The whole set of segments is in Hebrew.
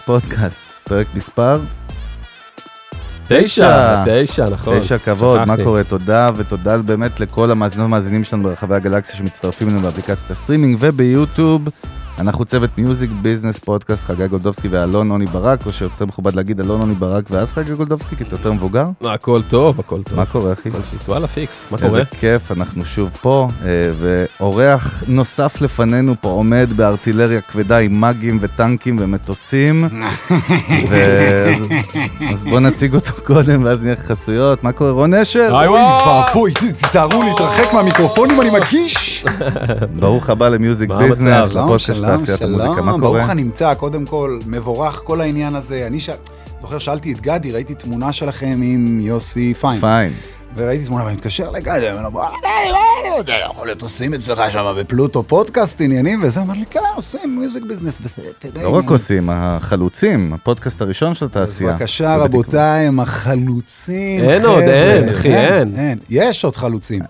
Business פודקאסט, פרק מספר תשע, תשע, נכון. תשע כבוד, מה. קורה? תודה, ותודה באמת לכל המאזינות והמאזינים שלנו ברחבי הגלקסיה שמצטרפים אלינו באפליקציית הסטרימינג וביוטיוב. אנחנו צוות Music Business פודקאסט חגי גולדובסקי ואלון עוני ברק, או שיותר מכובד להגיד אלון עוני ברק ואז חגי גולדובסקי, כי אתה יותר מבוגר. הכל טוב, הכל טוב. מה קורה אחי? הכל פיקס, וואלה פיקס, מה קורה? איזה כיף, אנחנו שוב פה, אה, ואורח נוסף לפנינו פה עומד בארטילריה כבדה עם מאגים וטנקים ומטוסים. ואז- אז בוא נציג אותו קודם, ואז נהיה חסויות. מה קורה, רון נשר? אוי. ואבוי, תיזהרו להתרחק מהמיקרופונים, אני מקיש. ברוך הבא ל Music Business, לפודקאסט תעשיית המוזיקה. מה קורה? ברוך הנמצא, קודם כל, מבורך כל העניין הזה. אני ש- זוכר, שאלתי את גדי, ראיתי תמונה שלכם עם יוסי פיין. פיין. וראיתי תמונה, ואני מתקשר לגדי, אומר לו, בוא, גדי, מה אני יודע, יכול להיות עושים אצלך שם בפלוטו פודקאסט עניינים, וזה, אומר לי, כן, עושים Music Business. לא רק עניינים." עושים, החלוצים, הפודקאסט הראשון של התעשייה. בבקשה. רבותיי, הם החלוצים. אין עוד. אין, אחי, אין. אין, יש עוד חלוצים.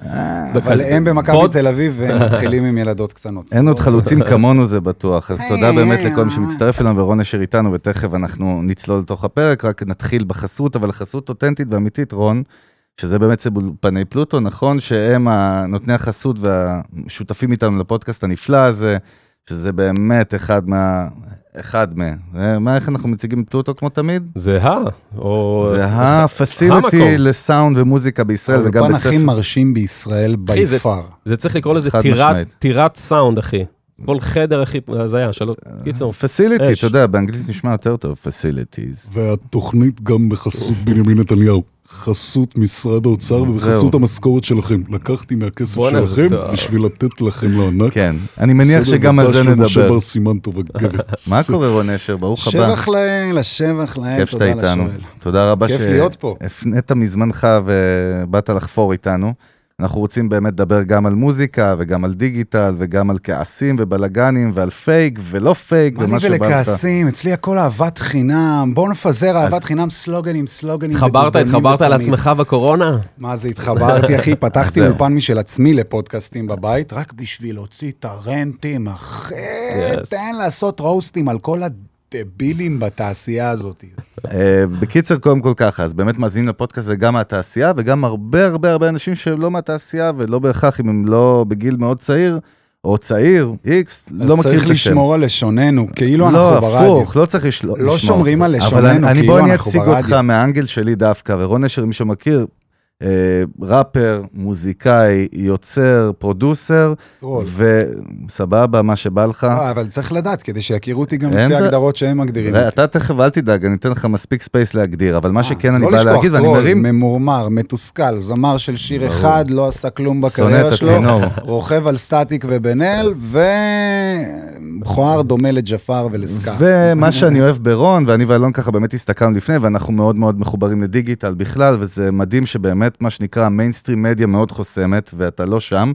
אבל אז הם במכבי תל אביב, והם מתחילים עם ילדות קטנות. אין עוד חלוצים כמונו זה בטוח, אז תודה היי, באמת לכל מי. שמצטרף אלינו ורון אשר איתנו, ותכף אנחנו נצלול לתוך הפרק, רק נתחיל בחסות, אבל חסות אותנטית ואמיתית, רון, שזה באמת אולפני פלוטו, נכון שהם נותני החסות והשותפים איתנו לפודקאסט הנפלא הזה, שזה באמת אחד מה... אחד מה... אה, מה, איך אנחנו מציגים את פלוטו כמו תמיד? זה ה, או... זה. ה-facility לסאונד ומוזיקה בישראל, וגם האולפן בית הכי ספר. מרשים בישראל ביפר. זה צריך לקרוא לזה. טירת סאונד, אחי. כל חדר, אחי, הזיה, שלוש... קיצור. facility, אש. אתה יודע, באנגלית נשמע יותר טוב, facilities. והתוכנית גם בחסות בנימין נתניהו. חסות משרד האוצר. ובחסות המשכורת שלכם. לקחתי מהכסף שלכם. בשביל לתת לכם לענק. כן, אני מניח שגם על וד"ש זה נדבר. בר סימן טוב הגברת. מה קורה רון נשר? ברוך הבא. שבח לאל, השבח לאל, כיף שאתה תודה איתנו. לשואל. תודה רבה. שפינית מזמנך ובאת לחפור איתנו. אנחנו רוצים באמת לדבר גם על מוזיקה וגם על דיגיטל וגם על כעסים ובלאגנים ועל פייק ולא פייק ומה שבא לך. ולכעסים, אצלי הכל אהבת חינם, בואו נפזר אהבת חינם, סלוגנים, סלוגנים. התחברת, התחברת על. עצמך בקורונה? מה זה, התחברתי, אחי, פתחתי. אולפן משל עצמי לפודקאסטים בבית, רק בשביל להוציא את הרנטים, אחי. תן לעשות רוסטים על כל הדבילים בתעשייה הזאת. אה, בקיצר, קודם כל ככה, אז באמת מאזינים לפודקאסט הזה גם מהתעשייה וגם הרבה הרבה הרבה אנשים שהם לא מהתעשייה ולא בהכרח אם הם לא בגיל מאוד צעיר או צעיר, איקס, לא אז מכיר צריך את השם. לשמור על לשוננו, כאילו לא, אנחנו ברדיו. הפוך, לא צריך לשמור. לא שומרים על לשוננו, אבל אני, אני כאילו בוא אני אנחנו אציג ברדיו. אותך מהאנגל שלי דווקא, ורון אשר, מי שמכיר, ראפר, מוזיקאי, יוצר, producer, טרול. וסבבה, מה שבא לך. אה, אבל צריך לדעת, כדי שיכירו אותי גם לפי ההגדרות שהם מגדירים. אותי. אתה תכף, אל תדאג, אני אתן לך מספיק space להגדיר, אבל מה אה, שכן אני לא בא להגיד, ואני מרים, ממורמר, מתוסכל, זמר של שיר. אחד, לא עשה כלום בקריירה שלו. רוכב על סטטיק ובן אל, ומכוער דומה לג'פר ולסקאר. ומה שאני אוהב ברון, ואני ואלון ככה באמת הסתכלנו לפני, ואנחנו מאוד מאוד מחוברים לדיגיטל בכלל, וזה מדהים שבאמת, מה שנקרא, mainstream media מאוד חוסמת, ואתה לא שם.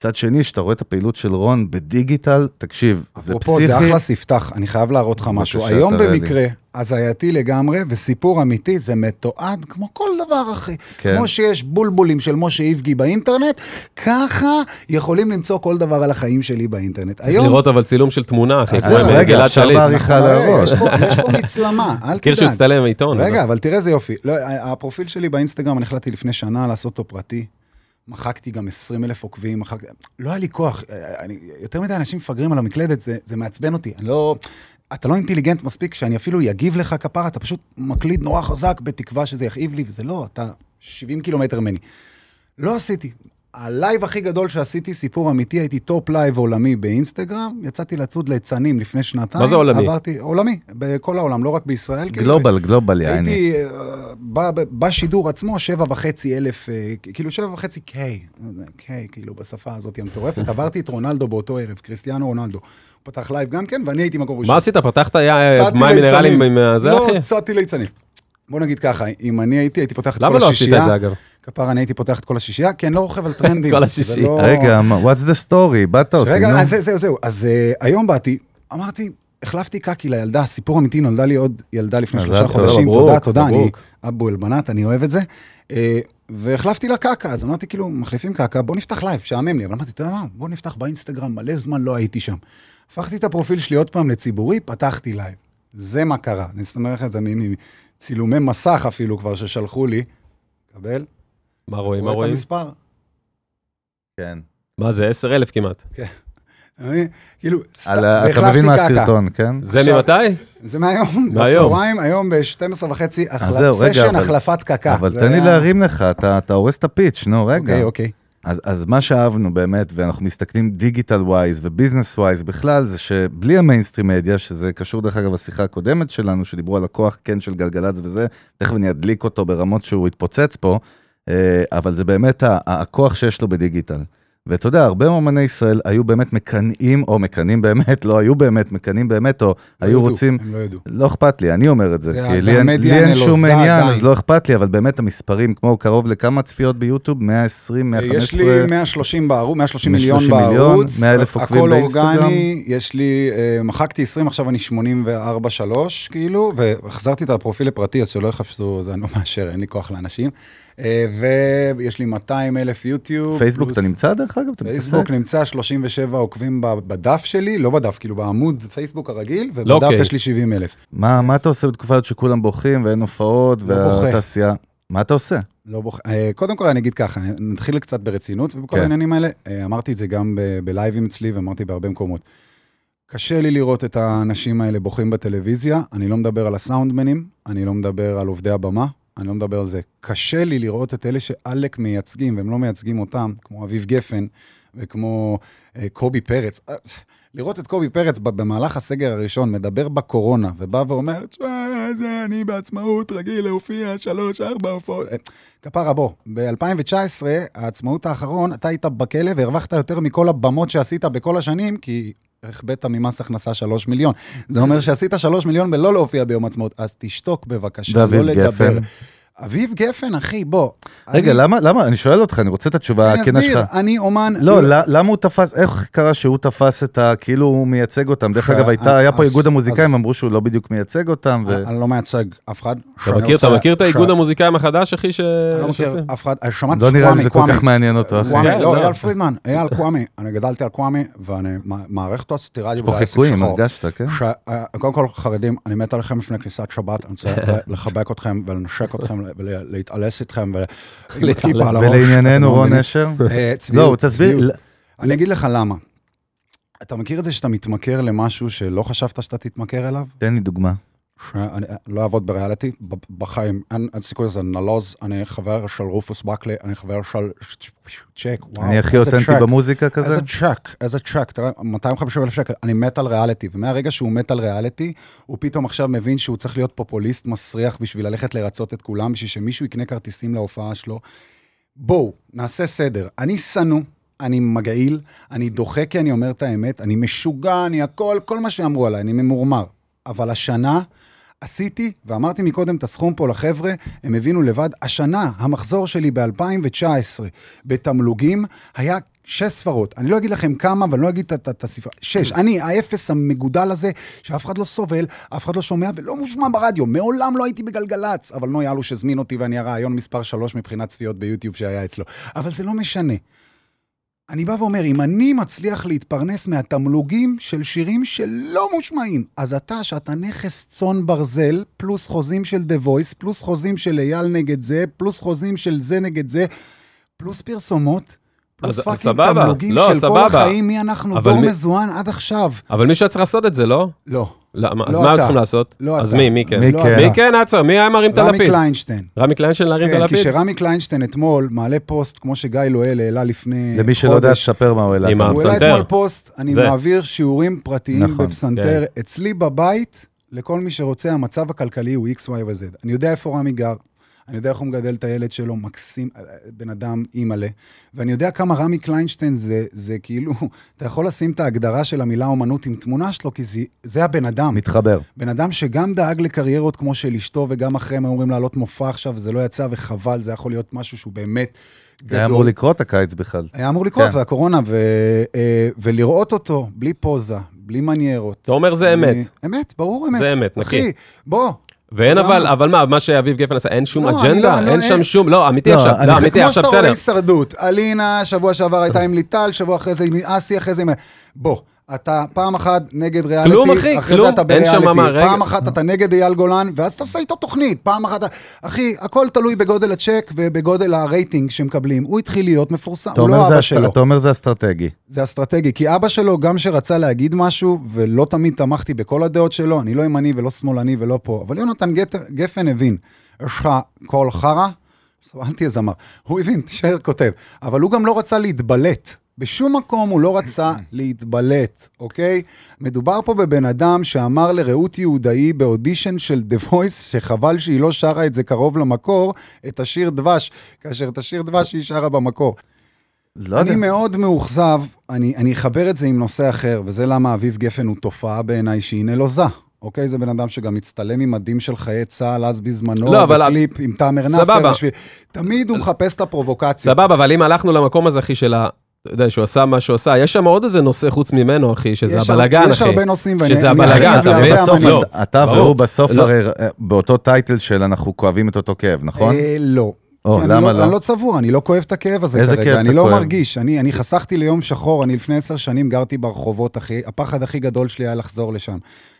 מצד שני, כשאתה רואה את הפעילות של רון בדיגיטל, תקשיב, זה אפרופו, פסיכי. זה אחלה ספתח, אני חייב להראות לך משהו. היום לי. במקרה, הזייתי לגמרי, וסיפור אמיתי, זה מתועד כמו כל דבר, אחי. כן. כמו שיש בולבולים של משה איבגי באינטרנט, ככה יכולים למצוא כל דבר על החיים שלי באינטרנט. צריך לראות אבל צילום של תמונה, אחי, זהו, עם רגע, גלעד אפשר שליט. בעריכה להראות. יש פה- מצלמה, אל מכיר שהוא תדאג. הצטלם בעיתון. רגע, אבל- אבל תראה איזה יופי. לא, הפרופיל שלי באינסטגרם, אני החלטתי לפני שנה לעשות אותו פרטי. מחקתי גם 20 אלף עוקבים, מחקתי... לא היה לי כוח. אני, יותר מדי אנשים מפגרים על המקלדת, זה, זה מעצבן אותי. אני לא... אתה לא אינטליגנט מספיק שאני אפילו אגיב לך כפרה, אתה פשוט מקליד נורא חזק בתקווה שזה יכאיב לי, וזה לא, אתה 70 קילומטר ממני. לא עשיתי. הלייב הכי גדול שעשיתי, סיפור אמיתי, הייתי top live עולמי באינסטגרם, יצאתי לצוד ליצנים לפני שנתיים. מה זה עולמי? עברתי, עולמי, בכל העולם, לא רק בישראל. global, global, יעני. הייתי אה, בשידור עצמו, שבע וחצי אלף, אה, כאילו שבע וחצי K, לא K, כאילו בשפה הזאת המטורפת. עברתי את רונלדו באותו ערב, קריסטיאנו רונלדו. הוא פתח לייב גם כן, ואני הייתי מקום ראשון. מה עשית? פתחת צדתי מים מינרלים. עם זה, אחי? לא, צדתי ליצנים. בוא נגיד ככה, אם אני הייתי, הייתי פותח את למה כל לא עשית את השישייה. זה, אגב? כפרה, אני הייתי פותח את כל השישייה, כי אני לא רוכב על טרנדים. כל השישייה. לא- רגע, what's the story? באת אותי, רגע, נו. אז זה- זהו, זהו. אז אה, היום באתי, אמרתי, החלפתי קקי לילדה, סיפור אמיתי, נולדה לי עוד ילדה לפני שלושה. חודשים, תודה, תודה, אני. אבו אלבנת, אני אוהב את זה. אה, והחלפתי לה קקה, אז אמרתי, כאילו, מחליפים קקה, בוא נפתח לייב, שעמם לי. אבל אמרתי, אתה יודע מה, בוא נפתח באינסטגרם, מלא זמן לא הייתי שם. הפכתי את הפרופיל שלי עוד פעם לציבורי, פתחתי לייב. זה מה קרה. אני אסתמר לך את זה מצילומי מסך אפילו כבר ששלחו לי. קבל? מה רואים, מה רואה את רואים? המספר? כן. מה זה, 10,000 כמעט. אתה מבין? כאילו, סתם, אתה מבין מה קעקע. הסרטון, כן? זה ממתי? זה מהיום, מהיום. בצהריים, היום ב-12 וחצי, סשן אבל- החלפת קקה. אבל תן לי להרים לך, אתה הורס את הפיץ', נו, רגע. אוקיי, אוקיי. אז, אז מה שאהבנו באמת, ואנחנו מסתכלים digital wise ו business wise בכלל, זה שבלי ה mainstream media, שזה קשור דרך אגב לשיחה הקודמת שלנו, שדיברו על הכוח כן של גלגלצ וזה, תכף אני אדליק אותו ברמות שהוא יתפוצץ פה, אה, אבל זה באמת הכוח שיש לו בדיגיטל. ואתה יודע, הרבה מאמני ישראל היו באמת מקנאים, או מקנאים באמת, לא היו באמת מקנאים באמת, או לא היו ידעו, רוצים, הם לא ידעו. לא אכפת לי, אני אומר את זה, זה- כי זה לי אין- לי אין שום עניין. אז לא אכפת לי, אבל באמת המספרים, כמו קרוב לכמה צפיות ביוטיוב? 120, 115? יש לי 130 בערוץ, 130 מיליון 130 מיליון, בערוץ, 100 אלף עוקבים הכל באינסטגרם. אורגני, יש לי, אה, מחקתי 20, עכשיו אני 84-3, כאילו, והחזרתי את הפרופיל לפרטי, אז שלא יחפשו, זה אני לא מאשר, אין לי כוח לאנשים. אה, ויש לי 200 אלף יוטיוב. פייסבוק פלוס- אתה נמצא דרך אגב? פייסבוק? נמצא 37 עוקבים בדף שלי, לא בדף, כאילו בעמוד פייסבוק הרגיל, ובדף אוקיי. יש לי 70 אלף. מה מה אתה עושה בתקופה הזאת שכולם בוכים ואין הופעות לא. והתעשייה? מה אתה עושה? לא בוח... אה, קודם כל אני אגיד ככה, נתחיל קצת ברצינות, ובכל כן. העניינים האלה, אה, אמרתי את זה גם בלייבים אצלי ואמרתי בהרבה מקומות. קשה לי לראות את האנשים האלה בוכים בטלוויזיה, אני לא מדבר על הסאונדמנים, אני לא מדבר על עובדי הבמה, אני לא מדבר על זה. קשה לי לראות את אלה שעלק מייצגים, והם לא מייצגים אותם, כמו אביב גפן וכמו אה, קובי פרץ. אה, לראות את קובי פרץ במהלך הסגר הראשון מדבר בקורונה, ובא ואומר, תשמע, זה אני בעצמאות רגיל להופיע שלוש, ארבע הופעות. אה, כפרה בוא, ב-2019, העצמאות האחרון, אתה היית בכלא והרווחת יותר מכל הבמות שעשית בכל השנים, כי החבאת ממס הכנסה שלוש מיליון. זה אומר שעשית שלוש מיליון בלא להופיע ביום עצמאות, אז תשתוק בבקשה, לא לדבר. אביב גפן, אחי, בוא. רגע, אני- למה, למה, אני שואל אותך, אני רוצה את התשובה אני הכנה אסביר, שלך. אני אומן... לא, ל- למה הוא תפס, איך קרה שהוא תפס את ה... כאילו הוא מייצג אותם? דרך אגב, הייתה- היה פה איגוד המוזיקאים, אז- אמרו שהוא לא בדיוק מייצג אותם, ו... אני לא מייצג אף אחד. אתה מכיר- אתה מכיר את האיגוד המוזיקאים החדש, אחי, ש... אני לא מכיר? אף אחד, אני שמעתי לא נראה לי שקוואמי, זה כל קוואמי. כך מעניין אותו, אחי. קוואמי, כן, לא, לא. אייל פרידמן, אייל קוואמי. אני גדלתי על קוואמי, ואני מערכת הסטירה יש פה חיקויים, הרגשת, כן? אה, קודם כל, חרדים, אני מת עליכם לפני כניסת שבת, אני רוצה לחבק אתכם ולנשק אתכם ולהתעלס איתכם ולענייננו, לא רון. נשר? אה, לא, תסביר. אני אגיד לך למה. אתה מכיר את זה שאתה מתמכר למשהו שלא חשבת שאתה תתמכר אליו? תן לי דוגמה. שאני לא אעבוד בריאליטי, בחיים, אין, אין סיכוי לזה נלוז, אני חבר של רופוס בקלי, אני חבר של צ'ק, וואו, אני הכי אותנטי. במוזיקה כזה? איזה צ'ק, איזה צ'ק, תראה, 250 אלף שקל, אני מת על ריאליטי, ומהרגע שהוא מת על ריאליטי, הוא פתאום עכשיו מבין שהוא צריך להיות פופוליסט מסריח בשביל ללכת לרצות את כולם, בשביל שמישהו יקנה כרטיסים להופעה שלו. בואו, נעשה סדר. אני שנוא, אני מגעיל, אני דוחה כי אני אומר את האמת, אני משוגע, אני הכל, כל מה שאמרו עליי, אני ממורמר. אבל השנה עשיתי, ואמרתי מקודם את הסכום פה לחבר'ה, הם הבינו לבד, השנה, המחזור שלי ב-2019 בתמלוגים היה שש ספרות. אני לא אגיד לכם כמה, ואני לא אגיד את- הספרה. שש. אני, האפס המגודל הזה, שאף אחד לא סובל, אף אחד לא שומע ולא מושמע ברדיו. מעולם לא הייתי בגלגלצ. אבל נויאלו שהזמין אותי ואני הרעיון מספר שלוש מבחינת צפיות ביוטיוב שהיה אצלו. אבל זה לא משנה. אני בא ואומר, אם אני מצליח להתפרנס מהתמלוגים של שירים שלא מושמעים, אז אתה, שאתה נכס צאן ברזל, פלוס חוזים של The Voice, פלוס חוזים של אייל נגד זה, פלוס חוזים של זה נגד זה, פלוס פרסומות, פלוס fucking. תמלוגים לא, של כל סבבה. החיים, מי אנחנו, דור מי- מזוהן עד עכשיו. אבל מישהו היה צריך לעשות את זה, לא? לא. למה? אז לא מה היו. צריכים לעשות? לא אז אתה. מי? מי כן? מי לא כן? מי כן היה צריך? מי היה מרים את רמי הלפיד? קליינשטיין. רמי קליינשטיין להרים את כן, הלפיד? כשרמי קליינשטיין אתמול מעלה פוסט, כמו שגיא לואל העלה לפני למי שלא יודע, חודש, תספר מה הוא העלה. עם כאן. הוא העלה הפסנתר. אתמול פוסט, אני זה. מעביר שיעורים פרטיים נכון, בפסנתר. אצלי בבית, לכל מי שרוצה, המצב הכלכלי הוא X, Y ו-Z. אני יודע איפה רמי גר, אני יודע איך הוא מגדל את הילד שלו, מקסים, אה, בן אדם אימא'לה. ואני יודע כמה רמי קליינשטיין זה, זה כאילו, אתה יכול לשים את ההגדרה של המילה אומנות עם תמונה שלו, כי זה, זה הבן אדם. מתחבר. בן אדם שגם דאג לקריירות כמו של אשתו, וגם אחרי הם אומרים לעלות מופע עכשיו, וזה לא יצא, וחבל, זה יכול להיות משהו שהוא באמת גדול. היה אמור לקרות הקיץ בכלל. היה אמור לקרות, כן. והקורונה, ו, אה, ולראות אותו בלי פוזה, בלי מניירות. אתה אומר זה בלי- אמת. אמת, ברור אמת. זה אמת, אחי, נקי. בוא. ואין? אבל, אבל מה, מה שאביב גפן עשה, אין שום לא, אג'נדה? לא- לא- אין שם אין- שום, לא, אמיתי לא, עכשיו, אני- לא, זה זה אמיתי, כמו עכשיו שאתה רואה בסדר. הישרדות. אלינה, שבוע שעבר הייתה עם ליטל, שבוע אחרי זה עם אסי, אחרי זה עם... בוא, אתה פעם אחת נגד ריאליטי, כלום, אחי, אחרי כלום. זה אתה אין שם בריאליטי, מה, רגע. פעם אחת אתה נגד אייל גולן, ואז תעשה איתו תוכנית, פעם אחת, אחי, הכל תלוי בגודל הצ'ק ובגודל הרייטינג שמקבלים. הוא התחיל להיות מפורסם, אתה הוא לא זה אבא אסט- שלו. אתה אומר זה אסטרטגי. זה אסטרטגי, כי אבא שלו, גם שרצה להגיד משהו, ולא תמיד תמכתי בכל הדעות שלו, אני לא ימני ולא שמאלני ולא פה, אבל יונתן גט- גפן הבין, יש לך קול חרא, אל תהיה זמר, הוא הבין, תישאר כותב, אבל הוא גם לא רצה להתבלט. בשום מקום הוא לא רצה להתבלט, אוקיי? מדובר פה בבן אדם שאמר לרעות יהודאי באודישן של The Voice, שחבל שהיא לא שרה את זה קרוב למקור, את השיר דבש, כאשר את השיר דבש היא שרה במקור. לא יודע. אני מאוד מאוכזב, אני, אני אחבר את זה עם נושא אחר, וזה למה אביב גפן הוא תופעה בעיניי שהיא נלוזה. אוקיי? זה בן אדם שגם מצטלם עם מדים של חיי צה"ל, אז בזמנו, לא, אבל- בקליפ עם תאמר סבבה. נאפר, בשביל... תמיד הוא מחפש את הפרובוקציה. סבבה, אבל אם הלכנו למקום הזה, אחי, של ה... אתה יודע, שהוא עשה מה שהוא עשה, יש שם עוד איזה נושא חוץ ממנו, אחי, שזה הר- אחי. יש הרבה נושאים, ואני- שזה אני הבלגן, אחראי אתה מבין? בסוף אמנים. לא. אתה. והוא בסוף לא. הרי אה, באותו title של אנחנו כואבים את אותו כאב, נכון? אה, לא. או, אני למה לא? לא? אני לא צבוע, אני לא כואב את הכאב הזה איזה כרגע. כאב אני אתה לא כואב? מרגיש, אני, אני חסכתי ליום שחור, אני לפני עשר שנים גרתי ברחובות, אחי, הפחד הכי גדול שלי היה לחזור לשם.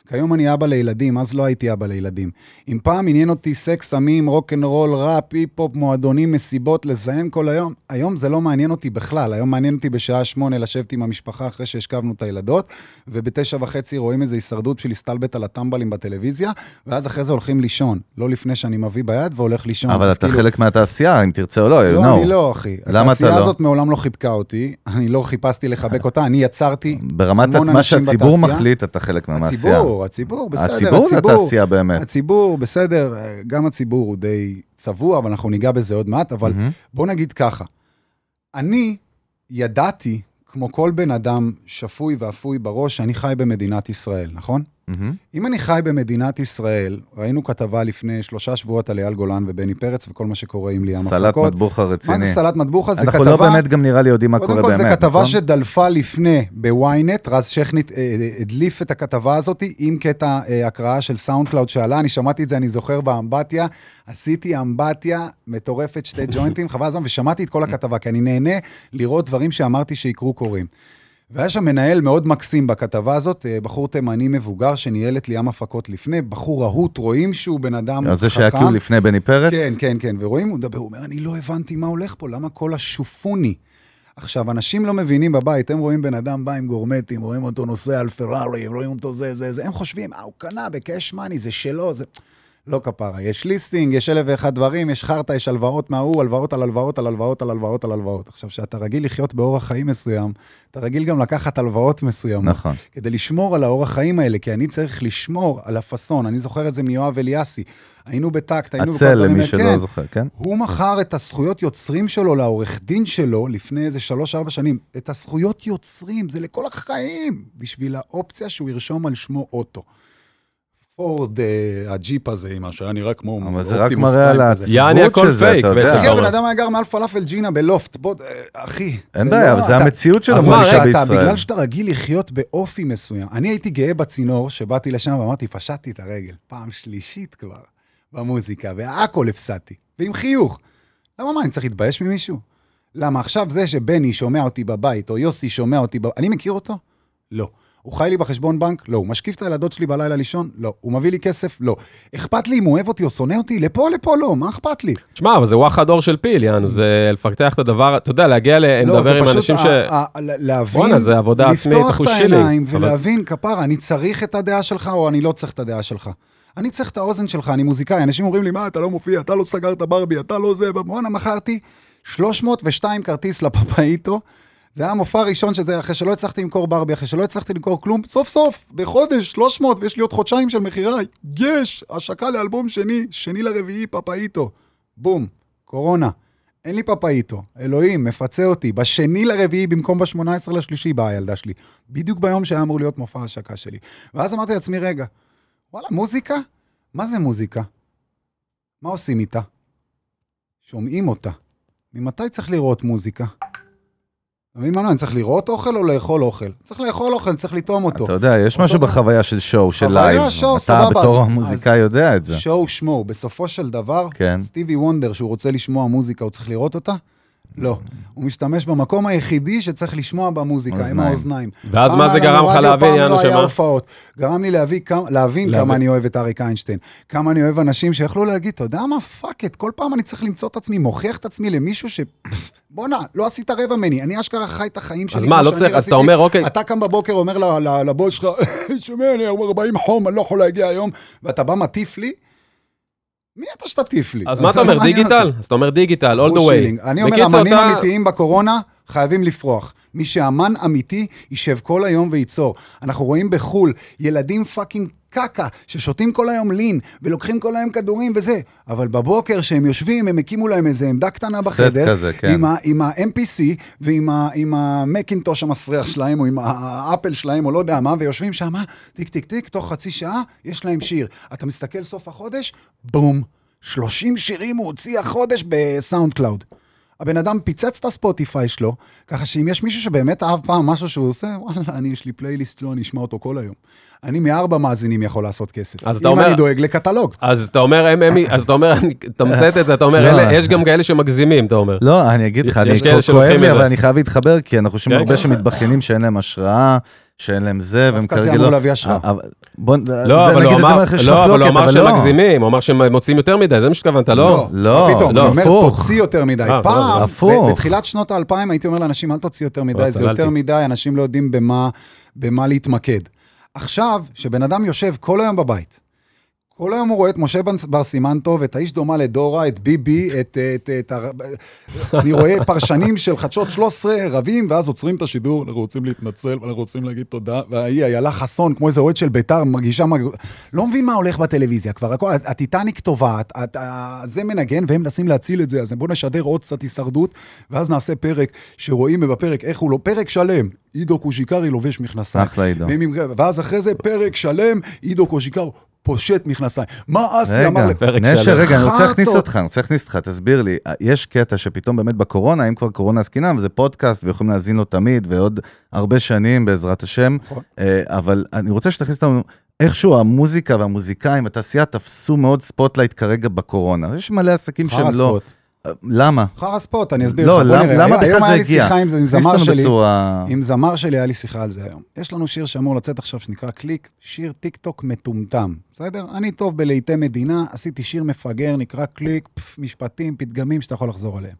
כיום אני אבא לילדים, אז לא הייתי אבא לילדים. אם פעם עניין אותי סקס, סמים, רוקנרול, ראפ, היפ-הופ, מועדונים, מסיבות, לזיין כל היום, היום זה לא מעניין אותי בכלל. היום מעניין אותי בשעה שמונה לשבת עם המשפחה אחרי שהשכבנו את הילדות, ובתשע וחצי רואים איזו הישרדות של להסתלבט על הטמבלים בטלוויזיה, ואז אחרי זה הולכים לישון. לא לפני שאני מביא ביד והולך לישון. אבל אתה כאילו- חלק מהתעשייה, אם תרצה או לא, לא, know. אני לא, אחי. למה אתה התעשייה לא? הזאת מעולם לא חיבקה אותי, אני לא חיפשתי לחבק אותה, אני יצרתי ברמת מה שהציבור. מחליט, אתה חלק מהמעשייה. הציבור, הציבור, בסדר, הציבור זה התעשייה באמת. הציבור, בסדר, גם הציבור הוא די צבוע, אבל אנחנו ניגע בזה עוד מעט, אבל מהמם. בוא נגיד ככה, אני ידעתי, כמו כל בן אדם שפוי ואפוי בראש, שאני חי במדינת ישראל, נכון? מהמם. אם אני חי במדינת ישראל, ראינו כתבה לפני שלושה שבועות על אייל גולן ובני פרץ וכל מה שקורה עם ליאם סלט הפקות. מטבוחה מה רציני. זה סלט מטבוחה? זה אנחנו כתבה... לא באמת גם נראה לי יודעים מה קורה קודם באמת. כל, זו כתבה נכון? שדלפה לפני ב ynet, רז שכנית אה, אה, הדליף את הכתבה הזאת עם קטע אה, הקראה של SoundCloud שעלה, אני שמעתי את זה, אני זוכר באמבטיה, עשיתי אמבטיה מטורפת, שתי ג'וינטים, חבל הזמן, ושמעתי את כל הכתבה, כי אני נהנה לראות דברים שאמרתי שיקרו קורים. והיה שם מנהל מאוד מקסים בכתבה הזאת, אה, בחור תימני מבוגר שניהל את ליאם הפקות לפני, בחור רהוט, רואים שהוא בן אדם חכם. אז זה שהיה כאילו לפני בני פרץ? כן, כן, כן, ורואים, הוא מדבר, הוא אומר, אני לא הבנתי מה הולך פה, למה כל השופוני? עכשיו, אנשים לא מבינים בבית, הם רואים בן אדם בא עם גורמטים, רואים אותו נוסע על פרארי, רואים אותו זה, זה, זה, הם חושבים, אה, הוא קנה בקאש מאני, זה שלו, זה... לא כפרה, יש ליסטינג, יש אלף ואחד דברים, יש חרטא, יש הלוואות מההוא, הלוואות על הלוואות על הלוואות על הלוואות על הלוואות. עכשיו, כשאתה רגיל לחיות באורח חיים מסוים, אתה רגיל גם לקחת הלוואות מסוימות. נכון. כדי לשמור על האורח חיים האלה, כי אני צריך לשמור על הפאסון. אני זוכר את זה מיואב אליאסי. היינו בטקט, היינו בכל הדברים למי. שלא כן. זוכר, כן? הוא מכר את הזכויות יוצרים שלו לעורך דין שלו לפני איזה שלוש-ארבע שנים. את הזכויות יוצרים, זה לכל החיים, בשביל האופציה שהוא ירשום על שמו אוטו. פורד, אה, הג'יפ הזה, עם מה שהיה נראה כמו אבל זה רק מראה על העצבות הכל של זה, פייק, אתה. יודע. אתה הבן אומר. אדם היה גר מאלפא פלאפל ג'ינה בלופט, בוא, אה, אחי. אין זה בעיה, לא- זה אתה- המציאות של המוזיקה בישראל. בגלל שאתה רגיל לחיות באופי מסוים. אני הייתי גאה בצינור שבאתי לשם ואמרתי, פשטתי את הרגל. פעם שלישית כבר במוזיקה, והכל הפסדתי. ועם חיוך. למה מה, אני צריך להתבייש ממישהו? למה עכשיו זה שבני שומע אותי בבית, או יוסי שומע אותי בבית, אני מכיר אותו? לא. הוא חי לי בחשבון בנק? לא. הוא משקיף את הילדות שלי בלילה לישון? לא. הוא מביא לי כסף? לא. אכפת לי אם הוא אוהב אותי או שונא אותי? לפה לפה לא, מה אכפת לי? תשמע, אבל זה וואחד אור של פיל, יענו, זה לפתח את הדבר, אתה יודע, להגיע, ל- לא, לדבר עם אנשים ש... להבין, בואנה, זה עבודה עצמית, לפתוח אחוז את שילינג. העיניים ולהבין, כפרה, אני צריך את הדעה שלך או אני לא צריך את הדעה שלך. אני צריך את האוזן שלך, אני מוזיקאי. אנשים אומרים לי, מה, אתה לא מופיע, אתה לא סגרת ברבי, אתה לא זה, בואנה, מכרתי 302 כרטיס לפפאיטו. זה היה המופע הראשון שזה, אחרי שלא הצלחתי למכור ברבי, אחרי שלא הצלחתי למכור כלום, סוף סוף, בחודש, 300, ויש לי עוד חודשיים של מכירה, יש, השקה לאלבום שני, שני לרביעי, פפאיטו. בום, קורונה. אין לי פפאיטו, אלוהים, מפצה אותי. בשני לרביעי במקום ב-18 לשלישי באה הילדה שלי. בדיוק ביום שהיה אמור להיות מופע ההשקה שלי. ואז אמרתי לעצמי, רגע, וואלה, מוזיקה? מה זה מוזיקה? מה עושים איתה? שומעים אותה. ממתי צריך לראות מוזיקה? אתה מבין מה לא? אני צריך לראות אוכל או לאכול אוכל? צריך לאכול אוכל, צריך לטעום אותו. אתה יודע, יש משהו. בחוויה של show, של חוויה, live. show, אתה סבבה, בתור אז- המוזיקאי יודע את זה. show שמו, בסופו של דבר, כן. סטיבי וונדר, שהוא רוצה לשמוע מוזיקה, הוא צריך לראות אותה? לא. הוא משתמש במקום היחידי שצריך לשמוע במוזיקה, עם אוזניים. האוזניים. ואז פעם מה זה גרם לך להבין, פעם יענו, לא היה שמה? הופעות. גרם לי להביא, להבין להבין. כמה אני אוהב את אריק איינשטיין. כמה אני אוהב אנשים שיכלו להגיד, אתה יודע מה, fuck it, כל פעם אני צריך למצוא את עצמי, מוכיח את עצמי למישהו ש... בואנה, לא עשית רבע ממני, אני אשכרה חי את החיים שלי. אז מה, לא צריך, אז. אתה אומר, אוקיי, אתה קם בבוקר, אומר לבוס שלך, שומע, אני 40 חום, אני לא יכול להגיע היום, ואתה בא מטיף לי, מי אתה שתטיף לי? אז מה אתה אומר, digital? אז אתה אומר digital, all the way. אני אומר, אמנים אמיתיים בקורונה חייבים לפרוח. מי שאמן אמיתי, יישב כל היום וייצור. אנחנו רואים בחו"ל ילדים fucking קקה, ששותים כל היום lean, ולוקחים כל היום כדורים וזה, אבל בבוקר שהם יושבים, הם הקימו להם איזה עמדה קטנה בחדר, כזה, כן. עם, ה- עם ה-MPC ועם המקינטוש המסריח שלהם, או עם האפל שלהם, או לא יודע מה, ויושבים שם, טיק טיק טיק, תוך חצי שעה, יש להם שיר. אתה מסתכל סוף החודש, בום, 30 שירים הוא הוציא החודש ב SoundCloud. הבן אדם פיצץ את ה Spotify שלו, ככה שאם יש מישהו שבאמת אהב פעם משהו שהוא עושה, וואלה, אני, יש לי פלייליסט שלו, אני אשמע אותו כל היום. אני מארבע מאזינים יכול לעשות כסף. אז אתה אם אומר- אני דואג לקטלוג. אז אתה אומר, הם, הם, אז אתה אומר, אני תמצת את זה, אתה אומר, לא. אלה- יש גם כאלה שמגזימים, אתה אומר. לא, אני אגיד לך, יש אני כואב לי, אבל. אני חייב להתחבר, כי אנחנו שומעים כן, הרבה. שמתבכיינים שאין להם השראה, שאין להם זה, והם דווקא זה כרגע אמור לא... להביא השראה. בוא, לא, אבל הוא זה אמר, לא, אבל הוא אמר שהם לא. מגזימים, הוא אמר שהם מוצאים יותר מדי, זה מה שהתכוונת, לא? לא, מה פתאום, לא, אני אומר. תוציא יותר מדי. אה, פעם, בתחילת שנות האלפיים הייתי אומר לאנשים, אל תוציא יותר מדי, לא, זה. יותר מדי, אנשים לא יודעים במה, במה להתמקד. עכשיו, שבן אדם יושב כל היום בבית, כל היום הוא רואה את משה בר סימן טוב, את האיש דומה לדורה, את ביבי, את... את, את, את אני רואה פרשנים של חדשות 13 רבים, ואז עוצרים את השידור, אנחנו רוצים להתנצל, ואנחנו רוצים להגיד תודה, וההיא, איילה חסון, כמו איזה אוהד של ביתר, מרגישה... מג... לא מבין מה הולך בטלוויזיה כבר, הכל, הטיטניק טובעת, זה מנגן, והם מנסים להציל את זה, אז בואו נשדר עוד קצת הישרדות, ואז נעשה פרק, שרואים בפרק איך הוא לא... פרק שלם, עידו קושיקרי לובש מכנסיים. אחלה עידו. ואז אחרי זה פרק שלם, עידו קושיקר פושט מכנסיים. מה אסי אמר? לפ- פרק נשר, שלם. רגע, אני רוצה להכניס. אותך, אני רוצה להכניס אותך, תסביר לי. יש קטע שפתאום באמת בקורונה, אם כבר קורונה עסקינן, זה פודקאסט ויכולים להאזין לו תמיד, ועוד הרבה שנים בעזרת השם, נכון. אה, אבל אני רוצה שתכניס אותנו, איכשהו המוזיקה והמוזיקאים, התעשייה תפסו מאוד spotlight כרגע בקורונה. יש מלא עסקים שהם חרא לא... ספוט. למה? חרא ספוט, אני אסביר לא, לך. נראה. למה היום- היום בכלל זה היה לי הגיע? שיחה עם זמר שלי. בצורה... עם זמר שלי היה לי שיחה על זה היום. יש לנו שיר שאמור לצאת עכשיו, שנקרא קליק, שיר טיק טוק מטומטם, בסדר? אני טוב בלהיטי מדינה, עשיתי שיר מפגר, נקרא קליק, פף, משפטים, פתגמים שאתה יכול לחזור עליהם.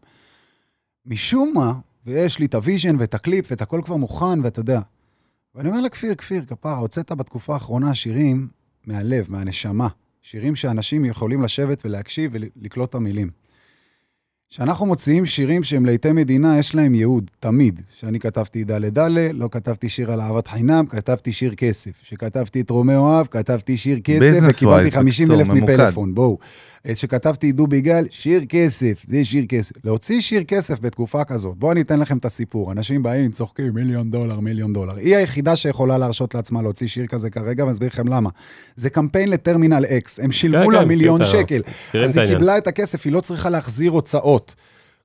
משום מה, ויש לי את ה vision ואת הקליפ ואת הכל כבר מוכן, ואתה יודע. ואני אומר לכפיר, כפיר, כפרה, הוצאת בתקופה האחרונה שירים מהלב, מהנשמה. שירים שאנשים יכולים לשבת ולהקשיב ולקלוט את המילים. כשאנחנו מוציאים שירים שהם להיטי מדינה, יש להם ייעוד, תמיד. שאני כתבתי דלה דלה, לא כתבתי שיר על אהבת חינם, כתבתי שיר כסף. כשכתבתי את רומאו אוהב, כתבתי שיר כסף, וקיבלתי wise, 50 בקיצור, אלף. מפלאפון, בואו. כשכתבתי דובי גל, שיר כסף, זה שיר כסף. להוציא שיר כסף בתקופה כזאת, בואו אני אתן לכם את הסיפור. אנשים באים, צוחקים, מיליון דולר, מיליון דולר. היא היחידה שיכולה להרשות לעצמה להוציא שיר כזה כרגע, ואני אסביר לכם למה. זה קמפיין לטרמינל אקס, הם שילמו כן, לה כן, מיליון ה- שקל. אז היא. קיבלה את הכסף, היא לא צריכה להחזיר הוצאות.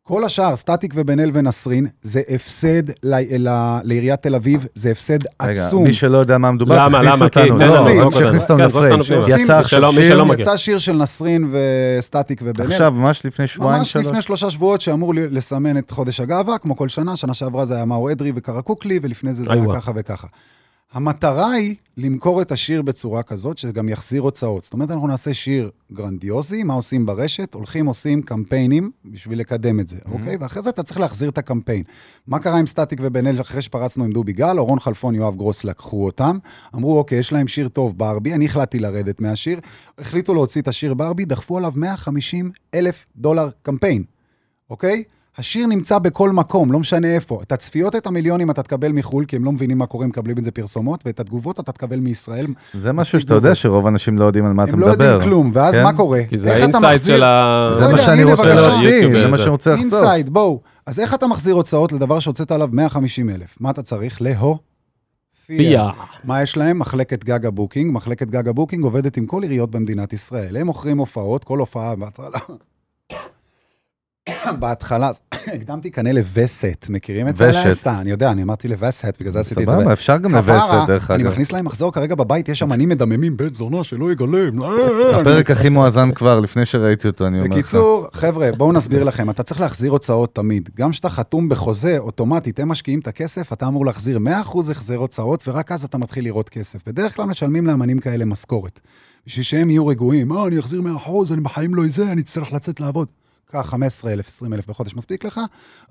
כל השאר, סטטיק ובן אל ונסרין, זה הפסד ל- ל- לעיריית תל אביב, זה הפסד רגע, עצום. מי שלא יודע מה מדובר, למה, תכניס למה? כי- אותנו. תן לנו, לא, זרוק שיכניס אותנו. אותנו כן, זרוק אותנו לפריים. פנימה. יצא מי עכשיו שלא- מי שיר, שלא מכיר. יצא שיר של נסרין וסטטיק ובן אל. עכשיו, ממש לפני שבועיים, ממש שלוש. לפני שלושה שבועות שאמור ל- לסמן את חודש הגאווה, כמו כל שנה, שנה שעברה זה היה מאור אדרי וקרקוקלי, ולפני זה זה היה איווה. ככה וככה. המטרה היא למכור את השיר בצורה כזאת, שזה גם יחזיר הוצאות. זאת אומרת, אנחנו נעשה שיר גרנדיוזי, מה עושים ברשת? הולכים, עושים קמפיינים בשביל לקדם את זה, אוקיי? ואחרי זה אתה צריך להחזיר את הקמפיין. מה קרה עם סטטיק ובן אל אחרי שפרצנו עם דובי גל? אורון חלפון, יואב גרוס לקחו אותם, אמרו, אוקיי, יש להם שיר טוב, ברבי, אני החלטתי לרדת מהשיר, החליטו להוציא את השיר ברבי, דחפו עליו 150 אלף דולר קמפיין. אוקיי? השיר נמצא בכל מקום, לא משנה איפה. את הצפיות, את המיליונים אתה תקבל מחו"ל, כי הם לא מבינים מה קורה, מקבלים את זה פרסומות, ואת התגובות אתה תקבל מישראל. זה משהו שאתה יודע שרוב האנשים לא יודעים על מה אתה הם לא מדבר. יודעים כלום, ואז כן? מה קורה? כי זה איך אתה ה insight מחזיר- של ה... זה לא מה יודע, שאני רוצה. להוציא, זה מה. שאני רוצה לחשוף. inside, בואו. אז איך אתה מחזיר הוצאות לדבר שהוצאת עליו 150 אלף? מה אתה צריך? להופיע. פיה. מה יש להם? מחלקת גג הבוקינג. מחלקת גג הבוקינג עובדת עם כל עיריות במדינת ישראל. הם מוכרים הופעות, כל הופעה בהתחלה. הקדמתי כנראה לווסת, מכירים את וסת. אני יודע, אני אמרתי לווסת, בגלל זה עשיתי את זה. סבבה, אפשר גם לווסת, דרך אני אגב. מכניס להם מחזור כרגע בבית, יש עניים מדממים, בן זונה שלא יגלם. הפרק הכי מואזן כבר, לפני שראיתי אותו, אני אומר לך. בקיצור, חבר'ה, בואו נסביר לכם, אתה צריך להחזיר הוצאות תמיד. גם כשאתה חתום בחוזה, אוטומטית, הם משקיעים את הכסף, אתה אמור להחזיר 100% החזר הוצאות, ורק אז אתה מתחיל לראות כסף. בדרך כלל משלמים לאמנים כאלה משכורת. בשביל שהם יהיו רגועים, אה, אני אחזיר 100%, אני בחיים לא איזה, אני אצטרך לצאת לעבוד. קח 15,000, 20,000 בחודש, מספיק לך?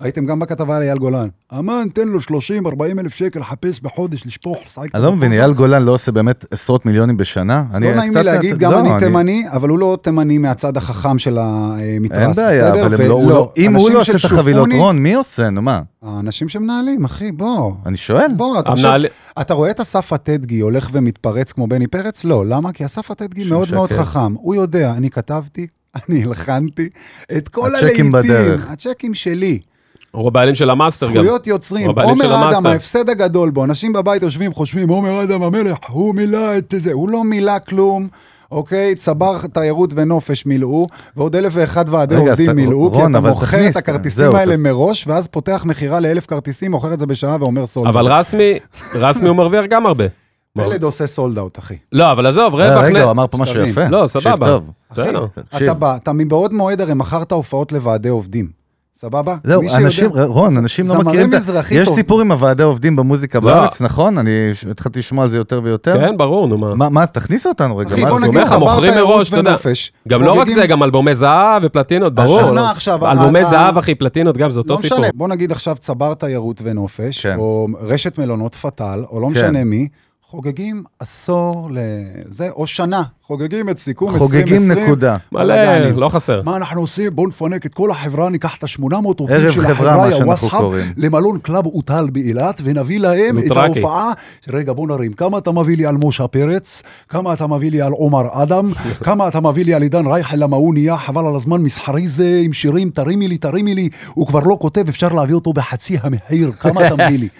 ראיתם גם בכתבה על אייל גולן. אמן, תן לו 30, 40 אלף שקל לחפש בחודש, לשפוך, לשחק. אני לא מבין, אייל גולן לא עושה באמת עשרות מיליונים בשנה? אני לא נעים לי להגיד, גם לא, אני תימני, אבל הוא לא תימני מהצד החכם של המתרס, אין בעיה, בסדר? אבל הם לא- לא- אם הוא לא עושה את החבילות, רון, מי עושה? נו מה? האנשים שמנהלים, אחי, בוא. אני שואל. בוא, אתה חושב, אתה רואה את אסף הטדגי הולך ומתפרץ כמו בני פרץ? לא, למה? כי אסף הטדגי מאוד מאוד. חכם. הוא יודע, אני כתבתי, אני הלחנתי את כל הצ'קים הלהיטים. בדרך. הצ'קים שלי. הוא הבעלים של המאסטר גם. זכויות יוצרים. הוא הבעלים של עומר אדם, המאסטר. ההפסד הגדול בו. אנשים בבית יושבים, חושבים, עומר אדם המלך, הוא מילא את זה. הוא לא מילא כלום. אוקיי, צבר תיירות ונופש מילאו, ועוד אלף ואחד ועדי רגע, עובדים אתה- מילאו, כי רון, אתה אבל מוכר תכניס, את הכרטיסים זהו, האלה תס- מראש, ואז פותח מכירה לאלף כרטיסים, מוכר את זה בשעה ואומר sold. אבל רסמי, רסמי הוא מרוויח גם הרבה. פלד עושה סולד אאוט, אחי. לא, אבל עזוב, אה, רווח... רגע, הוא אמר פה משהו. יפה. לא, תקשיב סבבה. טוב. אחי. אתה בא, אתה מבעוד מועד הרי מכרת הופעות לוועדי עובדים. סבבה? זהו, אנשים, רון, אנשים לא מכירים את ה... מזרחי יש טוב. סיפור עם הוועדי עובדים במוזיקה לא. בארץ, נכון? אני התחלתי לשמוע על זה יותר ויותר. כן, ברור, נו מה. מה, מה, אז תכניס אותנו רגע, אחי, מה בוא זה? נגיד אומר מוכרים מראש, אתה יודע. גם לא רק זה, גם אלבומי זהב ופלטינות, ברור. השנה עכשיו, אלבומי זהב, אחי, פלטינות גם, זה אותו לא סיפור. משנה, בוא נגיד עכשיו צבר תיירות ונופש, כן. או רשת מלונות פתאל, או לא כן. משנה מי, חוגגים עשור לזה, או שנה, חוגגים את סיכום חוגגים 2020. נקודה. מלא. לא חסר. מה אנחנו עושים? בואו נפנק את כל החברה, ניקח את ה-800 עובדים ערב של חברה, החברה, מה יא שאנחנו וואסחאב, קוראים. למלון קלאב אוטל באילת, ונביא להם את. ההופעה. רגע, בוא נרים, כמה אתה מביא לי על משה פרץ? כמה אתה מביא לי על עומר אדם? כמה אתה מביא לי על עידן רייכל למה הוא נהיה חבל על הזמן מסחרי זה, עם שירים, תרימי לי, תרימי לי, הוא כבר לא כותב, אפשר להביא אותו בחצי המחיר, כמה אתה מביא לי?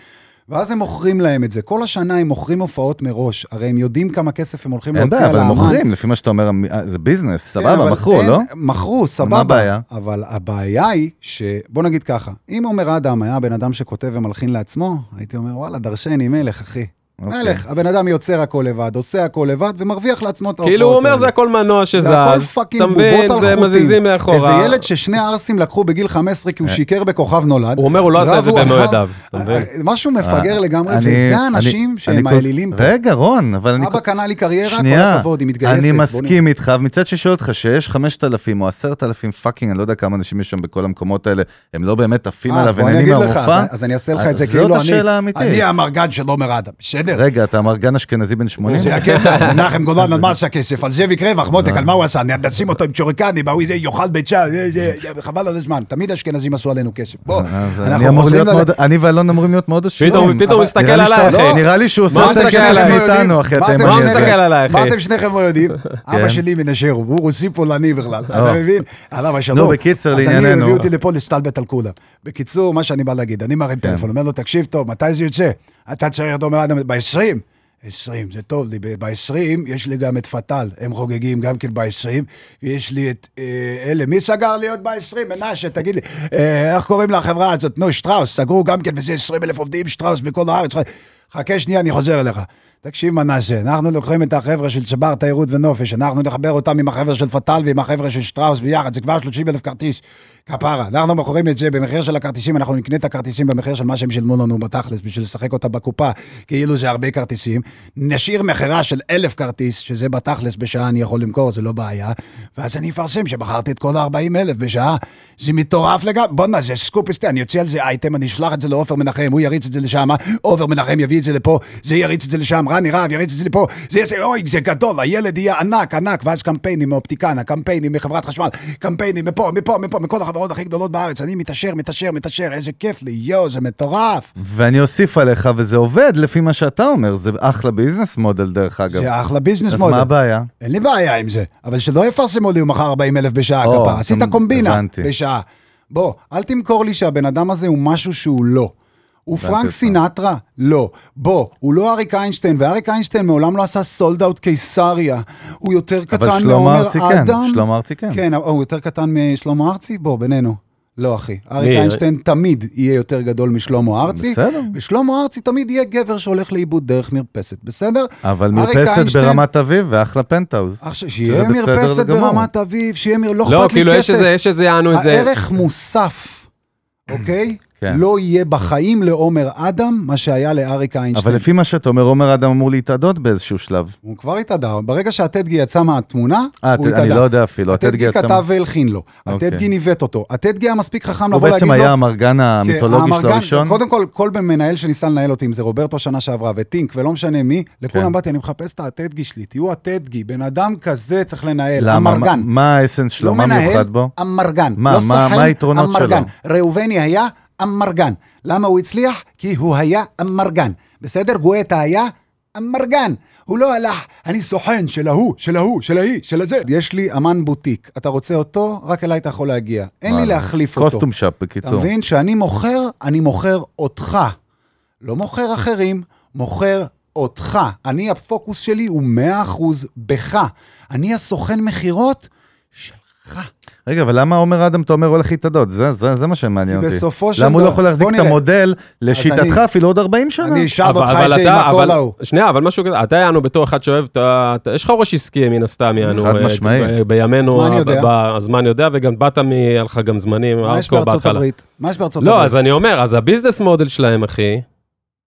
ואז הם מוכרים להם את זה. כל השנה הם מוכרים הופעות מראש. הרי הם יודעים כמה כסף הם הולכים אין להוציא בעיה, על אבל הם האמן. מוכרים, לפי מה שאתה אומר, אה, זה business, כן, סבבה, מכרו, אין- לא? מכרו, סבבה. הבעיה? אבל הבעיה היא ש... בוא נגיד ככה, אם עומר אדם היה בן אדם שכותב ומלחין לעצמו, הייתי אומר, וואלה, דרשני מלך, אחי. אוקיי. מלך, הבן אדם יוצר הכל לבד, עושה הכל לבד, ומרוויח לעצמו את ההופעות כאילו הוא אומר. זה הכל מנוע שזז, זה הכל fucking בובות על זה חוטים. מזיזים מאחורה. איזה ילד ששני ערסים לקחו בגיל 15 כי הוא שיקר בכוכב נולד. הוא אומר, הוא לא עשה את זה במו. ידיו, מבין? אה, משהו מפגר אה, לגמרי, אני- וזה האנשים שהם האלילים פה. רגע, רון, אבל אני... אבא קנה לי קריירה, כל שנייה, הכבוד, היא מתגייסת. אני מסכים איתך, ומצד שני שואל אותך שיש 5,000 או 10,000 fucking, אני לא יודע כמה אנשים יש שם בכל המקומות האלה, הם לא באמת עפים אה, עליו אז אני ונהנים אגיד לך, מהמופע? אז- אז אני אעשה לך את זה כאילו אני... אני המרגן של עומר אדם, בסדר? רגע, אתה אמרגן אשכנזי בן 80? זה הקטע, מנחם גולן על מה עשה כסף, על זאביק רווח, מותק, על מה הוא עשה? נשים אותו עם צ'וריקני, בהוא זה יאכל ביצה, זה- זה- חבל על הזמן, תמיד אשכנזים עשו עלינו כסף. בוא, אז אני אנחנו חוזרים ואלון אמורים להיות מאוד עשירים. פתאום, הוא מסתכל עליי, אחי. נראה לי שהוא מה עושה הוא יותר מסתכל כסף עליי? מאיתנו, אחי, מה אתה מה הוא מסתכל עליי, אחי? מה אתם שניכם לא יודעים? כן. אבא שלי מנשר, הוא רוסי פולני בכלל, אתה. מבין? עליו השלום. נו, בקיצר, אז לענייננו. אני, הביאו אותי לפה להסתלבט על כולם. בקיצור, מה שאני בא להגיד, אני מרים כן. טלפון, אומר לו, תקשיב טוב, מתי זה יוצא? אתה צריך את עומר אדם ב-20? 20, זה טוב לי, ב-20 יש לי גם את פתאל, הם חוגגים גם כן ב-20, ויש לי את אה, אלה, מי סגר לי עוד ב-20? מנשה, תגיד לי, אה, איך קוראים לחברה הזאת? נו, שטראוס, סגרו גם כן, וזה 20 אלף עובדים, שטראוס בכל הארץ. חכה שנייה, אני חוזר אליך. תקשיב מנשה, אנחנו לוקחים את החבר'ה של צ'בר תיירות ונופש, אנחנו נחבר אותם עם החבר'ה של פתאל ועם החבר'ה של שטראוס ביחד, זה כבר 30 אלף כרטיס, כפרה. אנחנו מוכרים את זה במחיר של הכרטיסים, אנחנו נקנה את הכרטיסים במחיר של מה שהם שילמו לנו בתכלס, בשביל לשחק אותה בקופה, כאילו זה הרבה כרטיסים. נשאיר מכירה של אלף כרטיס, שזה בתכלס בשעה אני יכול למכור, זה לא בעיה, ואז אני אפרסם שמכרתי את כל ה-40 אלף בשעה. זה מטורף לגמרי, בואנה, זה סקופ היסטרי, אני אוציא על זה אייטם, אני אשלח את זה לעופר מנחם, הוא יריץ את זה לשם, עופר מנחם יביא את זה לפה, זה יריץ את זה לשם, רני רהב יריץ את זה לפה, זה יעשה, אוי, זה גדול, הילד יהיה ענק, ענק, ואז קמפיינים מאופטיקנה, קמפיינים מחברת חשמל, קמפיינים מפה, מפה, מפה, מכל החברות הכי גדולות בארץ, אני מתעשר, מתעשר, מתעשר, איזה כיף לי, יואו, זה מטורף. ואני אוסיף עליך, וזה עובד לפי מה שאתה אומר, זה אחלה business model דרך אגב. זה אחלה business אז מודל. מה הבעיה? אין לי בעיה עם זה, אבל שלא יפרסמו לי מכר 40 אלף בשעה, או, כפרה. עשית קומבינה. בשעה. בוא, אל תמכור לי שהבן אדם הזה הוא משהו שהוא לא. הוא פרנק. סינטרה? לא. בוא, הוא לא אריק איינשטיין, ואריק איינשטיין מעולם לא עשה sold out קיסריה. הוא יותר אבל קטן שלמה מעומר ארצי כן, אדם. שלמה ארצי כן. כן, הוא יותר קטן משלמה ארצי? בוא, בינינו. לא, אחי. אריק? איינשטיין תמיד יהיה יותר גדול משלמה ארצי, בסדר. ושלמה ארצי תמיד יהיה גבר שהולך לאיבוד דרך מרפסת, בסדר? אבל אריק מרפסת ברמת אביב ואחלה פנטהאוז. שיהיה מרפסת. ברמת אביב, שיהיה מר... לא לא, אכפת לי כאילו יש כסף. איזה, יש איזה, יענו איזה... הערך מוסף, אוקיי? כן. לא יהיה בחיים לעומר אדם מה שהיה לאריק איינשטיין. אבל לפי מה שאתה אומר, עומר אדם אמור להתאדות באיזשהו שלב. הוא כבר התאדה, ברגע שהטדגי יצא מהתמונה, אה, הוא אני התאדה. לא יודע אפילו, הטדגי הטדגי יצא... כתב והלחין לו, אוקיי. הטדגי ניווט אותו, הטדגי היה מספיק חכם הוא לבוא להגיד בעצם לו... היה האמרגן המיתולוגי כן, שלו האמרגן- הראשון. קודם כל, כל מנהל שניסה לנהל אותי, אם זה רוברטו שנה שעברה וטינק ולא משנה מי, כן. לכולם באתי, אני מחפש את הטדגי שלי, תהיו הטדגי, בן אדם כזה צריך לנהל, למה? אמרגן. מה- האסנס שלו? לא מה מיוחד בו? אמרגן. מה- לא היתרונות. שלו? ראובני היה אמרגן. למה הוא הצליח? כי הוא היה אמרגן. בסדר? גואטה היה אמרגן. הוא לא הלך, אני סוכן של ההוא, של ההוא, של ההיא, של הזה. יש לי אמן בוטיק, אתה רוצה אותו? רק אליי אתה יכול להגיע. אין לי. להחליף אותו. קוסטום שופ, אתה בקיצור. מבין? שאני מוכר, אני מוכר אותך. לא מוכר אחרים, מוכר אותך. אני, הפוקוס שלי הוא 100% בך. אני הסוכן מכירות. רגע, אבל למה עומר אדם, אתה אומר, הולך להתאדות? זה- זה זה מה שמעניין אותי. בסופו של למה הוא לא דבר- יכול להחזיק את. המודל, לשיטתך אפילו עוד 40 שנה? אני אשאל אותך אבל את זה עם אבל, ההוא. שנייה, אבל משהו כזה, אתה יענו בתור אחד שאוהב, אתה, יש לך ראש עסקי מן הסתם, יענו. חד אה, משמעי. בימינו, הזמן יודע, וגם באת מ... היה לך גם זמנים, מה יש בארצות. הברית? מה יש בארצות לא, הברית? אז אני אומר, אז הביזנס מודל שלהם, אחי,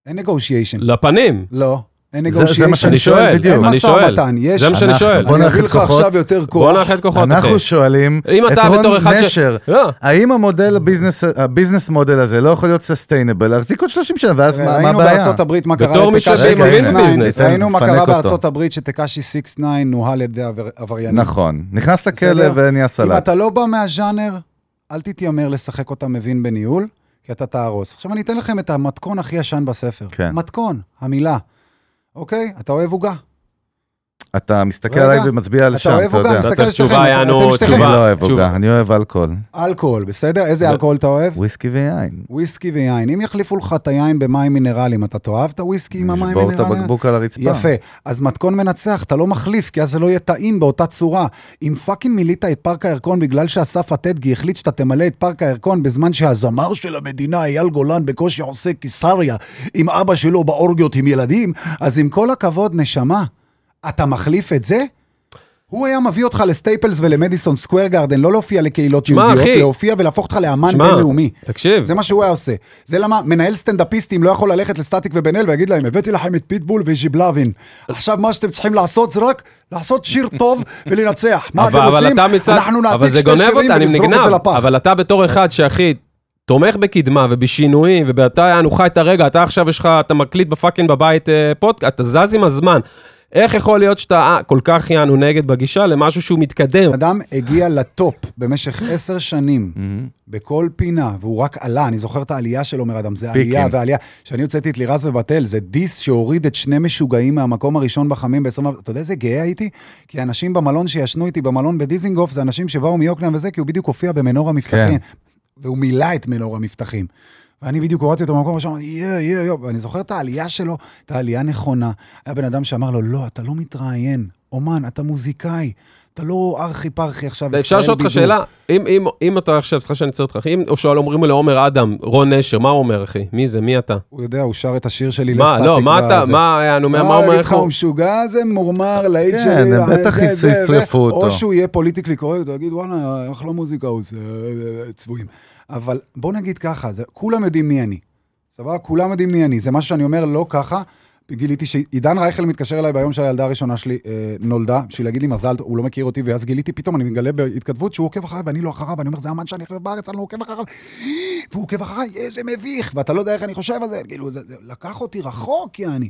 אין נגושיישן. לפנים. לא, אין זה- זה מה שאני אני. שואל שואל, בדיוק. אין אני משא שואל. ומתן, יש... זה מה שאני שואל. בוא אני נאחד אביא לך כוחות. עכשיו יותר בוא כוח. נאחד כוחות. אנחנו שואלים אם את רון נשר, לא. האם המודל הביזנס, הביזנס מודל הזה לא יכול להיות סוסטיינבל, להחזיק עוד 30 שנה, ואז מה מה ראינו הבעיה? בארצות הברית מה בתור קרה מי לטקאשי שמבין סיקס ניין. בביזנס. ראינו מה קרה. בארצות הברית שטקאשי סיקס ניין נוהל על ידי עבר- עבריינים. נכון, נכנס לכלא? ונהיה אם סלט. אתה לא בא מהז'אנר, אל תתיימר לשחק אותה מבין בניהול, כי אתה תהרוס. עכשיו אני אתן לכם את המתכון הכי ישן בספר. כן. מתכון, המילה. אוקיי? אתה אוהב עוגה? אתה מסתכל רגע, עליי ומצביע על אתה שם, אוהב אתה עוגה? יודע. מסתכל אתה צריך לשתיכם, תשובה, אתם יענו, שתיכם. אני תשובה. לא אוהב תשובה. עוגה, אני אוהב אלכוהול. אלכוהול, בסדר? איזה לא. אלכוהול אתה אוהב? וויסקי ויין. וויסקי ויין. אם יחליפו לך את היין במים מינרליים, אתה תאהב את הוויסקי עם המים לשבור את מינרליים? הבקבוק על הרצפה. יפה. אז מתכון מנצח, אתה לא מחליף, כי אז זה לא יהיה טעים באותה צורה. אם fucking מילאת את פארק הירקון בגלל שאסף אטדגי החליט שאתה תמלא את פארק הירקון בזמן שהזמר של המדינה, אייל גולן, בקושי עושה קיסריה עם אבא שלו באורגיות עם ילדים, אז עם כל הכבוד, נשמה, אתה מחליף את זה? הוא היה מביא אותך לסטייפלס ולמדיסון סקוויר גארדן, לא להופיע לקהילות שמע, יהודיות, אחי. להופיע ולהפוך אותך לאמן שמע, בינלאומי. תקשיב. זה מה שהוא היה עושה. זה למה מנהל סטנדאפיסטים לא יכול ללכת לסטטיק ובן אל ויגיד להם, הבאתי לכם את פיטבול וג'יי בלבין. עכשיו מה שאתם צריכים לעשות זה רק לעשות שיר טוב ולנצח. מה אתם אבל, אבל עושים? אתה מצד, אנחנו אבל נעתיק שני שירים ונזרוק את זה לפח. אבל אתה בתור אחד שהכי תומך בקדמה ובשינויים, ואתה יענו חי את הרגע, אתה עכשיו יש לך, אתה מקליט ב fucking בבית אה, פודקאסט, אתה זז עם הזמן. איך יכול להיות שאתה אה, כל כך יענו נגד בגישה למשהו שהוא מתקדם? אדם הגיע ל top במשך עשר שנים, מהמם. בכל פינה, והוא רק עלה, אני זוכר את העלייה של עומר אדם, זה. עלייה ועלייה. כשאני הוצאתי את לירז ובתל, זה diss שהוריד את שני משוגעים מהמקום הראשון בחמים ב-20... אתה יודע איזה גאה הייתי? כי אנשים במלון שישנו איתי במלון בדיזינגוף, זה אנשים שבאו מיוקנעם וזה, כי הוא בדיוק הופיע במנור המבטחים. והוא מילא את מנור המבטחים. ואני בדיוק הורדתי אותו במקום ראשון, אמרתי, יא, יא, יא, ואני זוכר את העלייה שלו, את העלייה נכונה. היה בן אדם שאמר לו, לא, אתה לא מתראיין, אומן, אתה מוזיקאי, אתה לא ארכי פרחי עכשיו, אפשר לשאול אותך בידור." שאלה, אם, אם, אם אתה עכשיו, סליחה שאני עוצר אותך, אם או שואל אומרים לעומר אדם, רון נשר, מה הוא אומר אחי? מי זה? מי אתה? הוא יודע, הוא שר את השיר שלי מה, לסטטיק. לא, מה אתה. מה, יענו, מה מה אומר איך לך, הוא? הוא משוגע, זה מורמר, להיט כן, שלי. הם בטח ישרפו. אותו. או שהוא יהיה פוליטיקלי קורקט, ויגיד, וואלה, אחלה מוזיקה הוא אה, אה, צבועים. אבל בוא נגיד ככה, זה- כולם יודעים מי אני. סבבה? כולם יודעים מי אני. זה משהו שאני אומר לא ככה. גיליתי שעידן רייכל מתקשר אליי ביום שהילדה הראשונה שלי אה, נולדה, בשביל להגיד לי מזל, הוא לא מכיר אותי, ואז גיליתי פתאום, אני מגלה בהתכתבות שהוא עוקב אחריי ואני לא אחריו, ואני אומר, זה אמן שאני חושב בארץ, אני לא עוקב אחריו, והוא עוקב אחריי, איזה מביך, ואתה לא יודע איך אני חושב על זה, כאילו, זה, זה לקח אותי רחוק, יעני.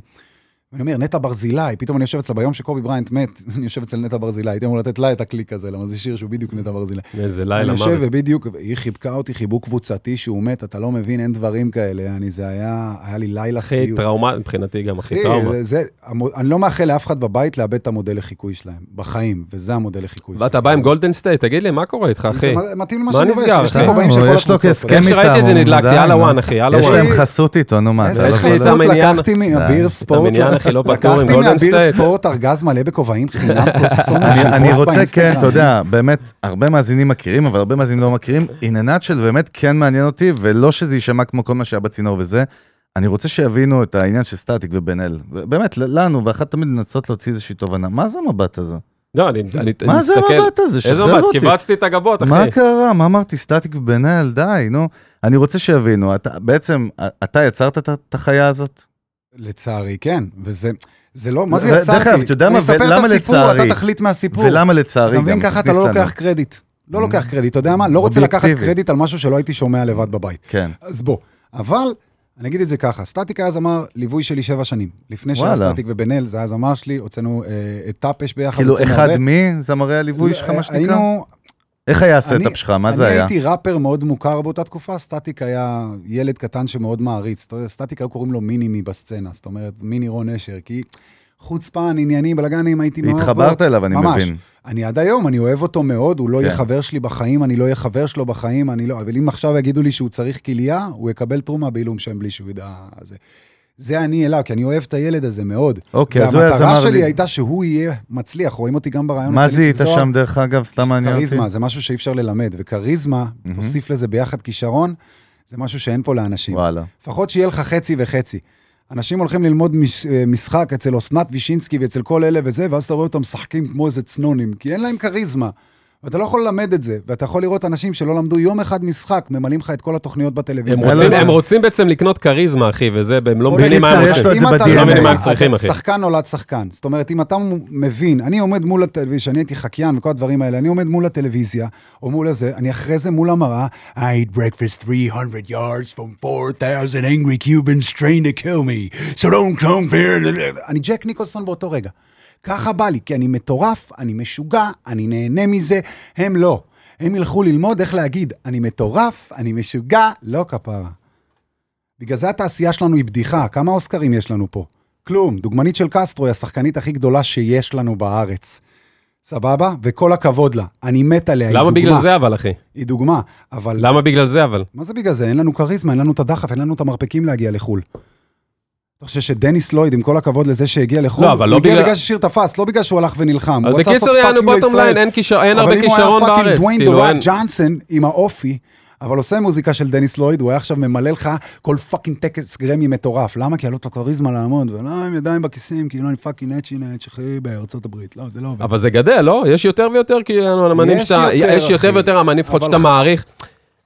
ואני אומר, נטע ברזילי, פתאום אני יושב אצלה ביום שקובי בריינט מת, אני יושב אצל נטע ברזילי, הייתי אמור לתת לה את הקליק הזה, למה זה שיר שהוא בדיוק נטע ברזילי. איזה אני לילה יושב מוות. ובדיוק, היא חיבקה אותי חיבוק קבוצתי שהוא מת, אתה לא מבין, אין דברים כאלה, אני, זה היה, היה לי לילה הכי סיוט. טראומה, מבחינתי גם הכי טראומה. זה, אני לא מאחל לאף אחד בבית לאבד את המודל לחיקוי שלהם, בחיים, וזה המודל לחיקוי ואתה בא עם גולדן סטייט, תגיד לי, מה קורה איתך, אחי? מתאים למה שאני לובש, יש לי? כובעים של כל הקבוצות. יש. להם חסות איתו, נו מה. איזה חסות לקחתי ספורט, אחי, לא פטור עם לקחתי גולדן סטייט. ספורט ארגז מלא בכובעים חינם אני, רוצה, כן. אתה יודע, באמת, הרבה מאזינים מכירים, אבל הרבה מאזינים לא מכירים. עניינת של באמת כן מעניין אותי, ולא שזה יישמע כמו כל מה שהיה בצינור וזה. אני רוצה שיבינו את העניין של סטטיק ובן אל. באמת, לנו, ואחת תמיד לנסות להוציא איזושהי תובנה. מה זה המבט הזה? לא, אני אני מה זה מסתכל. המבט הזה? איזה שחרר מבט? אותי. קיבצתי את הגבות, אחי. מה קרה? מה אמרתי? סטטיק ובן אל? די, נו. אני רוצה שיבינו, בעצם, אתה יצרת את החיה הזאת? לצערי, כן, וזה... זה לא, מה זה יצרתי? דרך אגב, אתה יודע מה, אני אספר ולמה את הסיפור, לצערי? אתה תחליט מהסיפור. ולמה לצערי אתה גם? מבין, ככה אתה לא. לוקח קרדיט. לא לוקח קרדיט, אתה יודע מה? לא רוצה לקחת. קרדיט על משהו שלא הייתי שומע לבד בבית. כן. אז בוא, אבל, אני אגיד את זה ככה, סטטיק היה זמר ליווי שלי שבע שנים. לפני שהיה. סטטיק ובן אל, זה היה זמר שלי, הוצאנו אה, את טאפש ביחד. כאילו, אחד הרבה. מזמרי הליווי שלך, מה שנקרא? היינו, איך היה אני- הסטאפ שלך? מה זה אני היה? הייתי ראפר מאוד מוכר באותה תקופה, סטטיק היה ילד קטן שמאוד מעריץ. סטטיק היו קוראים לו mini me בסצנה, זאת אומרת, מיני רון נשר, כי חוצפן, ענייני, בלאגנים, הייתי מאוד... התחברת אליו, אני ממש. מבין. אני עד היום, אני אוהב אותו מאוד, הוא לא יהיה כן. חבר שלי בחיים, אני לא אהיה חבר שלו בחיים, אני לא... אבל אם עכשיו יגידו לי שהוא צריך כליה, הוא יקבל תרומה בעילום שם בלי שהוא ידע... זה, זה אני אליו, כי אני אוהב את הילד הזה מאוד. אוקיי, אז הוא היה והמטרה זמר שלי לי- הייתה שהוא יהיה מצליח, רואים אותי גם ברעיון מה זיהית. שם, דרך אגב? סתם מעניין אותי. כריזמה, זה משהו שאי אפשר ללמד, וכריזמה. תוסיף לזה ביחד כישרון, זה משהו שאין פה לאנשים. וואלה. לפחות שיהיה לך חצי וחצי. אנשים הולכים ללמוד אה, משחק אצל אסנת וישינסקי ואצל כל אלה וזה, ואז אתה רואה אותם משחקים כמו איזה צנונים, כי אין להם כריזמה. ואתה לא יכול ללמד את זה, ואתה יכול לראות אנשים שלא למדו יום אחד משחק, ממלאים לך את כל התוכניות הם בטלוויזיה. רוצים- לא- הם רוצים בעצם לקנות כריזמה, אחי, וזה, והם לא בוא מבינים מה הם רוצים. אם אתה. לא לא מבינים מה הם אתה- צריכים, אחי. שחקן נולד שחקן. זאת אומרת, אם אתה מבין, אני עומד מול הטלוויזיה, שאני הייתי חקיין וכל הדברים האלה, אני עומד מול הטלוויזיה, או מול הזה, אני אחרי זה מול המראה, I ate breakfast 300 yards from 4,000 angry Cubans trained to kill me, so don't come here. אני ג'ק ניקולסון באותו רגע. ככה בא לי, כי אני מטורף, אני משוגע, אני נהנה מזה, הם לא. הם ילכו ללמוד איך להגיד, אני מטורף, אני משוגע, לא כפרה. בגלל זה התעשייה שלנו היא בדיחה. כמה אוסקרים יש לנו פה? כלום. דוגמנית של קסטרו היא השחקנית הכי גדולה שיש לנו בארץ. סבבה? וכל הכבוד לה. אני מת עליה, היא למה דוגמה. בגלל זה אבל, אחי? היא דוגמה, אבל... למה בגלל זה אבל? מה זה בגלל זה? אין לנו כריזמה, אין לנו את הדחף, אין לנו את המרפקים להגיע לחו"ל. אתה חושב שדניס לויד, עם כל הכבוד לזה שהגיע לחו"ל, לא, אבל לא הוא הגיע בגלל- בגלל ששיר תפס, לא בגלל שהוא הלך ונלחם. הוא רצה לעשות fucking לישראל. אין כישר- אין הרבה כישרון אבל אם הוא היה בארץ, פאקינג דוויין. דורק ג'אנסון עם האופי, אבל עושה מוזיקה של דניס לויד, הוא היה עכשיו ממלא לך כל fucking טקס גרמי מטורף. למה? כי היה לו את הכריזמה לעמוד, ולא עם ידיים בכיסים, כאילו אני fucking נצ'י נצ' אחי בארצות הברית. לא, זה לא עובד. אבל זה גדל, לא? יש יותר ויותר כאילו אמנים שאתה... יש יותר. ויותר אמנים לפחות שאתה מעריך.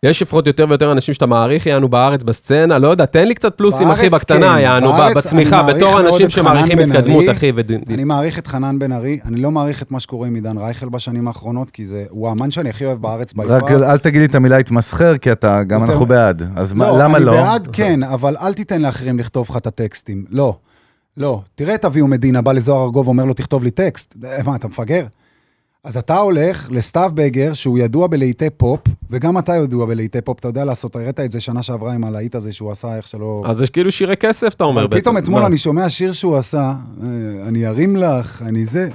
יש לפחות יותר ויותר אנשים שאתה מעריך, יענו בארץ בסצנה, לא יודע, תן לי קצת פלוסים, אחי, בקטנה, כן, יענו, בארץ בצמיחה, אני בתור אנשים שמעריכים התקדמות. אחי, וד- אני מעריך את חנן בן ארי, אני לא מעריך את מה שקורה עם עידן רייכל בשנים האחרונות, כי זה, הוא האמן שאני הכי אוהב בארץ רק by far. אל תגיד לי את המילה התמסחר, כי אתה, גם אנחנו בעד. אז מה- למה אני לא? בעד, כן, אבל אל תיתן לאחרים לכתוב לך את הטקסטים. לא, לא. תראה את אביהו מדינה, בא לזוהר ארגוב, אומר לו, תכתוב לי טקסט. מה, אתה מפגר? אז אתה הולך לסתיו בגר, שהוא ידוע בלהיטי פופ, וגם אתה ידוע בלהיטי פופ, אתה יודע לעשות, הראית את זה שנה שעברה עם הלהיט הזה שהוא עשה, איך שלא... אז יש כאילו שירי כסף, אתה אומר בעצם. פתאום אתמול? אני שומע שיר שהוא עשה, אה, אני ארים לך, אני זה.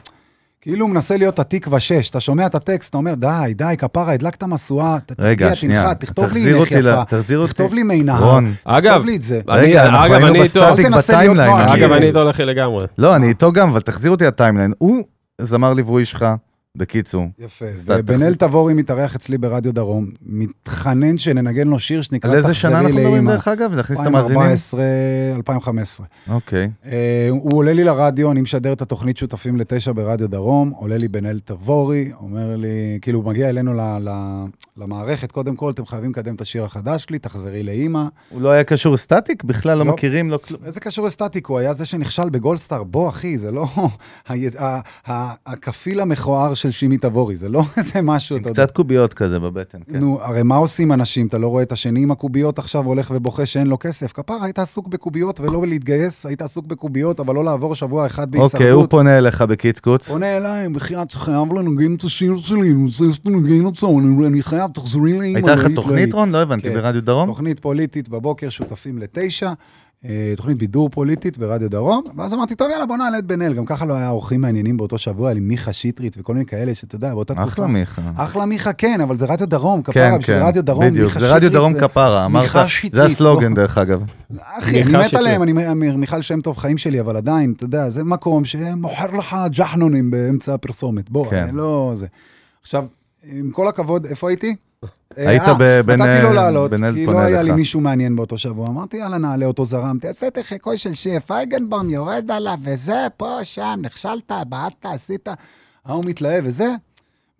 כאילו הוא מנסה להיות התקווה 6, אתה שומע את הטקסט, אתה אומר, די, די, כפרה, הדלקת משואה, תגיע, שנייה. תנחת, תכתוב לי תחזיר אותי ל- יפה, תחזיר אותי. תכתוב לי מי נהר, רון. אגב, תכתוב לי את זה. אני- רגע, אנחנו אגב, היינו אני איתו. בסטטיק אל תנסה להיות ב-timeline. אגב, אני איתו הולך לגמרי. לא, אני איתו גם, אבל תחזיר אותי ל-timeline. הוא זמר ליווי שלך, בקיצור. יפה. אז אתה ובן תחזיר- אל תבורי מתארח אצלי ברדיו דרום, מתחנן שננגן לו שיר שנקרא על איזה שנה תחזרי אנחנו מדברים. דרך אגב? להכניס את המאזינים? 2014, 2015. אוקיי. אה, הוא עולה לי לרדיו, אני משדר את התוכנית שותפים לתשע ברדיו דרום, עולה לי בן אל תבורי, אומר לי, כאילו, הוא מגיע אלינו ל, ל, למערכת, קודם כל, אתם חייבים לקדם את השיר החדש שלי, תחזרי לאימא. הוא לא היה קשור לסטטיק? בכלל לא לא. מכירים? לא כלום. איזה קשור לסטטיק? הוא היה זה שנכשל בגולדסטאר, בוא, אחי, זה לא הכפיל המכוער של שימי תבורי, זה לא איזה משהו, אתה יודע. קצת קוביות כזה בבטן, כן. נו, הרי מה עושים אנשים? אתה לא רואה את השני עם הקוביות עכשיו הולך ובוכה שאין לו כסף? כפרה, היית עסוק בקוביות ולא להתגייס, היית עסוק בקוביות, אבל לא לעבור שבוע אחד בהישרדות. אוקיי, הוא פונה אליך בקיצקוץ. פונה אליי, בחייאת, חייב לנגן את השיר שלי, אני חייב, תחזרי לאמא. הייתה לך תוכנית. רון? לא הבנתי, כן. ברדיו דרום? תוכנית פוליטית בבוקר, שותפים לתשע. אה, תוכנית בידור פוליטית ברדיו דרום, ואז אמרתי, טוב, יאללה, בוא נעלה את בן אל. גם ככה לא היה אורחים מעניינים באותו שבוע, היה לי מיכה שטרית וכל מיני כאלה, שאתה יודע, באותה תקופה. אחלה מיכה. אחלה מיכה, כן, אבל זה רדיו דרום, כן, כפרה, בשביל כן, רדיו דרום, בדיוק, מיכה זה רדיו דרום זה- כפרה, אמרת, זה הסלוגן בוא. דרך אגב. אחי, אני מת. עליהם, אני מ- מיכל שם טוב חיים שלי, אבל עדיין, אתה יודע, זה מקום שמוכר לך ג'חנונים באמצע הפרסומת. בוא, כן. כן. לא זה. עכשיו, עם כל הכבוד, איפה הייתי? היית אה, בבן- נתתי לו לעלות, בן אל כי לא היה לי. מישהו מעניין באותו שבוע. אמרתי, יאללה, נעלה אותו זרם, תעשה את החיקוי של שיר פייגנבום, יורד עליו, וזה, פה, שם, נכשלת, בעטת, עשית. ההוא מתלהב וזה.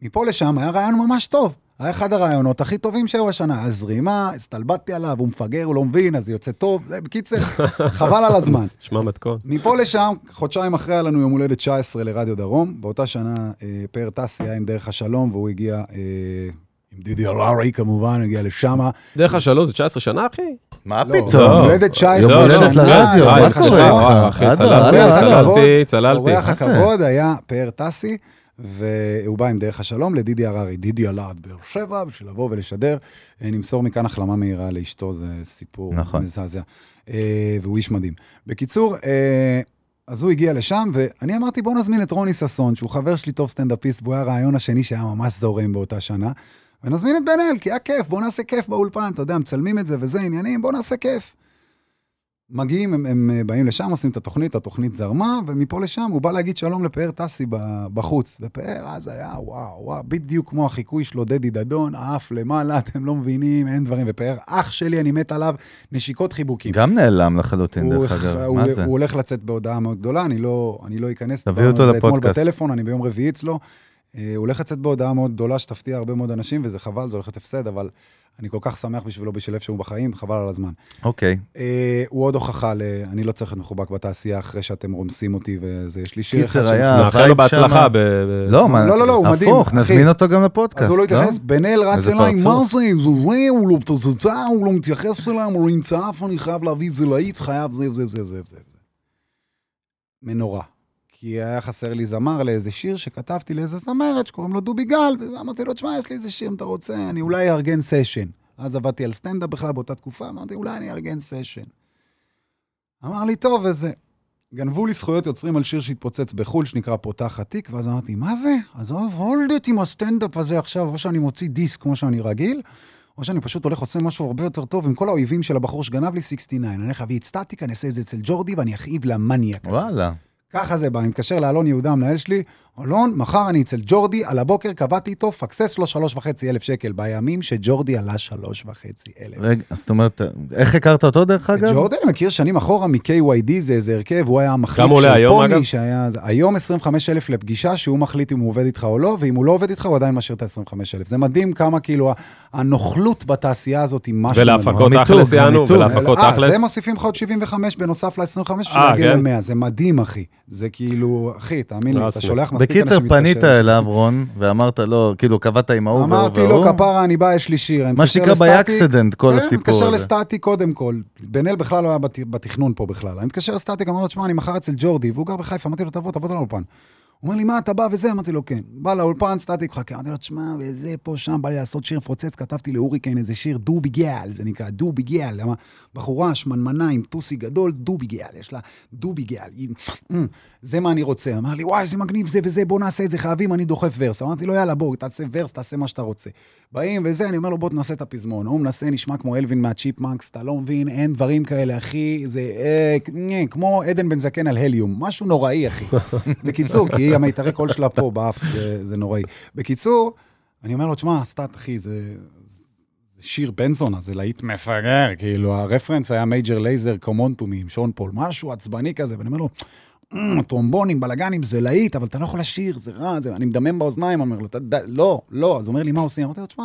מפה לשם היה רעיון ממש טוב. היה אחד הרעיונות הכי טובים שהיו השנה. הזרימה, הסתלבטתי עליו, הוא מפגר, הוא לא מבין, אז יוצא טוב. זה, בקיצר, חבל על הזמן. שמע מתכון. מפה לשם, חודשיים אחרי היה לנו יום הולדת 19 לרדיו דרום. באותה שנה אה, פאר טסי היה עם דרך השלום, והוא הגיע אה, עם דידי הררי כמובן, הגיע לשם. דרך השלום זה 19 שנה, אחי? מה לא, פתאום? יום הולדת 19 יום הולדת שנה, לרדיו, אה, מה קורה צללתי. צללתי, צללתי. אורח? הכבוד היה פאר טסי, והוא בא עם דרך השלום לדידי הררי. דידי עלה עד באר שבע בשביל לבוא ולשדר. אה, נמסור מכאן החלמה מהירה לאשתו, זה סיפור נכון. מזעזע. אה, והוא איש מדהים. בקיצור, אה, אז הוא הגיע לשם, ואני אמרתי, בוא נזמין את רוני ששון, שהוא חבר שלי טוב סטנדאפיסט, והוא היה הרעיון השני שהיה ממש זורם באותה שנה. ונזמין את בן אל, כי היה כיף, בוא נעשה כיף באולפן, אתה יודע, מצלמים את זה וזה עניינים, בוא נעשה כיף. מגיעים, הם, הם אה, באים לשם, עושים את התוכנית, התוכנית זרמה, ומפה לשם הוא בא להגיד שלום לפאר טסי בחוץ. ופאר אז היה, וואו, וואו, בדיוק כמו החיקוי שלו, דדי דדון, עף למעלה, אתם לא מבינים, אין דברים. ופאר, אח שלי, אני מת עליו, נשיקות חיבוקים. גם נעלם לחלוטין, דרך אגב. מה הוא, זה? הוא הולך לצאת בהודעה מאוד גדולה, אני לא, אני לא אכנס. תביאו דיברנו אותו זה אתמול לפודקאסט. בטלפון, אני ביום רביעי אצלו. אה, הוא הולך לצאת בהודעה מאוד גדולה שתפתיע הרבה מאוד אנשים, וזה חבל, זה הולך להיות הפסד, אבל אני כל כך שמח בשבילו, בשביל איפה שהוא בחיים, חבל על הזמן. אוקיי. אה, הוא עוד הוכחה ל... אני לא צריך להיות מחובק בתעשייה אחרי שאתם רומסים אותי, וזה, יש לי שיר קיצר, אחד היה-. נאחל לו בהצלחה. שמה- ב- ב- לא, מה, לא, לא, לא, הוא מדהים, הפוך, אחי. נזמין אותו גם לפודקאסט, אז הוא לא התייחס, בן אל רץ אליי. מה זה, זה זה, הוא לא פצצה, הוא לא מתייחס אליי, הוא נמצא אף, אני חייב להביא זה להיט, חייב זה וזה וזה וזה וזה. מנורה. כי היה חסר לי זמר לאיזה שיר שכתבתי לאיזה זמרת שקוראים לו דובי גל, ואמרתי לו, תשמע, יש לי איזה שיר אם אתה רוצה, אני אולי אארגן session. אז עבדתי על סטנדאפ בכלל באותה תקופה, אמרתי, אולי אני אארגן session. אמר לי, טוב, וזה. גנבו לי זכויות יוצרים על שיר שהתפוצץ בחו"ל, שנקרא פותח התיק, ואז אמרתי, מה זה? עזוב, hold את עם הסטנדאפ הזה עכשיו, או שאני מוציא דיסק כמו שאני רגיל, או שאני פשוט הולך עושה משהו הרבה יותר טוב עם כל האויבים של הבחור שגנב לי 69. אני הולך להביא את סטטיק, אני אעשה את זה אצל ג'ורדי ואני אכאיב למניאק. וואלה. ככה זה בא, אני מתקשר לאלון יהודה, המנהל שלי, אלון, מחר אני אצל ג'ורדי, על הבוקר קבעתי איתו, פקסס לו שלוש וחצי אלף שקל, בימים שג'ורדי עלה שלוש וחצי אלף. רגע, זאת אומרת, איך הכרת אותו דרך אגב? ג'ורדן אני מכיר שנים אחורה מ-KYD, זה איזה הרכב, הוא היה המחליף של היום, אגב? פוני, שהיה... היום 25 אלף לפגישה, שהוא מחליט אם הוא עובד איתך או לא, ואם הוא לא עובד איתך, הוא עדיין משאיר את ה-25 אלף. זה מדהים כמה כאילו הנוכלות בתעשייה הזאת היא משהו... ולהפקות תכלס יענו. ולהפקות אה, תכלס. זה מוסיפים לך עוד 75 בנוסף ל-25 בשביל אה, להגיע כן? ל-100, זה מדהים, אחי. זה כאילו, אחי, תאמין לי, אתה רסמי. שולח מספיק בקיצר, אנשים פנית להתקשר. אליו, רון, ואמרת לו, כאילו, קבעת עם ההוא והוא אמרתי לו, והוא. כפרה, אני בא, יש לי שיר. אני מה מתקשר שנקרא לסטטיק. ב-accident, כל כן, הסיפור מתקשר הזה. לסטטיק קודם כל. בן אל בכלל לא היה בת- בתכנון פה בכלל. אני מתקשר לסטטיק, אמר לו, תשמע, אני מחר אצל ג'ורדי, והוא גר בחיפה, אמרתי לו, תבוא, תבוא לאולפן. הוא אומר לי, מה, אתה בא וזה? אמרתי לו, כן. בא לאולפן, סטטיק מחכה. אמרתי לו, תשמע, וזה פה, שם, בא לי לעשות שיר מפוצץ, כתבתי להוריקן איזה שיר, דובי גל, זה נקרא, דובי גל. למה? בחורה שמנמנה עם טוסי גדול, דובי גל, יש לה דובי גל. זה מה אני רוצה. אמר לי, וואי, איזה מגניב זה וזה, בוא נעשה את זה, חייבים, אני דוחף verse. אמרתי לו, יאללה, בוא, תעשה verse, תעשה מה שאתה רוצה. באים וזה, אני אומר לו, בוא נעשה את הפזמון. הוא מנסה, נשמע כמו אלווין מהצ'יפמנקס, אתה לא מבין, אין דברים כאלה, אחי, זה אה, נה, כמו עדן בן זקן על הליום, משהו נוראי, אחי. בקיצור, כי המיתרי קול שלה פה באף, זה, זה נוראי. בקיצור, אני אומר לו, תשמע, סטאט, אחי, זה... שיר בן זונה, זה להיט מפגר, כאילו, ה-reference היה Major Lazer Come On To Me עם Sean Paul, משהו עצבני כזה, ואני אומר לו, "אמ, טרומבונים, בלאגנים, זה להיט, אבל אתה לא יכול לשיר, זה רע, זה... אני מדמם באוזניים, אומר לו, "ת- ד- לא, לא, אז הוא אומר לי, מה עושים? אמרתי לו, תשמע,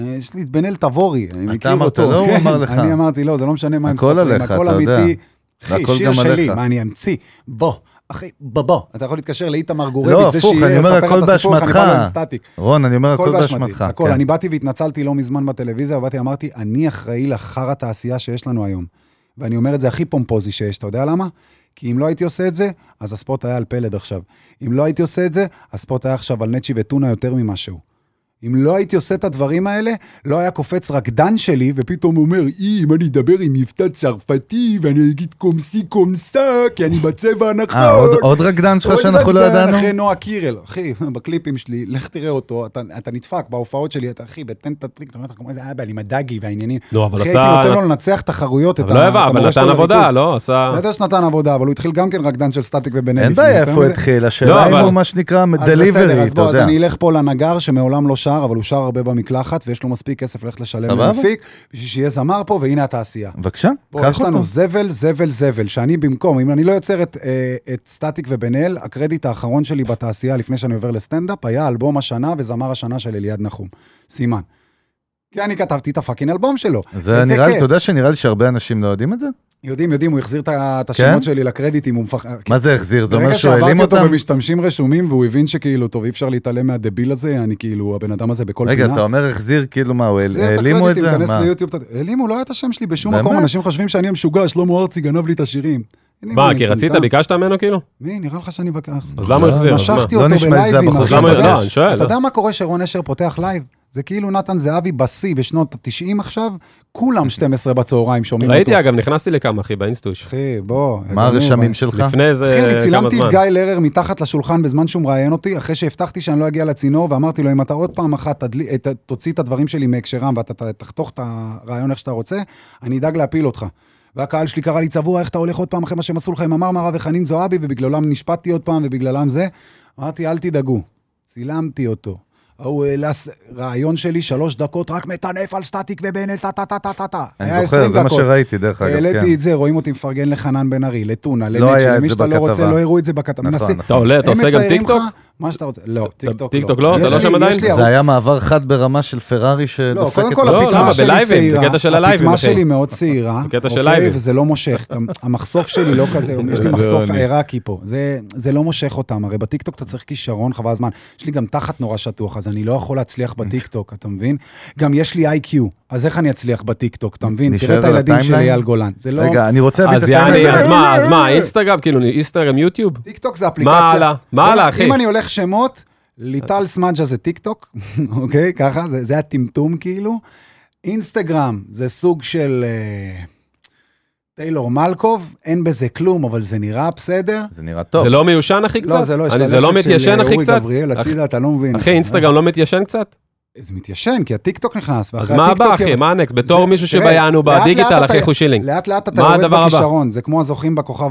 אה, יש לי את בן אל תבורי, אני מכיר אמרת אותו. לא, הוא כן, אמר לך. אני אמרתי, לא, זה לא משנה מה הם מספרים, הכל אתה. אמיתי. אחי, שיר שלי. מה, אני אמציא? בוא. אחי, בוא, בוא. אתה יכול להתקשר לאיתמר גורביץ', לא, זה הפוך, אני אומר, הכל באשמתך. רון, אני אומר, הכל באשמתך. הכל. כן. אני באתי והתנצלתי לא מזמן בטלוויזיה, ובאתי, אמרתי, אני אחראי לחרא תעשייה שיש לנו היום. ואני אומר את זה הכי פומפוזי שיש, אתה יודע למה? כי אם לא הייתי עושה את זה, אז הספורט היה על פלד עכשיו. אם לא הייתי עושה את זה, הספורט היה עכשיו על נצ'י וטונה יותר ממשהו. אם לא הייתי עושה את הדברים האלה, לא היה קופץ רקדן שלי, ופתאום אומר, אי, אם אני אדבר עם מבטא צרפתי, ואני אגיד קומסי קומסה, כי אני בצבע הנכון. אה, עוד- עוד רקדן שלך עוד שאנחנו לא רקדן ידענו? אחרי נועה קירל, אחי, בקליפים שלי, לך תראה אותו, אתה, אתה נדפק בהופעות שלי, אתה אחי, תן את הטריק, אתה אומר לך כמו איזה אבא, עם הדגי והעניינים. נו, אבל אחי, עשה- הייתי נותן לו לנצח תחרויות, את אבל לא הבא, אבל נתן עבודה. לא? עשה... בסדר שנתן עבודה, אבל הוא התחיל גם כן רקדן של סטטיק ובן אל. אין לפני, בעיה יותר איפה הוא מזה. התחיל, לא, השאלה אם אבל- הוא מה שנקרא אז בסדר, דליברי, אז אתה בוא, אז יודע. אני אלך פה לנגר שמעולם לא שר, אבל הוא שר הרבה במקלחת, ויש לו מספיק כסף ללכת לשלם. למפיק, בשביל שיהיה זמר פה, והנה התעשייה. בבקשה, קח יש לנו אותו. זבל, זבל, זבל, שאני במקום, אם אני לא יוצר את, אה, את סטטיק ובן אל, הקרדיט האחרון שלי בתעשייה לפני שאני עובר לסטנדאפ, היה אלבום השנה וזמר השנה של אליעד נחום. סימן. כי אני כתבתי את הפאקינג אלבום שלו. זה נראה לי. אתה יודע שנראה לי שהרבה אנשים לא יודעים את זה? יודעים, יודעים, הוא החזיר את את השמות כן? שלי לקרדיטים, הוא מפחד. מה זה החזיר? זה אומר ברגע שואלים שעברתי אותו אותם? במשתמשים רשומים, והוא הבין שכאילו, טוב, אי אפשר להתעלם מהדביל הזה, אני כאילו, הבן אדם הזה בכל רגע, פינה. אתה אומר החזיר, כאילו מה, העלימו את זה? מה? ליוטיוב, העלימו, לא היה את השם שלי בשום? מקום, אנשים חושבים שאני המשוגע, שלמה ארצי גנב לי את השירים. מה, כי רצית. ביקשת ממנו כאילו? מי, נראה לך שאני אבקש? אז למה החזיר? משכתי לא אותו בלייבים, אחי, למה- אתה יודע- לא. יודע מה קורה שרון אשר פותח לייב? זה כאילו נתן זהבי בשיא בשנות ה-90 עכשיו, כולם 12 בצהריים שומעים אותו. ראיתי, אגב, נכנסתי לכמה, אחי, באינסטוש. אחי, בוא. מה הרשמים. שלך? לפני איזה אחי, אני כמה צילמתי זמן. את גיא לרר מתחת לשולחן בזמן שהוא מראיין אותי, אחרי שהבטחתי שאני לא אגיע לצינור, ואמרתי לו, אם אתה עוד פעם אחת תדלי, ת, תוציא את הדברים שלי מהקשרם ואתה ת, תחתוך את הרעיון איך שאתה רוצה, אני אדאג להפיל אותך. והקהל שלי קרא לי צבוע, איך אתה הולך עוד פעם אחרי מה שהם עשו לך עם המרמרה וחנין זועבי, ובגללם נשפטתי עוד פעם, ובגללם זה. אמרתי, אל תדאגו, צילמתי אותו. ההוא העלה ס- ריאיון שלי, שלוש דקות, רק מטנף על סטטיק ובן אל, טה טה טה טה טה טה. אני זוכר, 20 זה מה. שראיתי, דרך אגב, כן. העליתי את זה, רואים אותי מפרגן לחנן בן ארי, לטונה, לא לנצ'י, היה את למי זה שאתה לא רוצה. לא יראו את זה בכתבה. נכון, נכון. אתה עולה, אתה עושה גם טיקטוק? מה שאתה רוצה. לא, טיקטוק טיקטוק לא? אתה לא שם עדיין? זה היה מעבר חד ברמה של פרארי לא, שדופקת... קודם כל לא, הפטמה למה? שלי צעירה, בקטע של הלייבים, הפטמה. שלי מאוד צעירה, בקטע של אוקיי, לייבים. וזה לא מושך, המחשוף שלי לא כזה, יש לי מחשוף. עיראקי פה, זה- זה לא מושך אותם, הרי בטיקטוק אתה צריך כישרון, חבל הזמן, יש לי גם תחת נורא שטוח, אז אני לא יכול להצליח בטיקטוק, אתה מבין? גם יש לי IQ, אז איך אני אצליח בטיקטוק, אתה מבין? תראה את על הילדים של ה-timeline? אייל גולן, זה לא... רגע, אני רוצה להביא את ה-timeline. אז מה, מה, אינסטגרם, כאילו, אינסטגרם, יוטיוב? טיקטוק זה אפליקציה. הלאה? מה הלאה, אחי? אם אני הולך שמות, ליטל סמג'ה זה טיק טוק, אוקיי? ככה, זה, זה הטמטום כאילו. אינסטגרם זה סוג של אה, טיילור מלקוב, אין בזה כלום, אבל זה נראה בסדר. זה נראה טוב. זה לא מיושן, אחי, קצת? לא, זה לא, יש אני- את זה לא הלכת של, מתיישן, אחי, אורי קצת? גבריאל, הצידה, אתה לא מבין. אחי, אינסטגרם לא מתיישן קצת? זה מתיישן, כי הטיקטוק נכנס, אז ואחרי מה הטיקטוק... הבא, אחי? מה הנקסט? בתור זה- מישהו שביענו בדיגיטל, לאט אחי, חושילינג. לאט לאט אתה מה יורד? בכישרון, זה כמו הזוכים בכוכב,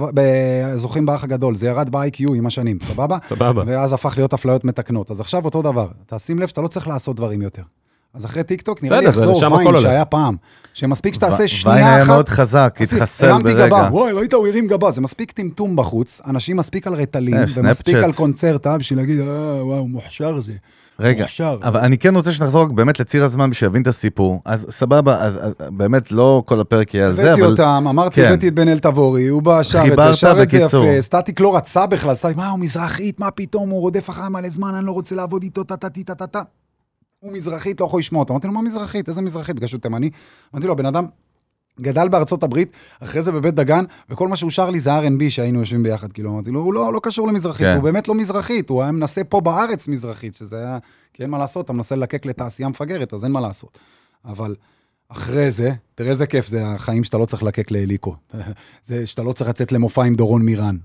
הזוכים באח הגדול, זה ירד ב-IQ עם השנים, סבבה? סבבה. ואז הפך להיות אפליות מתקנות. אז עכשיו אותו דבר, תשים לב שאתה לא צריך לעשות דברים יותר. אז אחרי טיק טוק נראה לי יחזור ויין. שהיה פעם. שמספיק שתעשה ויין שנייה היה אחת... מאוד חזק, התחסל הרמתי ברגע. גבה, וואי, ראית, הוא הרים גבה, זה מספיק טמטום בחוץ, אנשים מספיק על רטלין, אה, ומספיק. על קונצרטה בשביל להגיד, אה, וואו, מוכשר זה. רגע, מוכשר. אבל אני כן רוצה שנחזור באמת לציר הזמן בשביל להבין את הסיפור. אז סבבה, אז אז באמת לא כל הפרק יהיה על זה, הבאתי אבל... אותם, אמרתי, כן. הבאתי את בן אל תבורי, הוא בא, שר את זה, שר את זה. יפה, סטטיק לא רצה בכלל, סטטיק, מה, הוא מזרחית, מה פתאום, הוא רודף אחריי מלא זמן, אני לא רוצה לעבוד איתו, טה-טה-טה-טה-טה. הוא מזרחית, לא יכול לשמוע אותו. אמרתי לו, מה מזרחית? איזה מזרחית? בגלל שהוא תימני. אמרתי לו, הבן אדם גדל בארצות הברית, אחרי זה בבית דגן, וכל מה שהוא שר לי זה R&B שהיינו יושבים ביחד. כאילו, אמרתי לו, הוא לא, לא קשור למזרחית, כן. הוא באמת לא מזרחית, הוא היה מנסה פה בארץ מזרחית, שזה היה, כי אין מה לעשות, אתה מנסה ללקק לתעשייה מפגרת, אז אין מה לעשות. אבל אחרי זה, תראה איזה כיף, זה החיים שאתה לא צריך ללקק לאליקו. זה שאתה לא צריך לצאת למופע עם דורון מירן.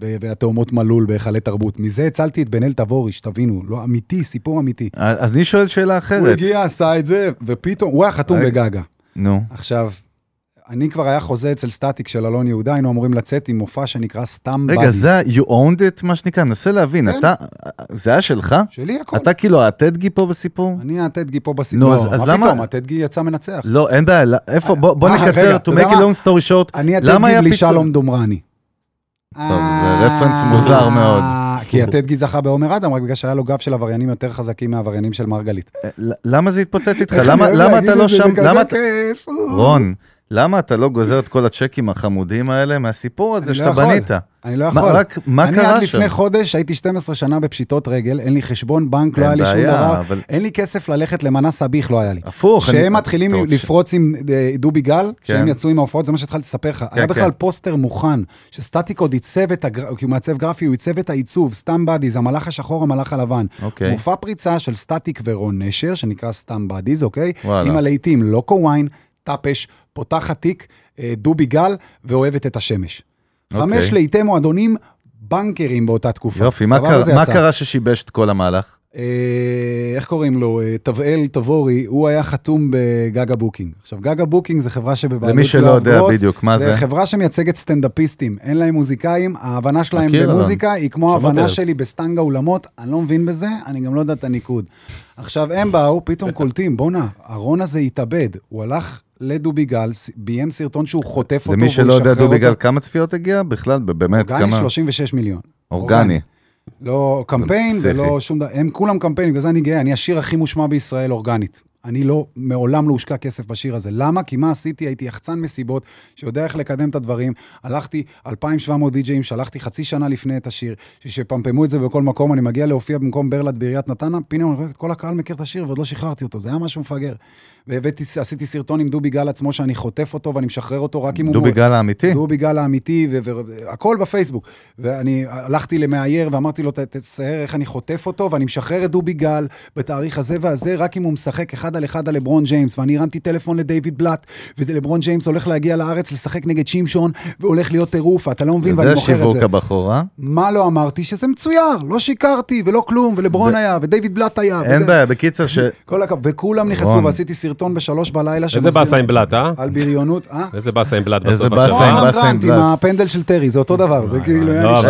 והתאומות מלול בהיכלי תרבות. מזה הצלתי את בן אל תבורי, שתבינו, לא אמיתי, סיפור אמיתי. אז אני שואל שאלה הוא אחרת. הגיע, עשה את זה, ופתאום, הוא היה חתום. בגגה. נו. עכשיו, אני כבר היה חוזה אצל סטטיק של אלון יהודה, היינו אמורים לצאת עם מופע שנקרא סתם רגע, בדיז. זה ה- you owned it, מה שנקרא, נסה להבין, כן. אתה, זה היה שלך? שלי הכל. אתה כאילו הטדגי פה בסיפור? אני הטדגי פה בסיפור. נו, אז- אז מה למה- פתאום, הטדגי יצא מנצח. לא, אין בעיה, לא- איפה, בוא בוא אה, נקצר, רגע, to make מה? long story short, אני הטדגי בלי? שלום דומרני. טוב, זה רפרנס מוזר מאוד. אה, כי הטדגי זכה בעומר אדם, רק בגלל שהיה לו גב של עבריינים יותר חזקים מהעבריינים של מרגלית. למה זה התפוצץ איתך? איך למה אתה לא שם. רון, למה אתה לא גוזר את כל הצ'קים החמודים האלה מהסיפור הזה אני שאתה לא יכול. בנית? אני לא מה- יכול. רק, מה אני קרה עד שם? לפני חודש הייתי 12 שנה בפשיטות רגל, אין לי חשבון בנק, לא היה לי שום דבר. אבל- אין לי כסף ללכת למנה סביח, לא היה לי. הפוך. אני- כשהם מתחילים רוצה ש- לפרוץ עם אה, דובי גל, כן. יצאו עם ההופעות, זה מה שהתחלתי לספר לך. היה בכלל כן. פוסטר מוכן, שסטטיק עוד עיצב את, הגר- כי הוא מעצב גרפי, הוא עיצב את העיצוב, סתם בדיז, המלאך השחור, המלאך הלבן. אוקיי. מופע פריצה של סטטיק ורון נשר, שנקרא סתם בדיז, אוקיי? וואלה. עם הלהיטים לוקו וויין, טפש, פותחת תיק, אה, דובי גל, ואוהבת את השמש. אוקיי. חמש להיטי מועדונים בנקרים באותה תקופה. יופי, מה זה מה. קרה ששיבש את כל המהלך? אה, איך קוראים לו? אה, תבאל תבורי, הוא היה חתום בגגה בוקינג. עכשיו, גגה בוקינג זה חברה שבבעלות למי שלא יודע גרוס, בדיוק, מה זה? זה חברה שמייצגת סטנדאפיסטים, אין להם מוזיקאים, ההבנה שלהם במוזיקה היא כמו ההבנה. שלי בסטנגה אולמות, אני לא מבין בזה, אני גם לא יודע את הניקוד. עכשיו, הם באו, פתאום קולטים, בואנה, אהרון הזה התאבד, הוא הלך לדובי גל, ס- ביים סרטון שהוא חוטף אותו, למי שלא יודע, ישחרר דובי גל, אותו. כמה צפיות הגיע? בכלל, באמת, אורגני כמה... 36 מיליון. אורגני. לא קמפיין. ולא שום דבר, הם כולם קמפיינים, בגלל זה אני גאה, אני השיר הכי מושמע בישראל אורגנית. אני לא, מעולם לא הושקע כסף בשיר הזה. למה? כי מה עשיתי? הייתי יחצן מסיבות, שיודע איך לקדם את הדברים. הלכתי 2,700 די-ג'אים, שלחתי חצי שנה לפני את השיר, שפמפמו את זה בכל מקום, אני מגיע להופיע במקום ברלד בעיריית נתניה, פתאום אני רואה, כל הקהל מכיר את השיר ועוד לא שחררתי אותו, זה היה משהו מפגר. והבאתי, עשיתי סרטון עם דובי גל עצמו, שאני חוטף אותו ואני משחרר אותו רק אם הוא... דובי גל האמיתי? דובי גל האמיתי, והכל בפייסבוק. ואני הלכתי למאייר ואמרתי לו, "ת- תצייר איך אני חוטף אותו, ואני משחרר את דובי גל בתאריך הזה והזה, רק אם הוא משחק אחד על אחד על לברון ג'יימס. ואני הרמתי טלפון לדייוויד בלאט, ולברון ג'יימס הולך להגיע לארץ לשחק נגד שמשון, והולך להיות טירוף, אתה לא מבין, ואני זה מוכר את שיווק זה. הבחורה. מה לא אמרתי? שזה מצויר, לא שיקרתי ולא כלום, ולברון ו- היה, ודייוויד בלאט היה. אין וזה- בעיה, בקיצר ש... כל הכבוד, וכולם נכנסו, רון. ועשיתי סרטון בשלוש בלילה. איזה באסה עם בלאט, אה? על בריונות, אה? איזה באסה עם בלאט בסוף זה זה כאילו, לא,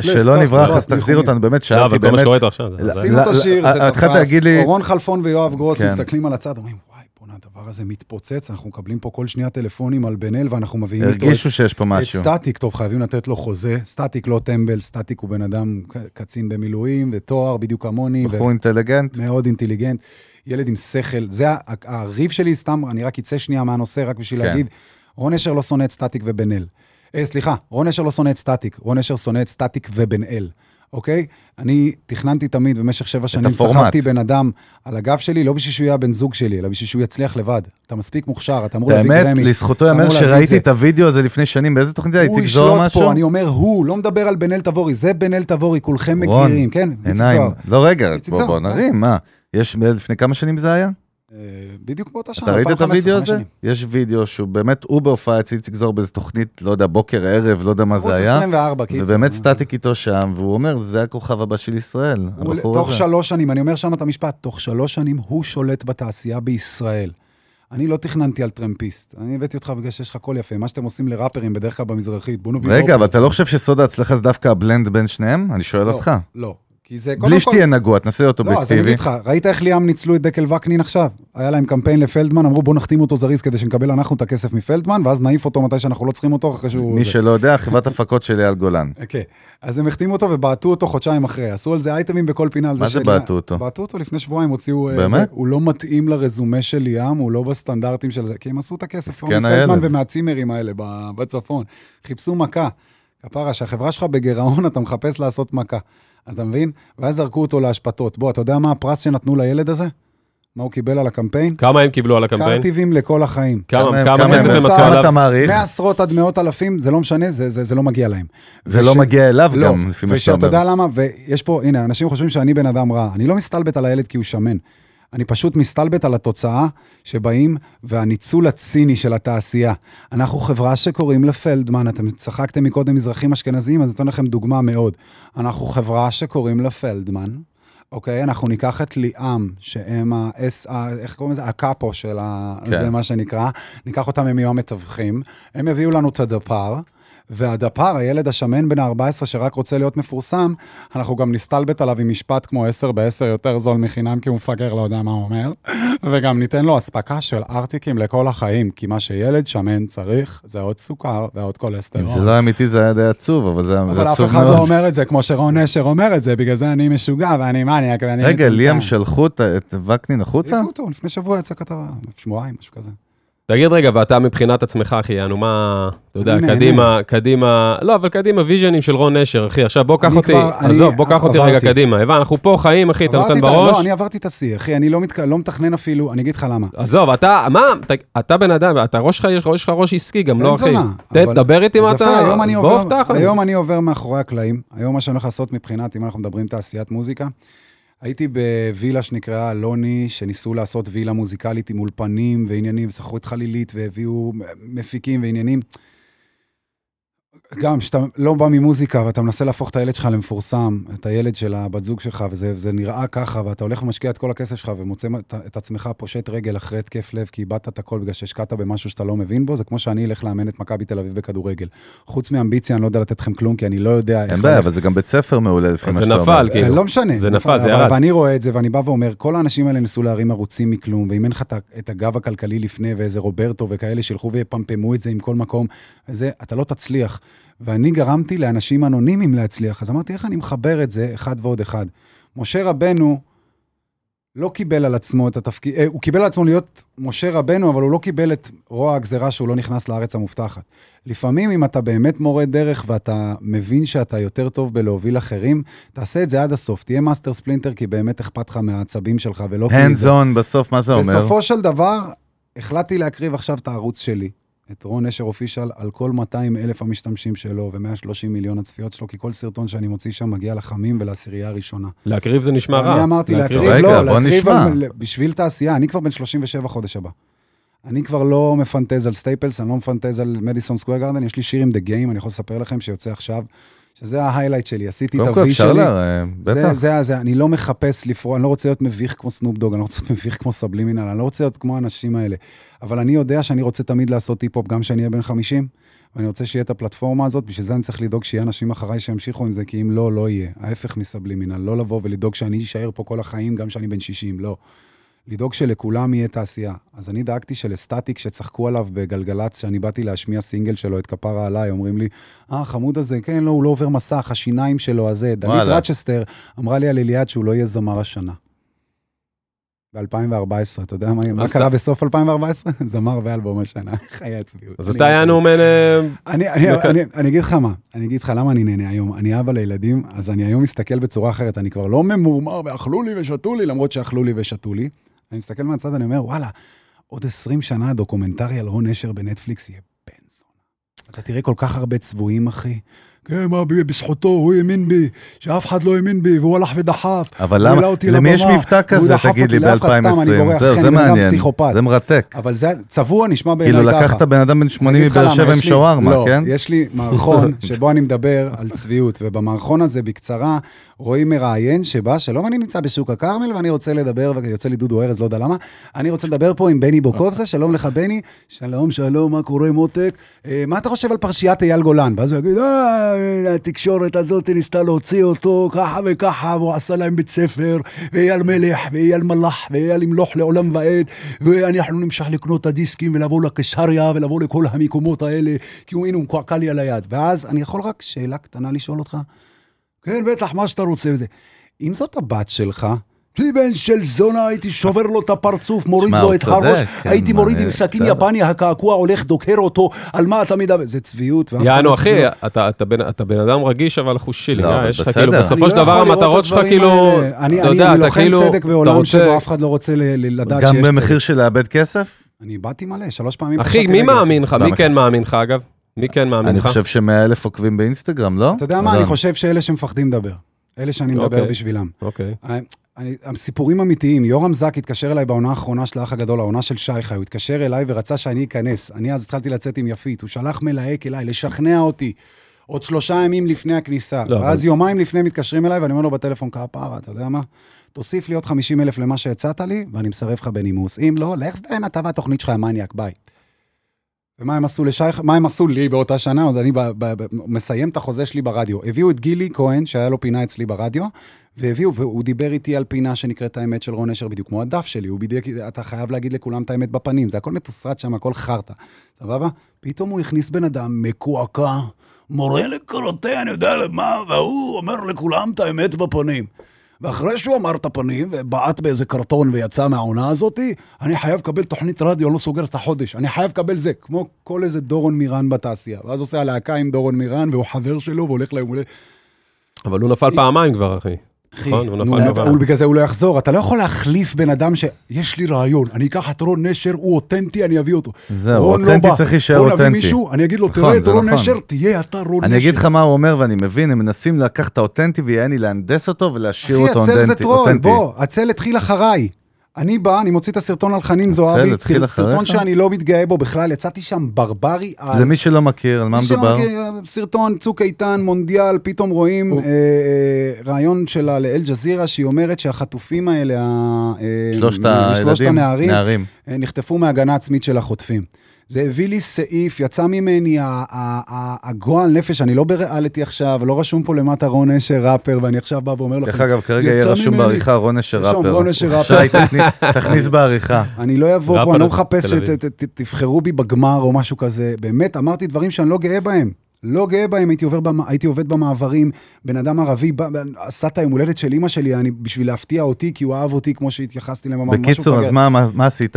שלא טוב, נברח, טוב, אז תחזיר. אותנו, באמת לא, שאלתי אבל כל מה באמת... שקורה איתו עכשיו. זה- לא, זה- עשינו את השיר, לא, זה תפס. אורון חלפון ויואב גרוס. מסתכלים על הצד, אומרים, וואי, בוא'נה, הדבר הזה מתפוצץ, אנחנו מקבלים פה כל שנייה טלפונים על בן אל, ואנחנו מביאים איתו את- הרגישו שיש פה את משהו. סטטיק, טוב, חייבים לתת לו חוזה. סטטיק לא טמבל, סטטיק הוא בן אדם קצין במילואים, ותואר בדיוק כמוני. ו- בחור אינטליגנט. מאוד אינטליגנט, ילד עם שכל. זה הריב שלי, סתם, אני רק אצא שנייה מהנושא, רק בשביל כן. להגיד, רון נשר לא שונא את סטטיק ובן אל. אה, סליחה, רון נשר לא שונא את סטטיק, רון נשר שונא את סטטיק ובן אל, אוקיי? אני תכננתי תמיד במשך שבע שנים. סחבתי בן אדם על הגב שלי, לא בשביל שהוא יהיה הבן זוג שלי, אלא בשביל שהוא יצליח לבד. אתה מספיק מוכשר, אתה אמור להביא האמת, גרמי. לזכותו אתה אמור ייאמר שראיתי. את הוידאו הזה לפני שנים, באיזה תוכנית זה היה? הוא איציק זוהר ישלוט משהו? פה, אני אומר הוא, לא מדבר על בן אל תבורי, זה בן אל תבורי, כולכם מכירים, כן? איציק. זוהר. לא, רגע, בוא. נרים, מה? יש, לפני כמה שנים זה היה? בדיוק באותה שנה, אתה ראית את 2015, הוידאו הזה? שנים. יש וידאו שהוא באמת, הוא בהופעה אצל איציק זוהר באיזה תוכנית, לא יודע, בוקר, ערב, לא יודע מה זה ערוץ היה. 24, קיצר. ובאמת סטטיק איתו שם, והוא אומר, זה הכוכב הבא של ישראל, הבחור תוך הזה. שלוש שנים, אני אומר שם את המשפט, תוך שלוש שנים הוא שולט בתעשייה בישראל. אני לא תכננתי על טרמפיסט, אני הבאתי אותך בגלל שיש לך קול יפה, מה שאתם עושים לראפרים בדרך כלל במזרחית, בוא נביא... רגע. אבל אתה לא חושב שסוד ההצלחה זה דווקא הבלנד בין שניהם? אני שואל לא, אותך. לא, כי זה... קודם בלי כל- שתהיה נגוע, תנסה להיות לא, אז אני אובייקטיבי. אגיד לך, ראית איך ליאם ניצלו את דקל וקנין עכשיו? היה להם קמפיין לפלדמן, אמרו בוא נחתים אותו זריז כדי שנקבל אנחנו את הכסף מפלדמן, ואז נעיף אותו מתי שאנחנו לא צריכים אותו אחרי שהוא... מי זה. שלא יודע, חברת הפקות של אייל גולן. אוקיי, אז הם החתימו אותו ובעטו אותו חודשיים אחרי, עשו על זה אייטמים בכל פינה. מה זה בעטו אותו? בעטו אותו לפני שבועיים, הוציאו... אה, באמת? הוא לא מתאים לרזומה של ליאם, הוא לא בסטנדרטים של זה, כי הם עשו את הכסף, כמו מפלדמן. ומהצימרים האלה בצפון. חיפשו מכה. כפרה, שהחברה שלך בגירעון, אתה מחפש לעשות מכה. אתה מבין? ואז זרקו אותו לאשפתות. בוא, אתה יודע מה הפרס שנתנו לילד הזה? מה הוא קיבל על הקמפיין? כמה הם קיבלו על הקמפיין? קרטיבים לכל החיים. כמה כמה כמה כסף הם- עשו כמה עליו? אתה מעריך? מעשרות עד מאות אלפים, זה לא משנה, זה, זה, זה לא מגיע להם. זה וש- לא מגיע אליו לא, גם, לפי מה שאתה ושאתה אומר. יודע למה, ויש פה, הנה, אנשים חושבים שאני בן אדם רע. אני לא מסתלבט על הילד כי הוא שמן. אני פשוט מסתלבט על התוצאה שבאים והניצול הציני של התעשייה. אנחנו חברה שקוראים לה פלדמן, אתם צחקתם מקודם מזרחים אשכנזיים, אז אתן לכם דוגמה מאוד. אנחנו חברה שקוראים לה פלדמן, אוקיי? אנחנו ניקח את ליאם, שהם ה... S, ה איך קוראים לזה? הקאפו של ה... כן. זה מה שנקרא. ניקח אותם, הם יהיו המתווכים. הם יביאו לנו את הדפר. והדפר, הילד השמן בן ה-14 שרק רוצה להיות מפורסם, אנחנו גם נסתלבט עליו עם משפט כמו 10 ב-10 יותר זול מחינם, כי הוא מפגר, לא יודע מה הוא אומר, וגם ניתן לו אספקה של ארטיקים לכל החיים, כי מה שילד שמן צריך זה עוד סוכר ועוד אם כולסטרול. זה לא אמיתי זה היה די עצוב, אבל זה אבל זה אף עצוב אחד לא מאוד. אומר את זה כמו שרון נשר אומר את זה, בגלל זה אני משוגע ואני מניאק ואני... רגע. ליאם שלחו את- וקנין החוצה? אותו, לפני שבוע יצא כתבה, שבועיים, משהו כזה. תגיד רגע, ואתה מבחינת עצמך, אחי, יענו, מה, אתה יודע. קדימה, קדימה, לא, אבל קדימה, ויז'נים של רון נשר, אחי, עכשיו בוא קח אותי, עזוב, בוא קח אותי רגע. קדימה, הבא, אנחנו פה חיים, אחי, אתה נותן בראש, לא, אני עברתי את השיא, אחי, אני לא לא מתכנן אפילו, אני אגיד לך למה. עזוב, אתה, מה, אתה- בן אדם, אתה ראש שלך, יש לך- ראש עסקי גם, לא, אחי, זונה, תן, אבל- דבר איתי מה אתה, בוא לי. היום אני עובר מאחורי הקלעים, היום מה שאני הולך לעשות מבחינת, אם אנחנו מדברים תעשיית מוזיקה, הייתי בווילה שנקראה אלוני, שניסו לעשות וילה מוזיקלית עם אולפנים ועניינים, ושכרו את חלילית והביאו מפיקים ועניינים. גם כשאתה לא בא ממוזיקה ואתה מנסה להפוך את הילד שלך למפורסם, את הילד של הבת זוג שלך, וזה, נראה ככה, ואתה הולך ומשקיע את כל הכסף שלך ומוצא את, את עצמך פושט רגל אחרי התקף לב, כי איבדת את הכל בגלל שהשקעת במשהו שאתה לא מבין בו, זה כמו שאני אלך לאמן את מכבי תל אביב בכדורגל. חוץ מאמביציה, אני לא יודע לתת לכם כלום, כי אני לא יודע איך... אין בעיה. אבל זה גם בית ספר מעולה לפי מה זה שאתה נפל, אומר. כאילו. אה, לא משנה. זה נפל, זה אבל- ירד. ואני רואה את זה, ואני בא ואומר, כל האנשים האלה ניסו להרים ערוצים מכלום, ואם אין לך את ה- את הגב הכלכלי לפני, ואיזה רוברטו וכאלה שילכו ויפמפמו את זה עם כל מקום, וזה, אתה לא תצליח. ואני גרמתי לאנשים אנונימיים להצליח, אז אמרתי, איך אני מחבר את זה אחד ועוד אחד? משה רבנו לא קיבל על עצמו את התפקיד, אה, הוא קיבל על עצמו להיות משה רבנו, אבל הוא לא קיבל את רוע הגזירה שהוא לא נכנס לארץ המובטחת. לפעמים, אם אתה באמת מורה דרך ואתה מבין שאתה יותר טוב בלהוביל אחרים, תעשה את זה עד הסוף. תהיה מאסטר ספלינטר, כי באמת אכפת לך מהצבים שלך, ולא hands on בסוף, מה זה אומר? בסופו של דבר, החלטתי להקריב עכשיו את הערוץ שלי, את רון נשר official, על כל 200 אלף המשתמשים שלו ו-130 מיליון הצפיות שלו, כי כל סרטון שאני מוציא שם מגיע לחמים ולעשירייה הראשונה. להקריב זה נשמע רע. אני אמרתי להקריב, רגע, לא, בוא להקריב נשמע. על- בשביל תעשייה, אני כבר בן 37 חודש הבא. אני כבר לא מפנטז על סטייפלס, אני לא מפנטז על מדיסון סקוויר גרדן, יש לי שיר עם דה גיים, אני יכול לספר לכם שיוצא עכשיו, שזה ה highlight שלי, עשיתי את קודם כל ה-V אפשר שלי. לה... זה, בטח. זה, זה, אני לא מחפש לפרוע, אני לא רוצה להיות מביך כמו סנופ דוג, אני לא רוצה להיות מביך כמו סבלימינל, אני לא רוצה להיות כמו האנשים האלה. אבל אני יודע שאני רוצה תמיד לעשות היפ-הופ גם כשאני אהיה בן 50, ואני רוצה שיהיה את הפלטפורמה הזאת, בשביל זה אני צריך לדאוג שיהיה אנשים אחריי שימשיכו עם זה, כי אם לא, לא יהיה. ההפך מסבלימינל, לא לבוא ולדאוג שאני אשאר פה כל החיים, גם כשאני בן 60, לא. לדאוג שלכולם יהיה תעשייה. אז אני דאגתי שלסטטיק שצחקו עליו בגלגלצ, שאני באתי להשמיע סינגל שלו, את כפרה עליי, אומרים לי, אה, החמוד הזה, כן, לא, הוא לא עובר מסך, השיניים שלו, הזה. דלית וואלה. רצ'סטר אמרה לי על אליעד שהוא לא יהיה זמר השנה. ב-2014, אתה יודע מה, מה קרה בסוף 2014? זמר ואלבום השנה, חיי הצביעות. אז אתה היה. אה, אני, דקה. אני, אני אגיד לך מה, אני אגיד לך למה אני נהנה היום. אני אבא לילדים, אז אני היום מסתכל בצורה אחרת. אני כבר לא ממורמר ואכלו לי ושתו לי, למרות שאכלו לי ושתו לי. אני מסתכל מהצד, אני אומר, וואלה, עוד 20 שנה דוקומנטרי על רון נשר בנטפליקס יהיה בן זונה. אתה תראה כל כך הרבה צבועים, אחי. כן, מה, בזכותו, הוא האמין בי, שאף אחד לא האמין בי, והוא הלך ודחף. אבל למה, למי יש מבטא כזה, תגיד לי, אותי לאף אחד, סתם, אני ב-2020? בורח, זהו, זה מעניין. זה מרתק. אבל זה צבוע נשמע בעיניי כאילו ככה. לקחת בן אדם בן 80 אני אגיד לך מבאר שבע עם שווארמה, לא, כן? יש לי מערכון שבו אני מדבר על צביעות, ובמערכון הזה, בקצרה, רואים מראיין שבא, שלום, אני נמצא בשוק הכרמל ואני רוצה לדבר, ויוצא לי דודו ארז, לא יודע למה, אני רוצה לדבר פה עם בני בוקובזה, שלום לך בני, שלום, שלום, מה קורה מותק? אה, מה אתה חושב על פרשיית אייל גולן? ואז הוא יגיד, אה, התקשורת הזאת ניסתה להוציא אותו ככה וככה, והוא עשה להם בית ספר, ואייל מלך, ואייל מלח, ואייל ימלוך לעולם ועד, ואנחנו נמשך לקנות את הדיסקים ולבוא לקיסריה ולבוא לכל המקומות האלה, כי הוא, הנה, הוא מקועקע לי על היד. ואז אני יכול רק שאלה קטנה לשאול אותך? כן, בטח, מה שאתה רוצה וזה. אם זאת הבת שלך, בן של זונה, הייתי שובר לו את הפרצוף, מוריד לו את הראש, כן, הייתי מוריד עם אה, סכין בסדר. יפני, הקעקוע הולך, דוקר אותו, על מה אתה מדבר? זה צביעות. יענו, לא- אחי, אתה- אתה בן- אתה אדם רגיש, אבל חושילי. לא, אה, יש לך. כאילו, אני בסופו אני של לא דבר המטרות שלך כאילו, האלה. אני, אתה אני, יודע, אני אתה לוחם כאילו, צדק אתה בעולם שבו אף אחד לא רוצה לדעת שיש גם צדק. במחיר של לאבד כסף? אני איבדתי מלא, שלוש פעמים. אחי, מי מאמין לך? מי. כן מאמין לך, אגב? מי כן מאמין אני לך? חושב שמאה אלף עוקבים באינסטגרם, לא? אתה יודע מה. אני חושב שאלה שמפחדים לדבר. אלה שאני מדבר אוקיי. בשבילם. אוקיי. אני, סיפורים אמיתיים, יורם זק התקשר אליי בעונה האחרונה של האח הגדול, העונה של שי חי, הוא התקשר אליי ורצה שאני אכנס. אני אז התחלתי לצאת עם יפית, הוא שלח מלהק אליי, לשכנע אותי. עוד שלושה ימים לפני הכניסה. לא, ואז אבל- יומיים לפני מתקשרים אליי, ואני אומר לו בטלפון, כפרה, אתה יודע מה? תוסיף לי עוד 50 אלף למה שהצעת לי, ואני מסרב לך בנימוס. אם לא, לך זדיין אתה והתוכנית שלך, המניאק, ביי. ומה הם עשו לשי, מה הם עשו לי באותה שנה? עוד אני ב, ב, ב, מסיים את החוזה שלי ברדיו. הביאו את גילי כהן, שהיה לו פינה אצלי ברדיו, והביאו, והוא דיבר איתי על פינה שנקראת האמת של רון נשר, בדיוק כמו הדף שלי, הוא בדיוק, אתה חייב להגיד לכולם את האמת בפנים, זה הכל מתוסרט שם, הכל חרטא, סבבה? פתאום הוא הכניס בן אדם מקועקע, מורה לקראטה, אני יודע למה, והוא אומר לכולם את האמת בפנים. ואחרי שהוא אמר את הפנים ובעט באיזה קרטון ויצא מהעונה הזאתי, אני חייב לקבל תוכנית רדיו, אני לא סוגר את החודש, אני חייב לקבל זה, כמו כל איזה דורון מירן בתעשייה. ואז עושה הלהקה עם דורון מירן, והוא חבר שלו, והולך ליום הולדת. אבל הוא נפל פעמיים כבר, אחי. נכון, הוא נפל. הוא- בגלל זה הוא לא יחזור. אתה לא יכול להחליף בן אדם ש... יש לי רעיון, אני אקח את רון נשר, הוא אותנטי, אני אביא אותו. זהו, לא אותנטי. צריך להישאר בוא נביא אותנטי. מישהו, אני אגיד לו, נכון, תראה את זה רון נכון. נשר, תהיה אתה רון נשר. אני אגיד לך מה הוא אומר ואני מבין, הם מנסים לקחת את האותנטי ויעני להנדס אותו ולהשאיר אותו אחי, הצל זה אותנטי. טרול, אותנטי. בוא, הצל התחיל אחריי. אני בא, אני מוציא את הסרטון על חנין זועבי, סרטון? שאני לא מתגאה בו בכלל, יצאתי שם ברברי. על- למי שלא מכיר, על מה מי מדובר? סרטון צוק איתן, מונדיאל, פתאום רואים אה, אה, רעיון שלה לאל-ג'זירה, שהיא אומרת שהחטופים האלה, אה, שלושת הנערים, נערים. נחטפו מהגנה עצמית של החוטפים. זה הביא לי סעיף, יצא ממני הגועל נפש, אני לא בריאליטי עכשיו, לא רשום פה למטה רון אשר ראפר, ואני עכשיו בא ואומר לכם, דרך אגב, כרגע יהיה רשום. בעריכה רון אשר ראפר. רון אשר ראפר. שי, תכני- תכניס בעריכה. אני לא אבוא פה, אני לא מחפש. שתבחרו בי בגמר או משהו כזה. באמת, אמרתי דברים שאני לא גאה בהם. לא גאה בהם, הייתי, עובר במ... הייתי עובד במעברים, בן אדם ערבי, בא, עשה את היום הולדת של אימא שלי, אני, בשביל להפתיע אותי, כי הוא אהב אותי כמו שהתייחסתי להם. משהו בקיצור. אז מה- מה מה עשית?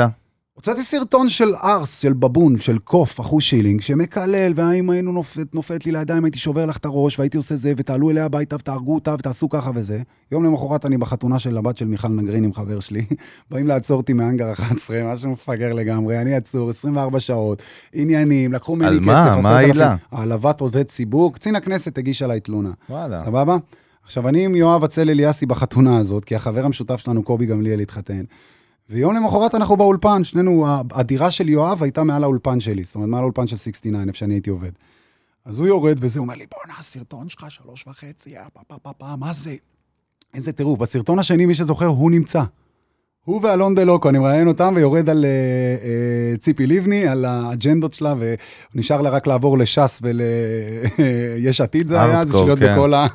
הוצאתי סרטון של ארס, של בבון, של קוף, אחוז שילינג, שמקלל, ואם היינו נופלת, נופלת לי לידיים, הייתי שובר לך את הראש, והייתי עושה זה, ותעלו אליה הביתה, ותהרגו אותה, ותעשו ככה וזה. יום למחרת אני בחתונה של הבת של מיכל נגרין עם חבר שלי, באים לעצור אותי מהאנגר 11, משהו מפגר לגמרי, אני עצור 24 שעות, עניינים, לקחו ממני על כסף, מה? מה 10,000. העילה? העלבת עובד ציבור, קצין הכנסת הגיש עליי תלונה. וואלה. סבבה? עכשיו, אני עם יואב אצל אליאסי בחתונה הזאת, כי החבר המשותף שלנו, קובי גמליאל, התחתן. ויום למחרת אנחנו באולפן, שנינו, הדירה של יואב הייתה מעל האולפן שלי, זאת אומרת, מעל האולפן של 69, איפה שאני הייתי עובד. אז הוא יורד וזה, הוא אומר לי, בואנה, הסרטון שלך שלוש וחצי, אה, פה, פה, פה, פה, מה זה? איזה טירוף. בסרטון השני, מי שזוכר, הוא נמצא. הוא ואלון דה לוקו, אני מראיין אותם ויורד על אה, אה, ציפי לבני, על האג'נדות שלה, ונשאר לה רק לעבור לש"ס וליש עתיד זה היה, זה שלהיות כן. בכל ה...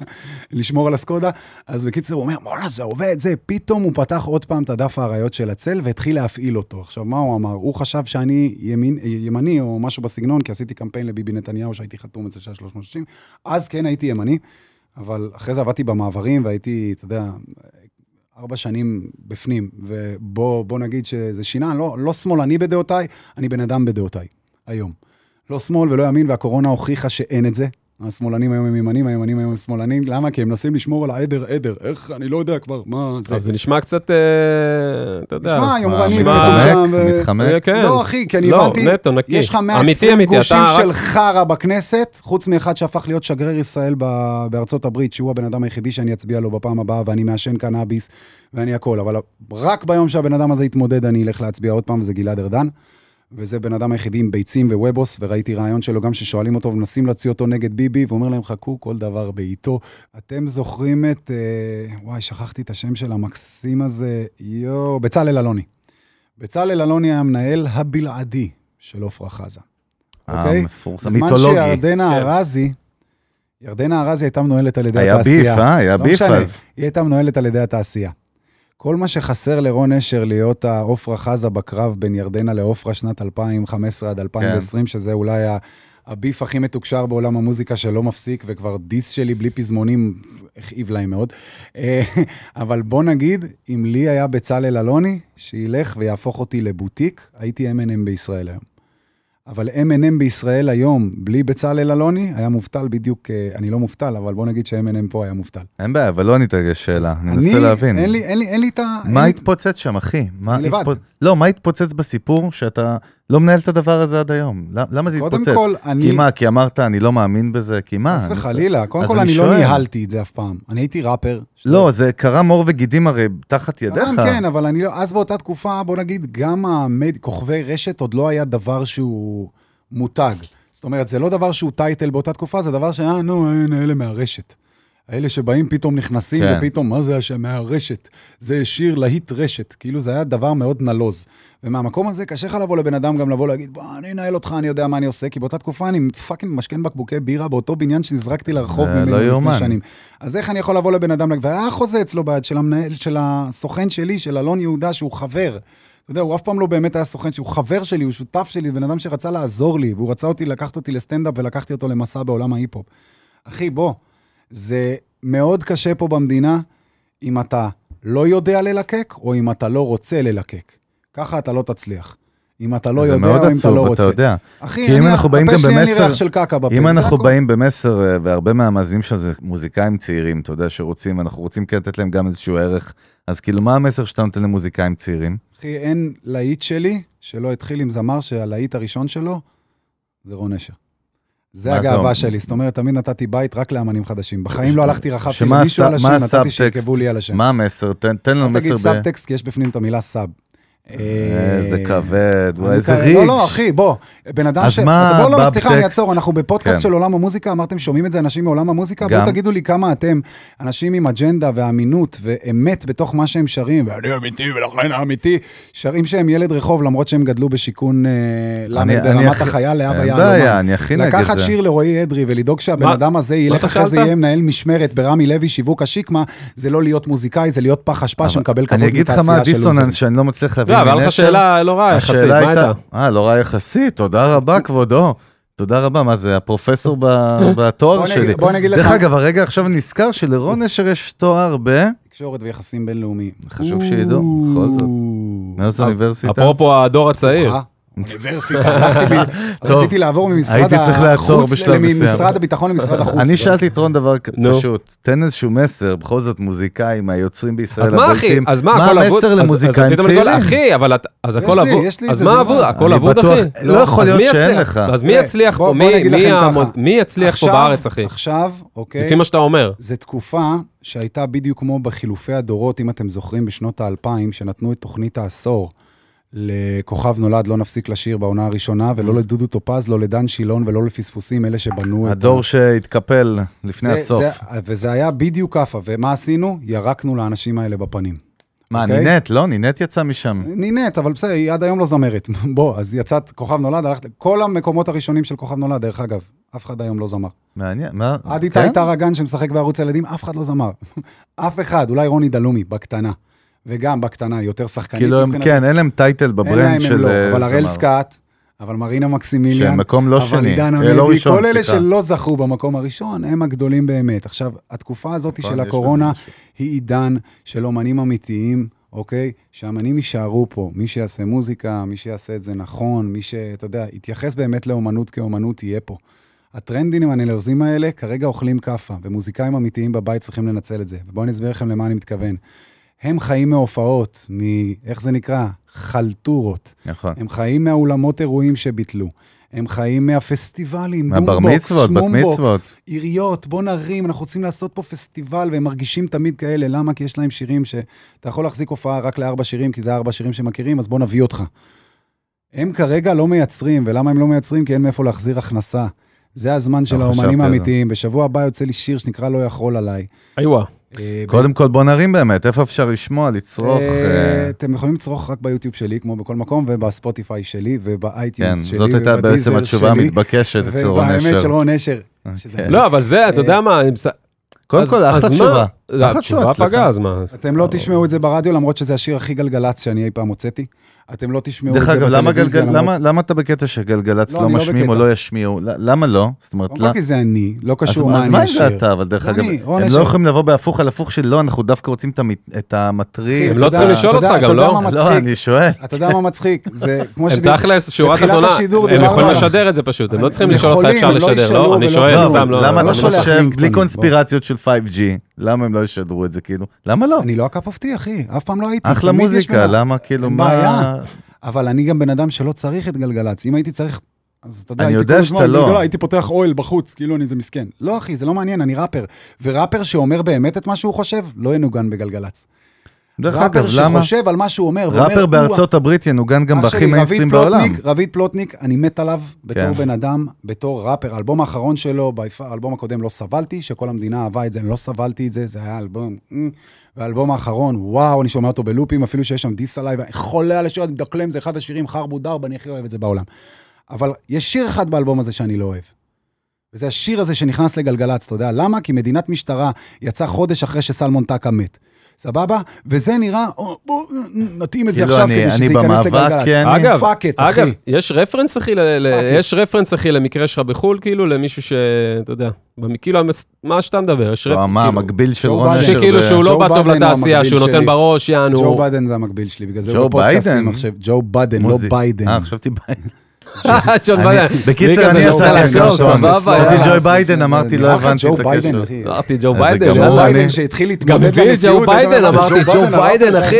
לשמור על הסקודה. אז בקיצור, הוא אומר, בואנה, זה עובד, זה, פתאום הוא פתח עוד פעם את הדף האריות של הצל והתחיל להפעיל אותו. עכשיו, מה הוא אמר? הוא חשב שאני ימין, ימני או משהו בסגנון, כי עשיתי קמפיין לביבי נתניהו שהייתי חתום אצל שעה 360, אז כן הייתי ימני, אבל אחרי זה עבדתי במעברים והייתי, אתה יודע, ארבע שנים בפנים, ובוא בוא נגיד שזה שינה, לא, לא שמאלני בדעותיי, אני בן אדם בדעותיי, היום. לא שמאל ולא ימין, והקורונה הוכיחה שאין את זה. השמאלנים היום הם ימנים, הימנים היום הם שמאלנים, למה? כי הם מנסים לשמור על העדר עדר, איך, אני לא יודע כבר, מה זה. טוב, זה נשמע קצת, אה, אתה יודע. נשמע יומרני נשמע- ומטומטם. ו- מתחמק? אה, כן. לא, אחי, כי אני לא, הבנתי, נטו, נקי. יש לך אמיתי, 120 אמיתי, גושים אתה של חרא בכנסת, חוץ מאחד שהפך להיות שגריר ישראל ב- בארצות הברית, שהוא הבן אדם היחידי שאני אצביע לו בפעם הבאה, ואני מעשן קנאביס, ואני הכל, אבל רק ביום שהבן אדם הזה יתמודד, אני אלך להצביע עוד פעם, וזה גלעד ארדן. וזה בן אדם היחידי עם ביצים ווובוס, וראיתי רעיון שלו גם ששואלים אותו ומנסים להוציא אותו נגד ביבי, ואומר להם, חכו, כל דבר בעיתו. אתם זוכרים את, אה, וואי, שכחתי את השם של המקסים הזה, יואו, בצלאל אלוני. בצלאל אלוני היה המנהל הבלעדי של עפרה חזה. אוקיי? המפורסם, בזמן מיתולוגי. שירדנה כן. ארזי, ירדנה ארזי הייתה מנוהלת על ידי היה התעשייה. ביף, אה? היה לא ביף משנה, אז. היא הייתה מנוהלת על ידי התעשייה. כל מה שחסר לרון אשר להיות העופרה חזה בקרב בין ירדנה לעופרה שנת 2015 עד 2020, כן. שזה אולי הביף הכי מתוקשר בעולם המוזיקה שלא מפסיק, וכבר דיס שלי בלי פזמונים הכאיב להם מאוד. אה, אבל בוא נגיד, אם לי היה בצלאל אלוני, שילך ויהפוך אותי לבוטיק, הייתי M&M בישראל היום. אבל M&M בישראל היום, בלי בצלאל אלוני, היה מובטל בדיוק, אה, אני לא מובטל, אבל בוא נגיד ש-M&M פה היה מובטל. אין בעיה, אבל לא ענית לי שאלה, אני מנסה להבין. אין לי, אין לי, אין לי את ה... מה התפוצץ שם, אחי? מה לבד. התפוצ- לא, מה התפוצץ בסיפור שאתה לא מנהל את הדבר הזה עד היום? למ- למה זה קודם התפוצץ? כל, אני... כי מה, כי אמרת, אני לא מאמין בזה? כי מה? חס וחלילה, קודם כל אני לא. ניהלתי את זה אף פעם. אני הייתי ראפר. לא, זה קרם עור וגידים הרי תחת ידיך. כן, אבל אני לא... אז באותה תקופה, בוא נגיד, גם. כוכבי רשת עוד לא היה דבר שהוא מותג. זאת אומרת, זה לא דבר שהוא title באותה תקופה, זה דבר שהיה, נו, אלה מהרשת. האלה שבאים פתאום נכנסים, כן. ופתאום, מה זה השם מהרשת? זה שיר להיט רשת. כאילו, זה היה דבר מאוד נלוז. ומהמקום הזה קשה לך לבוא לבן אדם גם לבוא להגיד, בוא, אני אנהל אותך, אני יודע מה אני עושה, כי באותה תקופה אני fucking משכן בקבוקי בירה באותו בניין שנזרקתי לרחוב ממנו לא לפני יאומן. שנים. אז איך אני יכול לבוא לבן אדם, והיה חוזה אצלו ביד של המנהל, של הסוכן שלי, של אלון יהודה, שהוא חבר. אתה יודע, הוא אף פעם לא באמת היה סוכן, שהוא חבר שלי, הוא שותף שלי, בן אדם שרצה לעזור לי, והוא רצה אותי, לקחת אותי לסטנדאפ ולקחתי אותו למסע בעולם ההיפ-הופ. אחי, בוא, זה מאוד קשה פה במדינה. אם אתה לא יודע ללקק, או אם אתה לא רוצה ללקק. ככה אתה לא תצליח. אם אתה לא זה יודע, מאוד או אם אתה לא עצוב, רוצה. אתה יודע. אחי, כי אם אני- אנחנו באים גם במסר- של אם זה אנחנו. באים במסר, אה, והרבה מהמאזינים שלנו זה מוזיקאים צעירים, אתה יודע, שרוצים, אנחנו רוצים כן לתת להם גם איזשהו ערך. אז כאילו, מה המסר שאתה נותן למוזיקאים צעירים? אחי, אין להיט שלי שלא התחיל עם זמר שהלהיט הראשון שלו זה רון נשר. זה הגאווה? שלי, זאת אומרת, תמיד נתתי בית רק לאמנים חדשים. בחיים לא הלכתי, רכבתי שמה למישהו על השם, נתתי? שירכבו לי על השם. מה המסר? תן לנו אל תגיד מסר ב... סאבטקסט, כי יש בפנים את המילה sub. איזה אה, כבד, איזה ריג'. לא, לא, אחי, בוא, בן אדם אז ש... מה אתה- בוא, לא, לא, סליחה, אני? אעצור, אנחנו בפודקאסט כן. של עולם המוזיקה, אמרתם, שומעים את זה אנשים מעולם המוזיקה? בואו תגידו לי כמה אתם, אנשים עם אג'נדה ואמינות ואמת בתוך מה שהם שרים, ואני אמיתי ולכן האמיתי, שרים שהם ילד רחוב, למרות שהם גדלו בשיכון אה, אני ברמת החייל לאבא אין יהלומן. בעיה, אני הכי נגד לקחת זה. שיר לרועי אדרי ולדאוג שהבן מה- אדם הזה ילך אחרי זה? יהיה מנהל משמרת ברמי לוי, שיווק השיקמה, זה לא להיות מוזיקאי, זה להיות פח אשפה שמקבל כבוד אני אגיד לך מה מתעשייה של הדיסוננס לוזרים. שאני לא מצליח להבין לא, אבל היה לך. שאלה לא רעה יחסית, מה הייתה... אה, לא רע יחסית, תודה רבה, כבודו. תודה רבה, מה זה, הפרופסור ב- בתואר שלי. בוא נגיד דרך לך- אגב, הרגע עכשיו נזכר שלרון נשר יש תואר ב... תקשורת ויחסים בינלאומיים. חשוב שידעו, בכל זאת. מאיזו אוניברסיטה? אפרופו הדור הצעיר. אוניברסיטה, רציתי לעבור ממשרד החוץ. ממשרד הביטחון למשרד החוץ. אני שאלתי את רון דבר. פשוט, תן איזשהו מסר, בכל זאת מוזיקאי מהיוצרים בישראל אז מה אחי? הבולטים. אז מה? המסר למוזיקאים צעירים? אחי, אבל אז הכל אבוד. אז מה. אבוד? הכל אבוד, אחי? לא יכול להיות שאין? לך. אז מי תראה, יצליח פה? מי- יצליח פה בארץ, אחי? עכשיו, אוקיי, לפי מה שאתה אומר. זו תקופה שהייתה בדיוק כמו בחילופי הדורות, אם אתם זוכרים, בשנות האלפיים, שנתנו את תוכנית העשור לכוכב נולד, לא נפסיק לשיר בעונה הראשונה, ולא לדודו טופז, לא לדן שילון ולא לפספוסים, אלה שבנו את... הדור שהתקפל לפני זה- הסוף. זה- וזה היה בדיוק ככה, ומה עשינו? ירקנו לאנשים האלה בפנים. מה, אוקיי? נינט? לא, נינט יצא משם. נינט, אבל בסדר, היא עד היום לא זמרת. בוא, אז יצאת כוכב נולד, הלכת... כל המקומות הראשונים של כוכב נולד, דרך אגב, אף אחד היום לא זמר. מעניין, מה? עד כן? איתי טרגן שמשחק בערוץ הילדים, אף אחד לא זמר. אף אחד, אולי רוני דלומי, בקטנה. וגם בקטנה, יותר שחקנית. כאילו, הם-. כן, אין להם title אין ב brand להם, של הם לא, אה, אבל הראל. סקעת, אבל מרינה שהם מקסימיליאן, מקום לא אבל שני. עידן אה, לא עמדי, ראשון, כל אלה סליחה. שלא זכו במקום הראשון, הם הגדולים באמת. עכשיו, התקופה הזאת נכון, של הקורונה. היא עידן של אומנים אמיתיים, אוקיי? שהאמנים יישארו פה. מי שיעשה מוזיקה, מי שיעשה את זה נכון, מי שאתה יודע, יתייחס באמת לאומנות כאומנות, יהיה פה. הטרנדים הנלוזים האלה כרגע אוכלים כאפה, ומוזיקאים אמיתיים בבית צריכים לנצל את זה. ובואו אני אסביר לכם למה אני מתכוון. הם חיים מהופעות, מ... איך זה נקרא? חלטורות. נכון. הם חיים מהאולמות אירועים שביטלו. הם חיים מהפסטיבלים, מהבר מצוות, בת מצוות. עיריות, בוא נרים, אנחנו רוצים לעשות פה פסטיבל, והם מרגישים תמיד כאלה, למה? כי יש להם שירים שאתה יכול להחזיק הופעה רק לארבע שירים, כי זה ארבע שירים שמכירים, אז בוא נביא אותך. הם כרגע לא מייצרים, ולמה הם לא מייצרים? כי אין מאיפה להחזיר הכנסה. זה הזמן של לא האומנים. האמיתיים. בשבוע הבא יוצא לי שיר שנקרא לא יכול עליי. איווה. אה, קודם כל בוא נרים באמת, איפה אפשר לשמוע, לצרוך? אה, אה, אתם יכולים לצרוך רק ביוטיוב שלי, כמו בכל מקום, ובספוטיפיי שלי, כן, וב-iTunes שלי, זאת הייתה בעצם התשובה שלי, המתבקשת אצל רון ובאמת נשר. של רון נשר. שזה- כן. לא, אבל זה, אתה יודע מה, אני קודם כל, אחלה? תשובה. לא, אחלה תשובה אצלך. פגעה, אז מה? אתם לא תשמעו את זה ברדיו, למרות שזה השיר הכי גלגלצ שאני אי פעם הוצאתי. אתם לא תשמעו את דרך זה אגב, למה בטלוויזיה, גלגל- למרות- למה- למה אתה בקטע שגלגלצ לא, לא לא משמיעים או. לא ישמיעו? למה לא? זאת אומרת, לא- כי זה אני, לא אז קשור מה- מה אז אני מה אם אשיר. זה אתה? אבל דרך אגב, הם. לא יכולים לבוא בהפוך על הפוך של לא, אנחנו דווקא רוצים את המ- את המטריס. הם לא אתה צריכים לשאול אתה אותך גם, אתה יודע לא? מה לא? אני שואל. אתה יודע מה מצחיק? זה כמו שדיבר- תכלס, שורה בתחילת תחתונה, הם יכולים לשדר את זה פשוט, הם לא צריכים לשאול אותך אפשר לא לשדר, לא? אני שואל. סתם, לא... למה לא אתה שולח חושב, בלי. קונספירציות של 5G, למה הם לא ישדרו את זה כאילו? למה לא? אני לא ה-cup of tea, אחי, אף פעם לא הייתי. אחלה מוזיקה. למה כאילו, מה... בעיה. אבל אני גם בן אדם שלא צריך את גלגלצ. אם הייתי צריך... אז אתה יודע, אני יודע שאתה הזמן, לא. הייתי פותח אוהל בחוץ, כאילו אני איזה מסכן. לא, אחי, זה לא מעניין, אני ראפר. וראפר שאומר באמת את מה שהוא חושב, לא ינוגן בגלגלצ. דרך ראפר אגב, למה? שחושב על מה שהוא אומר, ואומר, ראפר "הוא בארצות הברית ינוגן גם בהכי שלי, מיינסטרים בעולם. רביד פלוטניק, אני מת עליו בתור כן. בן אדם, בתור ראפר. האלבום האחרון שלו, האלבום הקודם לא סבלתי, שכל המדינה אהבה את זה, אני לא סבלתי את זה, זה היה אלבום... אה. והאלבום האחרון, וואו, אני שומע אותו בלופים, אפילו שיש שם diss עליי, ואני חולה על השיר, אני מדקלם, זה אחד השירים, חרבו דרב, אני הכי אוהב את זה בעולם. אבל יש שיר אחד באלבום הזה שאני לא אוהב, וזה השיר הזה שנכנס לגלגלצ, אתה יודע למה? כי מדינת משטרה יצא חודש אחרי שסלמון טקה מת. סבבה? וזה נראה, או, בוא נתאים את זה כאילו, עכשיו אני- כדי שזה ייכנס לגלגלצ. כן. אגב, fuck את, אגב, אחי. יש רפרנס, אחי, יש רפרנס, אחי, למקרה שלך בחו"ל, כאילו, למישהו ש... אתה יודע, כאילו, מה שאתה מדבר, יש לא, רפרנס, מה, כאילו, המקביל של רון. אשר. שכאילו שהוא לא בא טוב לתעשייה, שהוא נותן. בראש, יענו. ג'ו ביידן זה המקביל שלי, בגלל זה הוא בפודקאסטים? עכשיו. ג'ו ביידן, לא. ביידן. אה, חשבתי ביידן. ג'ון ביידן. בקיצר, אני שואו, שעון. סבבה, חשבתי. ג'וי ביידן, אמרתי, לא הבנתי ג'ו את ביידן, הקשר. אמרתי ג'ו אז ביידן, זה ג'ו. ביידן שהתחיל גם להתמודד לנשיאות. ג'ו היית ביידן, אומר, אמרתי ג'ו ביידן, אחי.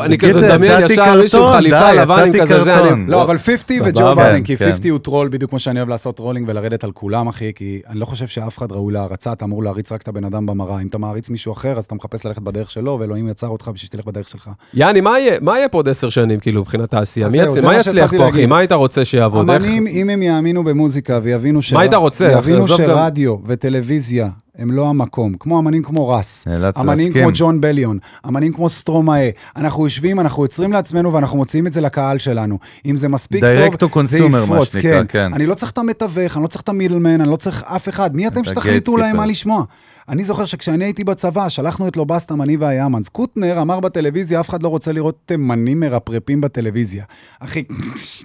אני כזה מדמיין יצאתי ישר מישהו עם חליפה לבן עם כזה, זה, אני... לא, אבל 50 וג'ו כן, כי כן. 50 הוא טרול בדיוק כמו שאני אוהב לעשות trolling ולרדת על כולם, אחי, כי אני לא חושב שאף אחד ראוי להערצה, אתה אמור להעריץ רק את הבן אדם במראה. אם אתה מעריץ מישהו אחר, אז אתה מחפש ללכת בדרך שלו, ואלוהים יצר אותך בשביל שתלך בדרך שלך. יעני, מה יהיה- פה עוד עשר שנים, כאילו, מבחינת העשייה? מה יצליח פה, אחי? מה היית רוצה שיעבוד? אמנים, אם הם יאמינו במוזיקה ויבינו שרדיו וטלוויזיה הם לא המקום. כמו אמנים כמו רס, אמנים להסכים. כמו ג'ון בליון, אמנים כמו סטרומאה. אנחנו יושבים, אנחנו יוצרים לעצמנו ואנחנו מוציאים את זה לקהל שלנו. אם זה מספיק Direct טוב, זה consumer, מה יפרוץ, שנקרא, כן. אני לא צריך את המתווך, אני לא צריך את המילמן, אני לא צריך אף אחד. מי אתם את שתחליטו להם. מה לשמוע? אני זוכר שכשאני הייתי בצבא, שלחנו את לובסטם, אני והיאמנס. קוטנר אמר בטלוויזיה, אף אחד לא רוצה לראות תימנים מרפרפים בטלוויזיה. אחי,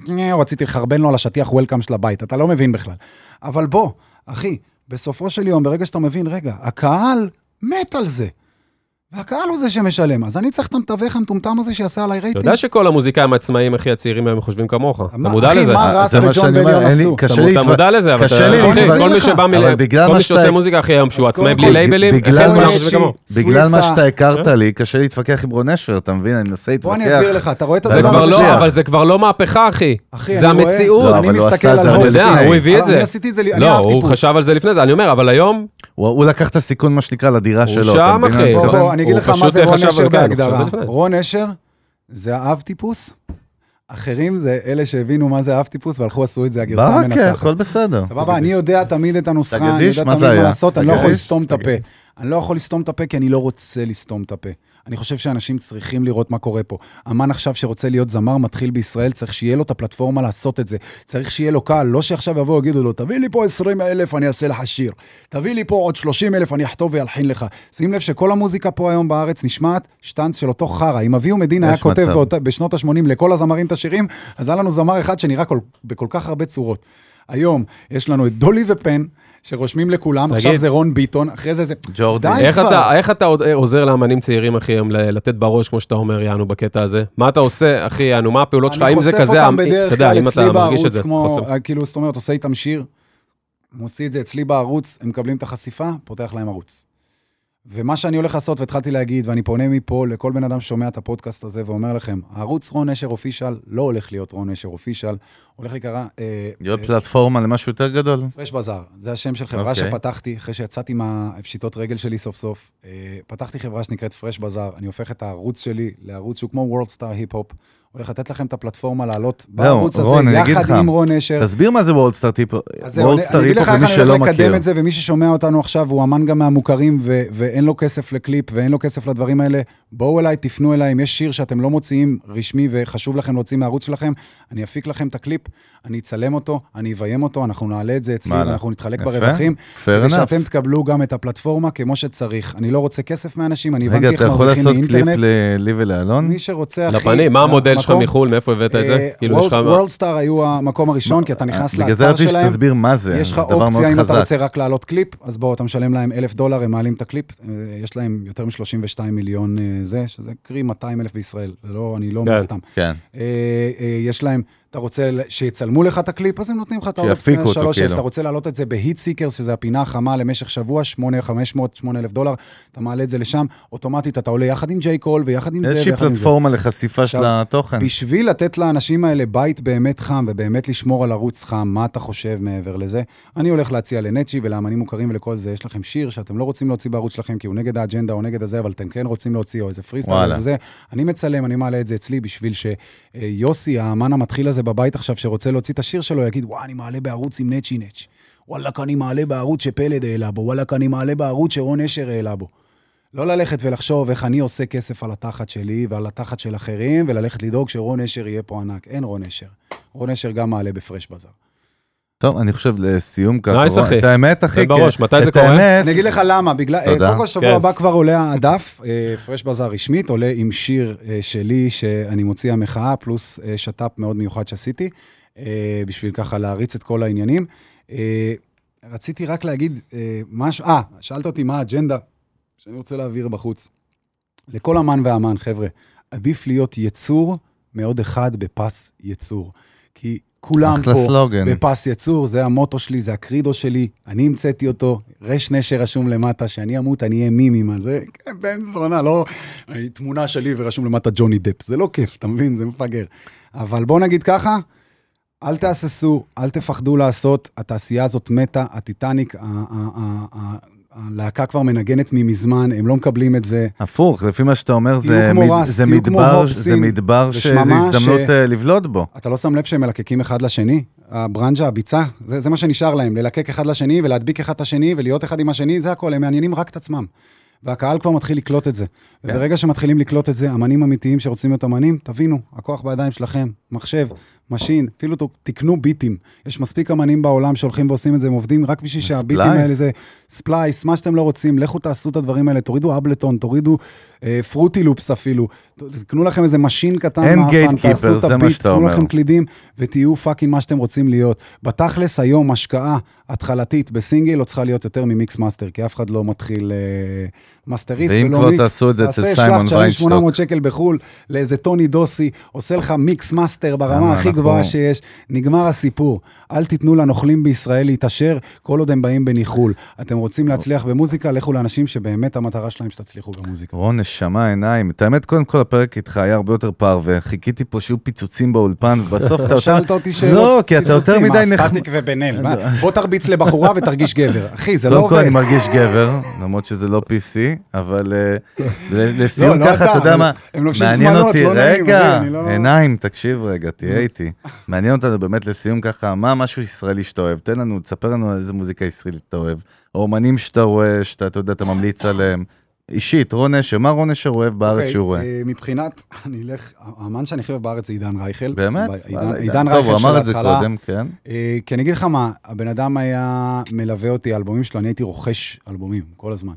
רציתי לחרבן לו על השטיח וולקאם של הבית, אתה לא מבין בכלל. אבל בוא, אחי, בסופו של יום, ברגע שאתה מבין, רגע, הקהל מת על זה. והקהל הוא זה שמשלם, אז אני צריך את המתווך המטומטם הזה שיעשה עליי אתה רייטינג. יודע שכל המוזיקאים העצמאים הכי הצעירים היום חושבים כמוך. אתה מה- מודע אחי, לזה? מה רס זה מה וג'ון בליון עשו? אתה אתה מודע לזה, אבל אתה... אחי. כל מי שבא מ... אבל בגלל כל מה מי שעושה מוזיקה, אחי, היום שהוא עצמאי בלי לייבלים, בגלל אחי, מה כולם ש- חושבים כמוהו. בגלל מה. שאתה הכרת לי, קשה להתווכח עם רון אשר, אתה מבין? אני מנסה להתווכח. בוא אני אסביר לך, אתה רואה את הדבר הזה? לא, מצליח. אבל זה כבר לא מהפכה, אחי. אחי, זה המציאות. לא, אני מסתכל על. הוא הביא את זה. לא, הוא. חשב על זה לפני זה, אני אומר, אבל היום, הוא לקח את הסיכון, מה שנקרא, לדירה הוא שלו. שם, אתה מבין? אני אגיד לך מה זה רון חשב בהגדרה. רון נשר זה האב טיפוס, אחרים זה אלה שהבינו מה זה האב טיפוס והלכו עשו את זה הגרסה ברכה, המנצחת. הכל בסדר. סבבה, אני יודע תמיד את הנוסחה, אני? יודע תמיד מה? לעשות, אני לא יכול? לסתום את הפה. אני לא יכול לסתום את הפה כי אני לא רוצה לסתום את הפה. אני חושב שאנשים צריכים לראות מה קורה פה. אמן עכשיו שרוצה להיות זמר מתחיל בישראל, צריך שיהיה לו את הפלטפורמה לעשות את זה. צריך שיהיה לו קהל, לא שעכשיו יבואו ויגידו לו, תביא לי פה 20 אלף, אני אעשה לך שיר. תביא לי פה עוד 30 אלף, אני אכתוב ואלחין לך. שים לב שכל המוזיקה פה היום בארץ נשמעת שטאנץ של אותו חרא. אם אביהו מדין היה כותב מצב. באותה, בשנות ה-80 לכל הזמרים את השירים, אז היה לנו זמר אחד שנראה כל, בכל כך הרבה צורות. היום יש לנו את דולי ופן, שרושמים לכולם, תגיד. עכשיו זה רון ביטון, אחרי זה זה... ג'ורדי. די איך כבר. אתה, איך אתה עוד עוזר לאמנים צעירים, אחי, היום ל- לתת בראש, כמו שאתה אומר, יענו, בקטע הזה? מה אתה עושה, אחי, יענו, מה הפעולות שלך? אם זה כזה, אני חושף אותם אתה בדרך כלל אצלי אתה את בערוץ, זה, כמו, חושף. אה, כאילו, זאת אומרת, עושה איתם שיר, מוציא את זה אצלי בערוץ, הם מקבלים את החשיפה, פותח להם ערוץ. ומה שאני הולך לעשות, והתחלתי להגיד, ואני פונה מפה לכל בן אדם ששומע את הפודקאסט הזה ואומר לכם, הערוץ רון נשר אופישל לא הולך להיות רון נשר אופישל, הולך להיקרא... אה, להיות אה, פלטפורמה למשהו יותר גדול? פרש בזאר, זה השם של חברה אוקיי. שפתחתי, אחרי שיצאתי מהפשיטות רגל שלי סוף סוף. אה, פתחתי חברה שנקראת פרש בזאר, אני הופך את הערוץ שלי לערוץ שהוא כמו וורלד סטאר היפ-הופ. הולך לתת לכם את הפלטפורמה לעלות בערוץ הזה, רון, יחד עם רון נשר. תסביר מה זה וולד סטאר טיפ, אז זהו, וולד אני סטאר אני אגיד לך איך למי אני שלא הולך לקדם מכיר. את זה, ומי ששומע אותנו עכשיו הוא אמן גם מהמוכרים, ו- ואין לו כסף לקליפ ואין לו כסף לדברים האלה, בואו אליי, תפנו אליי, אם יש שיר שאתם לא מוציאים רשמי וחשוב לכם להוציא מהערוץ שלכם, אני אפיק לכם את הקליפ, אני אצלם אותו, אני אביים אותו, אנחנו נעלה את זה אצלי. ואנחנו נתחלק יפה, ברווחים, fair כדי enough. שאתם תקבלו גם את הפלטפורמה כמו שצריך. אני לא רוצה כסף מאנשים, אני רגע, הבנתי איך אתה יכול מרוויחים לעשות קליפ מאינטרנט. ל- לי ולאלון? מי שרוצה, אחי... לפנים, מה המודל שלך מחו"ל, מאיפה הבאת את זה? כאילו, יש לך... וורלד סטאר היו המקום הראשון, כי אתה נכנס בגלל זה לאתר רציתי שלהם. שתסביר מה זה, יש לך זה דבר מאוד אופציה, אם אתה. רוצה רק להעלות קליפ, אז בוא, אתה משלם להם אלף דולר, הם מעלים את הקליפ, אה, יש להם יותר מ-32 מיליון אה, זה, שזה קרי 200 אלף בישראל, לא, אני לא כן. אומר סתם. כן, אה, אה, יש להם, אתה רוצה שיצלמו לך את הקליפ, אז הם נותנים לך את האופציה אותו, 3 כאילו. אתה רוצה להעלות את זה בהיט סיקרס, שזה הפינה החמה למשך שבוע, 8,500, 8,000 דולר, אתה מעלה את זה לשם, אוטומטית אתה עולה יחד עם ג'יי קול ויחד עם זה איזושהי ויחד עם זה. פלטפורמה לחשיפה של התוכן. בשביל לתת לאנשים האלה בית באמת חם ובאמת לשמור על ערוץ חם, מה אתה חושב מעבר לזה? אני הולך להציע לנצ'י ולאמנים מוכרים ולכל זה, יש לכם שיר שאתם לא רוצים להוציא בערוץ שלכם כי הוא נגד האג'נדה או נגד הזה, אבל אתם כן רוצים להוציא, או איזה פריסטייל. אני מצלם, אני מעלה את זה אצלי בשביל שיוסי, האמן המתחיל הזה בבית עכשיו, שרוצה להוציא את השיר שלו, יגיד, וואי, אני מעלה בערוץ עם נצ'י נצ'. וואלק, אני מעלה בערוץ שפלד העלה בו, וואלק, אני מעלה בערוץ שרון אשר העלה בו. לא ללכת ולחשוב איך אני עושה כסף על התחת שלי ועל התחת של אחרים, וללכת לדאוג שרון נשר יהיה פה ענק. אין רון נשר. רון נשר גם מעלה בפרש בזאר. טוב, אני חושב לסיום ככה, נייס, אחי. את האמת, אחי, זה בראש, מתי זה קורה? האמת, אני אגיד לך למה, בגלל, תודה. קודם כל שבוע כן. הבא כבר עולה הדף, אה, פרש בזאר רשמית, עולה עם שיר אה, שלי שאני מוציא המחאה, פלוס אה, שת"פ מאוד מיוחד שעשיתי, בשביל ככה להריץ את כל העניינים. רציתי רק להגיד משהו, אה, שאלת אותי מה האג'נדה שאני רוצה להעביר בחוץ. לכל אמן ואמן, חבר'ה, עדיף להיות יצור מעוד אחד בפס יצור. כי כולם פה סלוגן. בפס יצור, זה המוטו שלי, זה הקרידו שלי, אני המצאתי אותו, רש נשר רשום למטה, שאני אמות, אני אהיה מימי, מה זה? כן, בן זונה, לא תמונה שלי ורשום למטה ג'וני דפ, זה לא כיף, אתה מבין? זה מפגר. אבל בוא נגיד ככה, אל תהססו, אל תפחדו לעשות, התעשייה הזאת מתה, הטיטניק, הלהקה כבר מנגנת ממזמן, הם לא מקבלים את זה. הפוך, לפי מה שאתה אומר, זה מד- רס, זה מדבר, זה מדבר ושממה הזדמנות ש- אה, לבלוט בו. אתה לא שם לב שהם מלקקים אחד לשני? הברנז'ה, הביצה, זה, זה מה שנשאר להם, ללקק אחד לשני ולהדביק אחד את השני ולהיות אחד עם השני, זה הכל, הם מעניינים רק את עצמם. והקהל כבר מתחיל לקלוט את זה. כן. וברגע שמתחילים לקלוט את זה, אמנים אמיתיים שרוצים להיות אמנים, תבינו, הכוח בידיים שלכם, מחשב, משין, אפילו תקנו ביטים. יש מספיק אמנים בעולם שהולכים ועושים את זה, הם עובדים רק בשביל שהביטים. האלה זה ספלייס, מה שאתם לא רוצים, לכו תעשו את הדברים האלה, תורידו אבלטון, תורידו אה, פרוטי לופס אפילו, תקנו לכם איזה משין קטן אין תעשו את זה מה הביט, שאתה תקנו אומר. לכם קלידים ותהיו פאקינג מה שאתם רוצים להיות. בתכלס היום השקעה התחלתית בסינגל לא צריכה להיות יותר ממיקס מאסטר, כי אף אחד לא מתחיל אה, מאסטריסט ואם ולא כבר מיקס. תעשו את זה אצל תעשה, סיימון שלח, תשלם ויינשטוק. 800 שקל בחו"ל לאיזה טוני דוסי, עושה לך mix master ברמה הכי גבוהה שיש, נגמר הסיפור. אל תיתנו לנוכלים בישראל להתעשר כל עוד הם באים בניכול. אתם רוצים להצליח במוזיקה, לכו לאנשים שבאמת המטרה שלהם שתצליחו במוזיקה. רון, נשמה, עיניים. את האמת, קודם כל הפרק איתך היה הרבה יותר פרווה. חיכיתי פה שיהיו פיצוצים באולפן, ובסוף אתה יותר... שאלת אותי שאלות. לא, כי אתה יותר מדי נחמד. סטטיק ובן-אל. מה? בוא תרביץ לבחורה ותרגיש גבר. אחי, זה לא קודם כל עובד. אני מרגיש גבר, למרות שזה לא PC, אבל אה, ל- לסיום לא ככה, אתה, יודע מה, מעניין אותי, לא רגע, לא- עיניים, תקשיב רגע, תהיה איתי. מעניין אותנו באמת לסיום ככה, מה משהו ישראלי שאתה אוהב? תן לנו, תספר לנו על איזה מוזיקה ישראלית אתה אוהב. או אומנים שאתה רואה, שאתה, אתה יודע, אתה ממליץ עליהם. אישית, רון נשר, מה רון נשר אוהב בארץ אוקיי, שהוא רואה? אה, מבחינת, אני אלך, האמן שאני הכי אוהב בארץ זה עידן רייכל. באמת? ב- וואלה, עידן- עידן טוב, רייכל הוא של אמר את זה ההתחלה. קודם, כן. אה, כי אני אגיד לך מה, הבן אדם היה מלווה אותי, האלבומים שלו, אני הייתי רוכש אלבומים כל הזמן.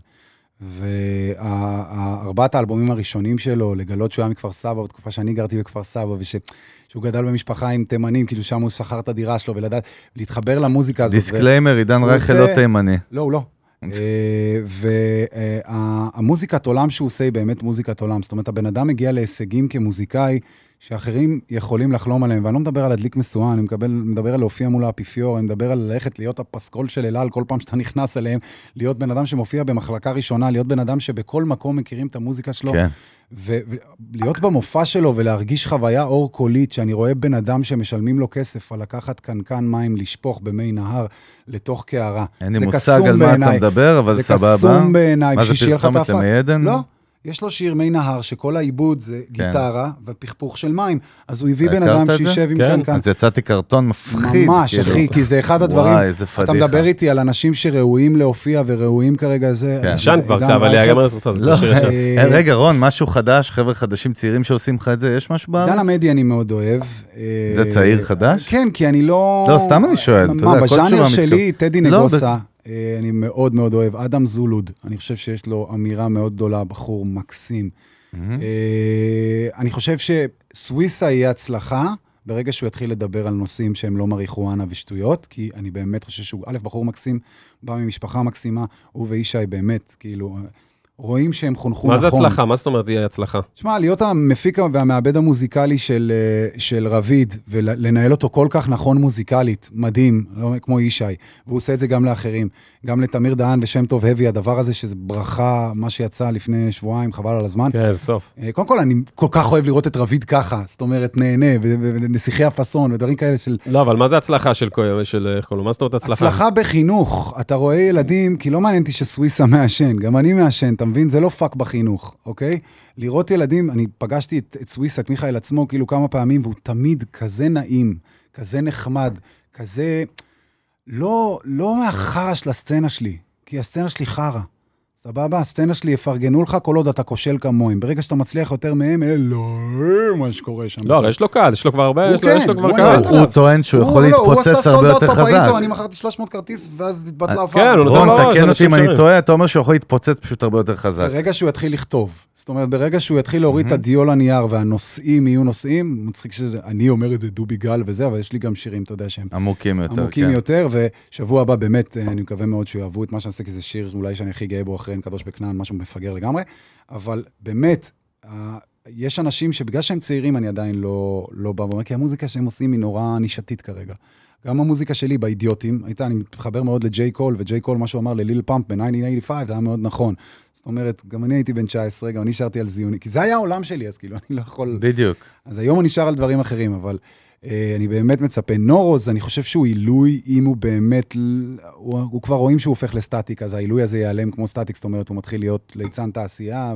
וארבעת האלבומים הראשונים שלו, לגלות שהוא היה מכפר סבא, בתקופה שאני גרתי בכפר סבא, ושהוא גדל במשפחה עם תימנים, כאילו שם הוא שכר את הדירה שלו, ולדעת, להתחבר למוזיקה הזאת. disclaimer, עידן רייכל לא תימני. לא, הוא לא. והמוזיקת עולם שהוא עושה היא באמת מוזיקת עולם. זאת אומרת, הבן אדם מגיע להישגים כמוזיקאי שאחרים יכולים לחלום עליהם, ואני לא מדבר על להדליק משואה, אני מקבל, מדבר על להופיע מול האפיפיור, אני מדבר על ללכת להיות הפסקול של אלעל כל פעם שאתה נכנס אליהם, להיות בן אדם שמופיע במחלקה ראשונה, להיות בן אדם שבכל מקום מכירים את המוזיקה שלו, כן. ולהיות במופע שלו ולהרגיש חוויה אור קולית, שאני רואה בן אדם שמשלמים לו כסף על לקחת קנקן מים, לשפוך במי נהר לתוך קערה. אין לי זה מושג על מה אתה בעיניי. מדבר, אבל זה סבבה. קסום בעיניי, מה זה פרסומת. למי עדן? לא, יש לו שיר מי נהר, שכל העיבוד זה כן. גיטרה ופכפוך של מים. אז הוא הביא אתה בן אדם? שישב עם כן. קנקן. אז יצאתי קרטון מפחיד. ממש, כאילו. אחי, כי זה אחד הדברים. וואי, איזה פדיחה. אתה מדבר איתי על אנשים שראויים להופיע וראויים כרגע זה... כן. אז ישן כבר קצת, אבל רייכל- יאמר לזכותו, זה לא, שיר ישן. אה, אה, רגע, רון, משהו חדש, חבר'ה חדשים צעירים שעושים לך את זה, יש משהו בארץ? עידן עמדי אני מאוד אוהב. אה, זה צעיר חדש? כן, כי אני לא... לא, סתם אני שואל, אתה מה, יודע, כל בז'אנר תשובה שלי, טדי לא, נגוסה, אה, אני מאוד מאוד אוהב. אדם זולוד, אני חושב שיש לו אמירה מאוד גדולה, בחור מקסים. אה, אני חושב שסוויסה יהיה הצלחה ברגע שהוא יתחיל לדבר על נושאים שהם לא מריחואנה ושטויות, כי אני באמת חושב שהוא, א', בחור מקסים, בא ממשפחה מקסימה, הוא וישי באמת, כאילו, רואים שהם חונכו מה נכון. זה הצלחה? מה זאת אומרת יהיה הצלחה? תשמע, להיות המפיק והמעבד המוזיקלי של, אה, של רביד, ולנהל אותו כל כך נכון מוזיקלית, מדהים, לא כמו ישי, והוא עושה את זה גם לאחרים, גם לתמיר דהן ושם טוב הבי, הדבר הזה שזה ברכה, מה שיצא לפני שבועיים, חבל על הזמן. כן, סוף. אה, קודם כל, אני כל כך אוהב לראות את רביד ככה, זאת אומרת, נהנה, ונסיכי הפאסון, ודברים כאלה של... לא, אבל מה זה הצלחה של של איך קוראים לו? מה זאת אומרת הצלחה? הצלחה בחינוך, אתה רואה ילדים, כי לא מעניין אותי שסוויסה מעשן, גם אני מעשן, אתה מבין? זה לא פאק בחינוך, אוקיי? לראות ילדים, אני פגשתי את, את סוויסה, את מיכאל עצמו, כאילו כמה פעמים, והוא תמיד כזה נעים, כזה נחמד, כזה... לא, לא מהחרא של הסצנה שלי, כי הסצנה שלי חרא. סבבה? הסצנה שלי יפרגנו לך כל עוד אתה כושל כמוהם. ברגע שאתה מצליח יותר מהם, אלוהים, מה שקורה שם. לא, יש לו קהל, יש לו כבר הרבה, הוא יש לו- יש לו כן, כבר הוא קהל. הוא טוען שהוא יכול לא, הוא להתפוצץ עשה הרבה סולד יותר אאוט חזק. בפאיטו, אני מכרתי 300 כרטיס, ואז התבטלה ההופעה. כן, הוא נותן רון, תקן אותי אם אני. טועה, אתה אומר שהוא יכול להתפוצץ פשוט הרבה יותר חזק. ברגע שהוא יתחיל לכתוב, זאת אומרת, ברגע שהוא יתחיל להוריד את הדיו לנייר והנושאים יהיו נושאים, מצחיק שאני אומר את זה דובי גל וזה, אבל יש לי גם שירים, אתה יודע, שהם עמוקים יותר, עמוקים כן. יותר, ושבוע הבא באמת, אה, אני מקווה מאוד שיאהבו את מה שאני עושה, כי זה שיר אולי שאני הכי גאה בו אחרי אין קדוש בכנען, משהו מפגר לגמרי, אבל באמת, יש אנשים שבגלל שהם צעירים, אני עדיין לא, לא בא ואומר, כי המוזיקה שהם עושים היא נורא נישתית כרגע. גם המוזיקה שלי באידיוטים, הייתה, אני מתחבר מאוד לג'יי קול, וג'יי קול, מה שהוא אמר לליל פאמפ ב-1985, זה היה מאוד נכון. זאת אומרת, גם אני הייתי בן 19, גם אני שרתי על זיוני, כי זה היה העולם שלי, אז כאילו, אני לא יכול... בדיוק. אז היום אני שר על דברים אחרים, אבל אני באמת מצפה. נורוז, אני חושב שהוא עילוי, אם הוא באמת, הוא, הוא כבר רואים שהוא הופך לסטטיק, אז העילוי הזה ייעלם כמו סטטיק, זאת אומרת, הוא מתחיל להיות ליצן תעשייה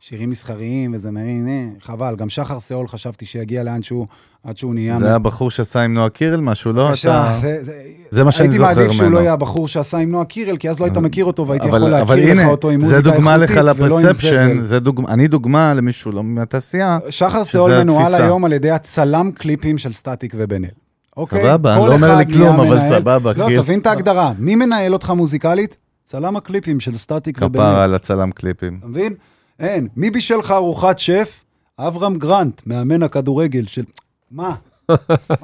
ושירים מסחריים וזמרים, אה, חבל. גם שחר שאול חשבתי שיגיע לאן שהוא, עד שהוא נהיה... זה הבחור שעשה עם נועה קירל משהו, לא? בבקשה, אתה- זה, זה, זה מה שאני הייתי זוכר מעדיף שהוא ממנו. לא יהיה הבחור שעשה עם נועה קירל, כי אז לא היית מכיר אותו והייתי אבל- יכול להכיר לך הנה, אותו עם זה מוזיקה דוגמה לך איכותית ולא עם לפרספשן, זבל. זה דוג... אני דוגמה למישהו לא מהתעשייה. שחר שאול מנוהל. היום על ידי הצלם קליפים של סטטיק ובן אל. אוקיי? סבבה, אני לא אומר לי כלום, אבל מנהל. סבבה, לא, כאילו. תבין את ההגדרה. מי מנהל אותך מוזיקלית? צלם הקליפים של סטטיק ובן כפרה. על הצלם קליפים. אתה מבין? אין. מי בישל לך ארוחת שף? אברהם גרנט, מאמן הכדורגל של... מה? מה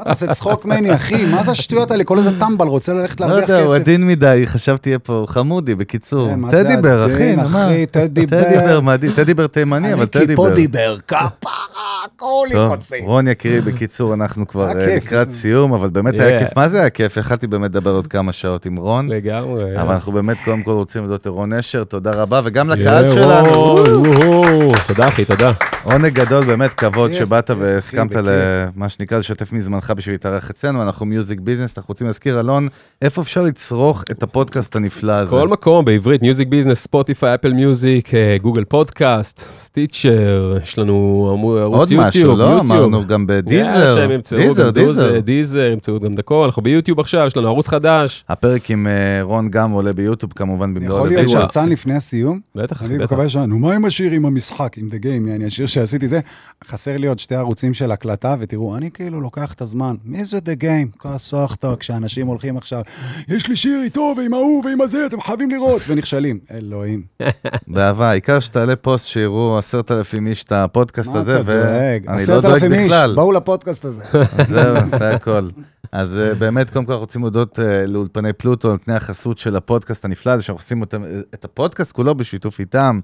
אתה עושה צחוק ממני, אחי? מה זה השטויות האלה? כל איזה טמבל רוצה ללכת לא להרוויח יודע, הוא כסף. עדין מדי, חשבתי יהיה פה חמודי, בקיצור. מה זה טדיבר, אחי? אחי, טדיבר. טדיבר מדהים, טדיבר תימני, אבל אני טדיבר. קיפודיבר, כפרה, כולי טוב, קוצי. רון יקירי, בקיצור, אנחנו כבר אה. לקראת סיום, אבל באמת היה. כיף. מה זה היה כיף? יכלתי באמת לדבר עוד כמה שעות עם רון, לגמרי. אבל אנחנו באמת קודם כל רוצים להודות לרון אשר, תודה רבה, וגם לקהל שלנו. תודה אחי, תודה. עונג גדול, באמת כבוד שבאת והסכמת. למה שנקרא לשתף מזמנך בשביל להתארח אצלנו, אנחנו Music Business, אנחנו רוצים להזכיר, אלון, איפה אפשר לצרוך את הפודקאסט הנפלא הזה? כל מקום בעברית, Music Business, Spotify, Apple Music, Google Podcast, Stitcher, יש לנו עוד ערוץ יוטיוב, משהו, לא? אמרנו גם ב Deezer, Deezer, Deezer. Deezer, ימצאו גם את הכל, אנחנו ביוטיוב עכשיו, יש לנו ערוץ חדש. הפרק עם אה, רון גם עולה ביוטיוב כמובן במלואו יכול להיות. שרצן לפני הסיום? בטח, אני בטח. מקווה ש... נו, מה עם השיר עם המשחק, עם The Game, יעני, השיר שעשיתי זה? חסר לי עוד שתי ערוצים של הקלטה, ותראו, אני כאילו לוקח את הזמן. מי זה The Game? כסחת, כשאנשים הולכים עכשיו, יש לי שיר איתו ועם ההוא ועם הזה, אתם חייבים לראות, ונכשלים. אלוהים. באהבה, העיקר שתעלה פוסט שיראו עשרת אלפים איש את הפודקאסט הזה? ואני לא דואג בכלל. באו לפודקאסט הזה. זהו, זה הכל. אז אה, באמת, קודם כל אנחנו רוצים להודות אה, לאולפני פלוטו, נותני החסות של הפודקאסט הנפלא הזה, שאנחנו עושים אותם- את הפודקאסט כולו בשיתוף איתם.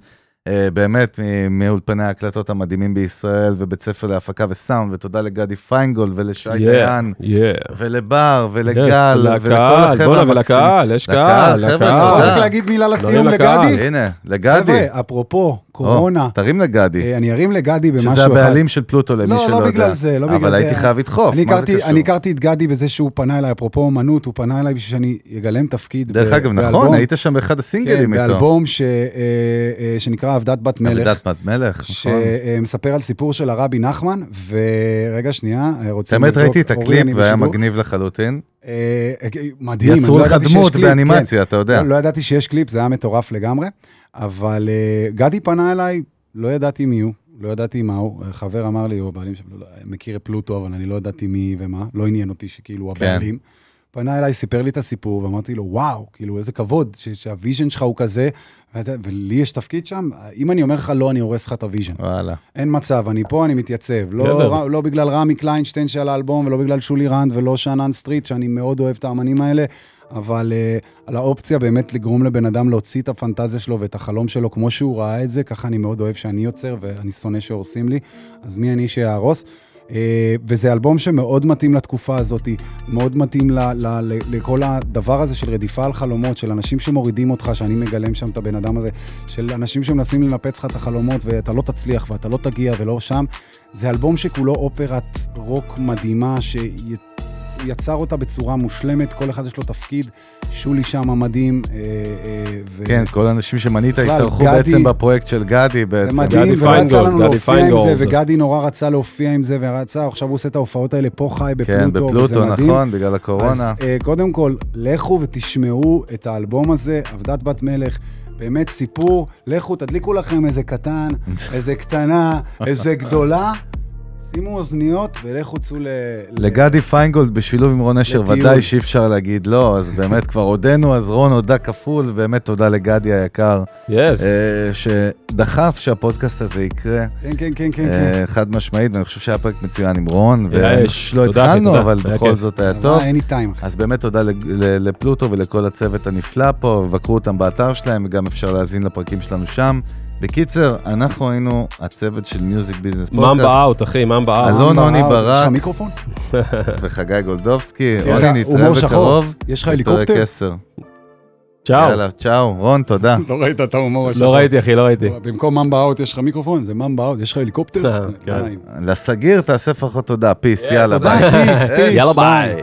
אה, באמת, מ- מאולפני ההקלטות המדהימים בישראל, ובית ספר להפקה וסאונד, ותודה לגדי פיינגולד ולשי Yeah, דיין, yeah. ולבר, Yes, ולגל, ולכל לקהל, החבר'ה בואנה, המקסימים. ולקהל, יש לקהל, קהל, חבר'ה, אתה תודה. לקהל. רק להגיד מילה לסיום לקהל. לגדי? הנה, לגדי. חבר'ה, אפרופו, קורונה, או, תרים לגדי. אה, אני ארים לגדי במשהו אחד. שזה הבעלים של פלוטו, למי לא, שלא לא יודע. בגלל זה, לא בגלל אבל זה. הייתי חייב לדחוף, מה זה קשור? אני הכרתי את גדי בזה שהוא פנה אליי, אפרופו אומנות, הוא פנה אליי בשביל שאני אגלם תפקיד. דרך ב- אגב, נכון, באלבום- היית שם באחד כן, הסינגלים איתו. באלבום ש- אה, אה, שנקרא אבדת בת מלך. אבדת בת מלך, נכון. שמספר על סיפור של הרבי נחמן, ורגע, שנייה, רוצים לבדוק, ראיתי את הקליפ והיה. מגניב לחלוטין. אה, אה, מדהים, יצרו לא לך דמות באנימציה, אתה יודע. לא, לא ידעתי שיש קליפ, זה היה מטורף לגמרי, אבל אה, גדי פנה אליי, לא ידעתי מי הוא, לא ידעתי מה הוא, חבר אמר לי, הוא הבעלים שם, לא, מכיר פלוטו, אבל אני לא ידעתי מי ומה, לא עניין אותי שכאילו הוא כן. פנה אליי, סיפר לי את הסיפור, ואמרתי לו, וואו, כאילו, איזה כבוד, ש- שה vision שלך הוא כזה, ולי יש תפקיד שם, אם אני אומר לך לא, אני הורס לך את ה vision. וואלה. אין מצב, אני פה, אני מתייצב. לא. ר, לא בגלל רמי קליינשטיין של האלבום, ולא בגלל שולי רנד, ולא שאנן סטריט, שאני מאוד אוהב את האמנים האלה, אבל אה, על האופציה באמת לגרום לבן אדם להוציא את הפנטזיה שלו ואת החלום שלו כמו שהוא ראה את זה, ככה אני מאוד אוהב שאני יוצר, ואני שונא שהורסים לי, אז מי אני שאהרוס? אה, וזה אלבום שמאוד מתאים לתקופה הזאת, מאוד מתאים ל, ל, ל, לכל הדבר הזה של רדיפה על חלומות, של אנשים שמורידים אותך, שאני מגלם שם את הבן אדם הזה, של אנשים שמנסים לנפץ לך את החלומות ואתה לא תצליח ואתה לא תגיע ולא שם. זה אלבום שכולו אופרת רוק מדהימה, שיצר אותה בצורה מושלמת, כל אחד יש לו תפקיד, שולי שם מדהים. אה, אה, ו... כן, כל האנשים שמנית התארחו גדי- בעצם בפרויקט של גדי זה בעצם. מדהים, גדי ולא יצא לנו גדי להופיע עם זה. וגדי נורא רצה להופיע עם זה, ורצה, עכשיו הוא עושה את ההופעות האלה פה חי כן, בפלוטו, וזה בפלוטו, מדהים. נכון, בגלל הקורונה. אז uh, קודם כל, לכו ותשמעו את האלבום הזה, עבדת בת מלך, באמת סיפור, לכו תדליקו לכם איזה קטן, איזה קטנה, איזה גדולה, שימו אוזניות ולכו צאו ל... לגדי פיינגולד בשילוב עם רון אשר, לטיול. ודאי שאי אפשר להגיד לא, אז באמת כבר הודינו, אז רון הודה כפול, ובאמת תודה לגדי היקר, יס. אה, שדחף שהפודקאסט הזה יקרה, כן, כן, כן, כן, כן. אה, חד משמעית, ואני חושב שהיה פרק מצוין עם רון, אחי, התחלנו. אבל בכל. זאת היה טוב. אין לי טיים. אז באמת תודה לפלוטו ולכל הצוות הנפלא פה, בקרו אותם באתר שלהם, וגם אפשר להאזין לפרקים שלנו שם. בקיצר, אנחנו היינו הצוות של מיוזיק ביזנס ממבה פודקאסט, אאוט, אחי, ממבה אאוט. אלון עוני יש לך ברק מיקרופון? וחגי גולדובסקי. כן, רוני, נתראה. בקרוב. יש לך הליקופטר? 10. צ'או. יאללה, צ'או. רון, תודה. לא ראית את ההומור השחור. לא ראיתי, אחי, לא ראיתי. במקום ממבה אאוט יש לך מיקרופון? זה ממבה אאוט, יש לך הליקופטר? כן. לסגיר תעשה לפחות תודה. פיס, יאללה, ביי. פיס, פיס. יאללה ביי.